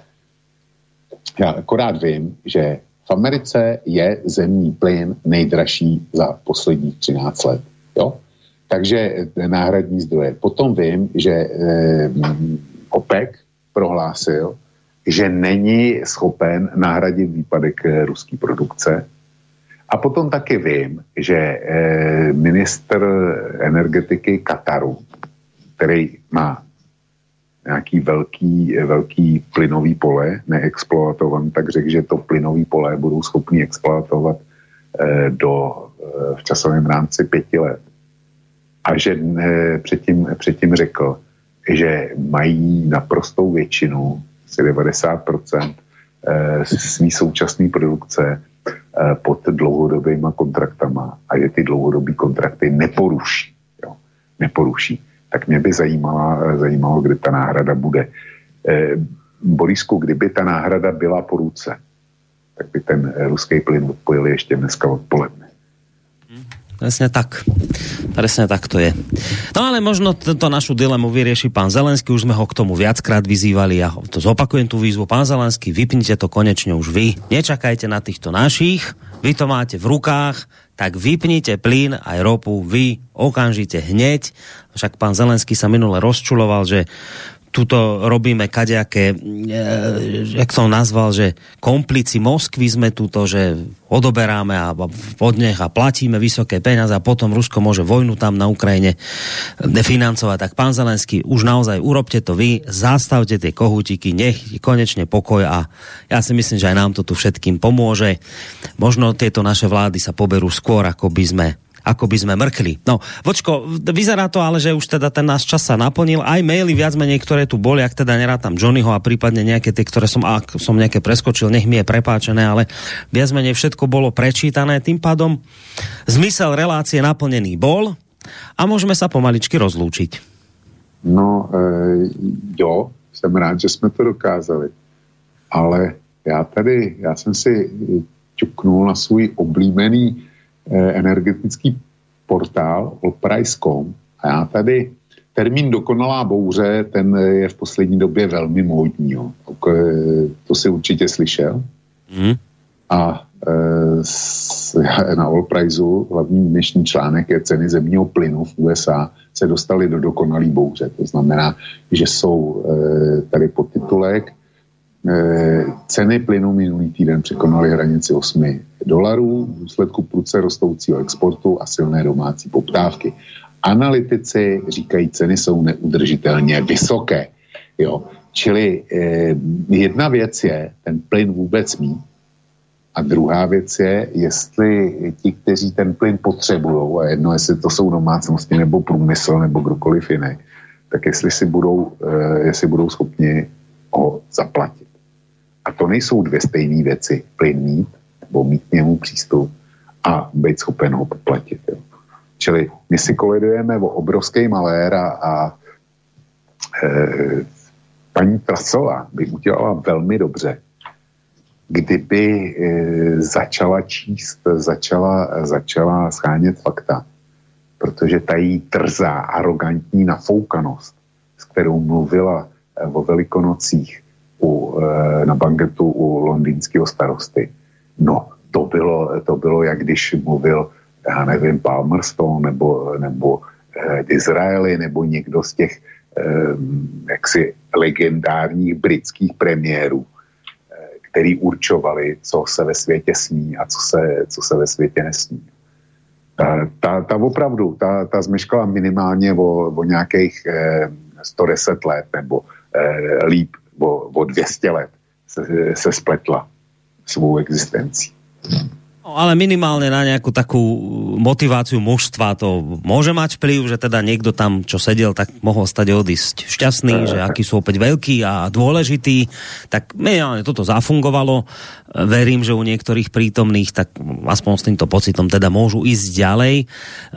Já akorát vím, že v Americe je zemní plyn nejdražší za posledních 13 let. Jo? Takže náhradní zdroje. Potom vím, že eh, OPEC prohlásil, že není schopen nahradit výpadek eh, ruské produkce. A potom taky vím, že eh, minister energetiky Kataru, který má nějaký velký, velký plynový pole neexploatovaný, tak řekl, že to plynový pole budou schopni exploatovat eh, do, eh, v časovém rámci pěti let. A že eh, předtím, předtím řekl, že mají naprostou většinu, asi 90% eh, svý současné produkce eh, pod dlouhodobýma kontraktama a že ty dlouhodobé kontrakty neporuší. Jo? Neporuší. Tak mě by zajímalo, zajímalo kde ta náhrada bude. Eh, Borisku, kdyby ta náhrada byla po ruce, tak by ten ruský plyn odpojili ještě dneska odpoledne. Presne tak. Presne tak to je. No ale možno tento našu dilemu vyrieši pán Zelenský, už sme ho k tomu viackrát vyzývali, ja to zopakujem tú výzvu. Pán Zelenský, vypnite to konečne už vy. Nečakajte na týchto našich, vy to máte v rukách, tak vypnite plyn aj ropu vy okamžite hneď. Však pán Zelenský sa minule rozčuloval, že tuto robíme kadejaké, e, jak som nazval, že komplici Moskvy sme tuto, že odoberáme a podnech a platíme vysoké peniaze a potom Rusko môže vojnu tam na Ukrajine financovať. Tak pán Zelenský, už naozaj urobte to vy, zastavte tie kohutiky, nech konečne pokoj a ja si myslím, že aj nám to tu všetkým pomôže. Možno tieto naše vlády sa poberú skôr, ako by sme ako by sme mrkli. No, Vočko, vyzerá to ale, že už teda ten náš čas sa naplnil. Aj maily viac menej, ktoré tu boli, ak teda nerátam Johnnyho a prípadne nejaké tie, ktoré som, ak som nejaké preskočil, nech mi je prepáčené, ale viac menej všetko bolo prečítané. Tým pádom zmysel relácie naplnený bol a môžeme sa pomaličky rozlúčiť. No, e, jo, jsem rád, že jsme to dokázali. Ale já tady, já jsem si ťuknul na svůj oblíbený energetický portál allprice.com a já tady termín dokonalá bouře, ten je v poslední době velmi módní. Jo. Eh, to si určitě slyšel. Mm. A e, na Allpriceu hlavní dnešní článek je ceny zemního plynu v USA se dostaly do dokonalý bouře. To znamená, že jsou e, tady podtitulek Eh, ceny plynu minulý týden překonaly hranici 8 dolarů v důsledku pruce rostoucího exportu a silné domácí poptávky. Analytici říkají, ceny jsou neudržitelně vysoké. Jo. Čili eh, jedna věc je ten plyn vůbec mít a druhá věc je, jestli ti, kteří ten plyn potřebují, a jedno, jestli to jsou domácnosti nebo průmysl nebo kdokoliv jiný, tak jestli si budou, eh, jestli budou schopni ho zaplatit. A to nejsou dvě stejné věci. Plyn mít, nebo mít k němu přístup a být schopen ho poplatit. Jo. Čili my si kolidujeme o obrovský malér a, a e, paní Trasová by udělala velmi dobře, kdyby e, začala číst, začala, začala schánět fakta, protože ta jí trzá, arrogantní nafoukanost, s kterou mluvila e, o velikonocích, u, eh, na banketu u londýnského starosty. No, to bylo, to bylo, jak když mluvil, já nevím, Palmerston nebo, nebo eh, Disraeli nebo někdo z těch eh, jaksi legendárních britských premiérů, eh, který určovali, co se ve světě smí a co se, co se ve světě nesmí. Ta, ta, ta opravdu, ta, ta zmeškala minimálně o, o nějakých eh, 110 let nebo eh, líp o, o 200 let se, se spletla svou existencí. No, ale minimálne na nejakú takú motiváciu mužstva to môže mať vplyv, že teda niekto tam, čo sedel, tak mohol stať odísť šťastný, že aký sú opäť veľký a dôležitý. Tak minimálne toto zafungovalo. Verím, že u niektorých prítomných, tak aspoň s týmto pocitom teda môžu ísť ďalej.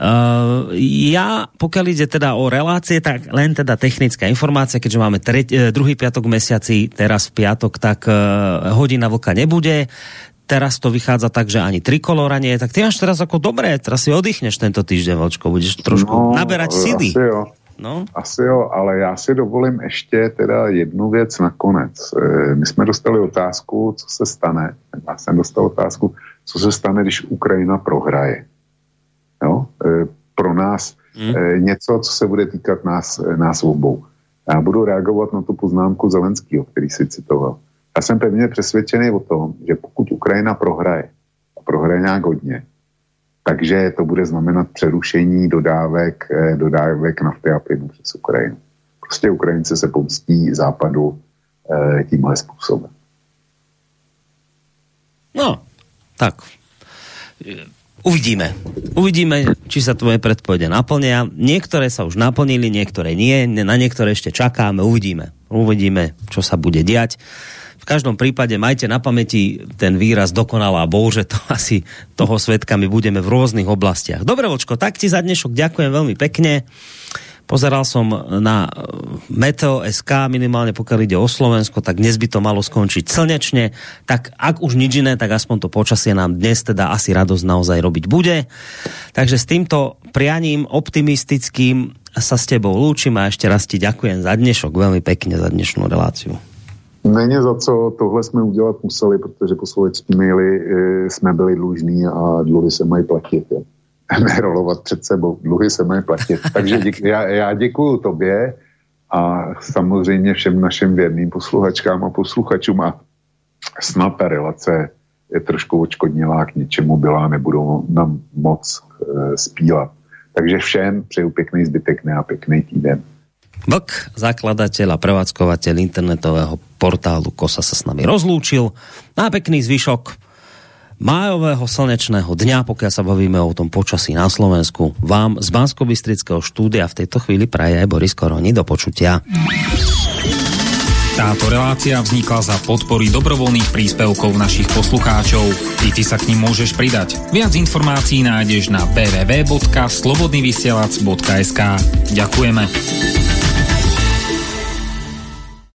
Uh, ja, pokiaľ ide teda o relácie, tak len teda technická informácia, keďže máme treť, eh, druhý piatok v mesiaci, teraz v piatok, tak uh, hodina vlka nebude teraz to vychádza tak, že ani trikolora nie je, tak ty máš teraz ako dobré, teraz si oddychneš tento týždeň, Vočko, budeš trošku no, naberať síly. Asi jo. No. Asi jo, ale já si dovolím ještě teda jednu věc nakonec. E, my jsme dostali otázku, co se stane. Já jsem dostal otázku, co se stane, když Ukrajina prohraje. Jo? E, pro nás hmm. něco, co se bude týkat nás, nás obou. Já budu reagovat na tu poznámku Zelenského, který si citoval. Já jsem pevně přesvědčený o tom, že pokud Ukrajina prohraje, a prohraje nějak hodně, takže to bude znamenat přerušení dodávek, eh, dodávek nafty a plynu přes Ukrajinu. Prostě Ukrajince se pomstí západu eh, tímhle způsobem. No, tak. Uvidíme. Uvidíme, či sa tvoje predpovede naplnia. Niektoré sa už naplnili, niektoré nie. Na niektoré ešte čakáme. Uvidíme. Uvidíme, čo sa bude diať v každom prípade majte na pamäti ten výraz dokonalá bouře, to asi toho svetkami budeme v rôznych oblastiach. Dobre, Vočko, tak ti za dnešok ďakujem veľmi pekne. Pozeral som na Meteo SK, minimálne pokiaľ ide o Slovensko, tak dnes by to malo skončiť slnečne. Tak ak už nič iné, tak aspoň to počasie nám dnes teda asi radosť naozaj robiť bude. Takže s týmto prianím optimistickým sa s tebou lúčim a ešte raz ti ďakujem za dnešok, veľmi pekne za dnešnú reláciu. Není za co, tohle jsme udělat museli, protože po sovětský maily e, jsme byli dlužní a dluhy se mají platit. Nerolovat před sebou, dluhy se mají platit. Takže děk, já, já děkuju tobě a samozřejmě všem našim věrným posluchačkám a posluchačům a snad ta relace je trošku očkodnilá k něčemu byla, nebudou nám moc e, spílat. Takže všem přeju pěkný zbytek dne a pěkný týden. Vlk, zakladateľ a prevádzkovateľ internetového portálu Kosa sa s nami rozlúčil. Na pekný zvyšok májového slnečného dňa, pokiaľ sa bavíme o tom počasí na Slovensku, vám z bansko štúdia v tejto chvíli praje Boris Koroni. Do počutia. Táto relácia vznikla za podpory dobrovoľných príspevkov našich poslucháčov. I ty sa k ním môžeš pridať. Viac informácií nájdeš na www.slobodnyvysielac.sk Ďakujeme.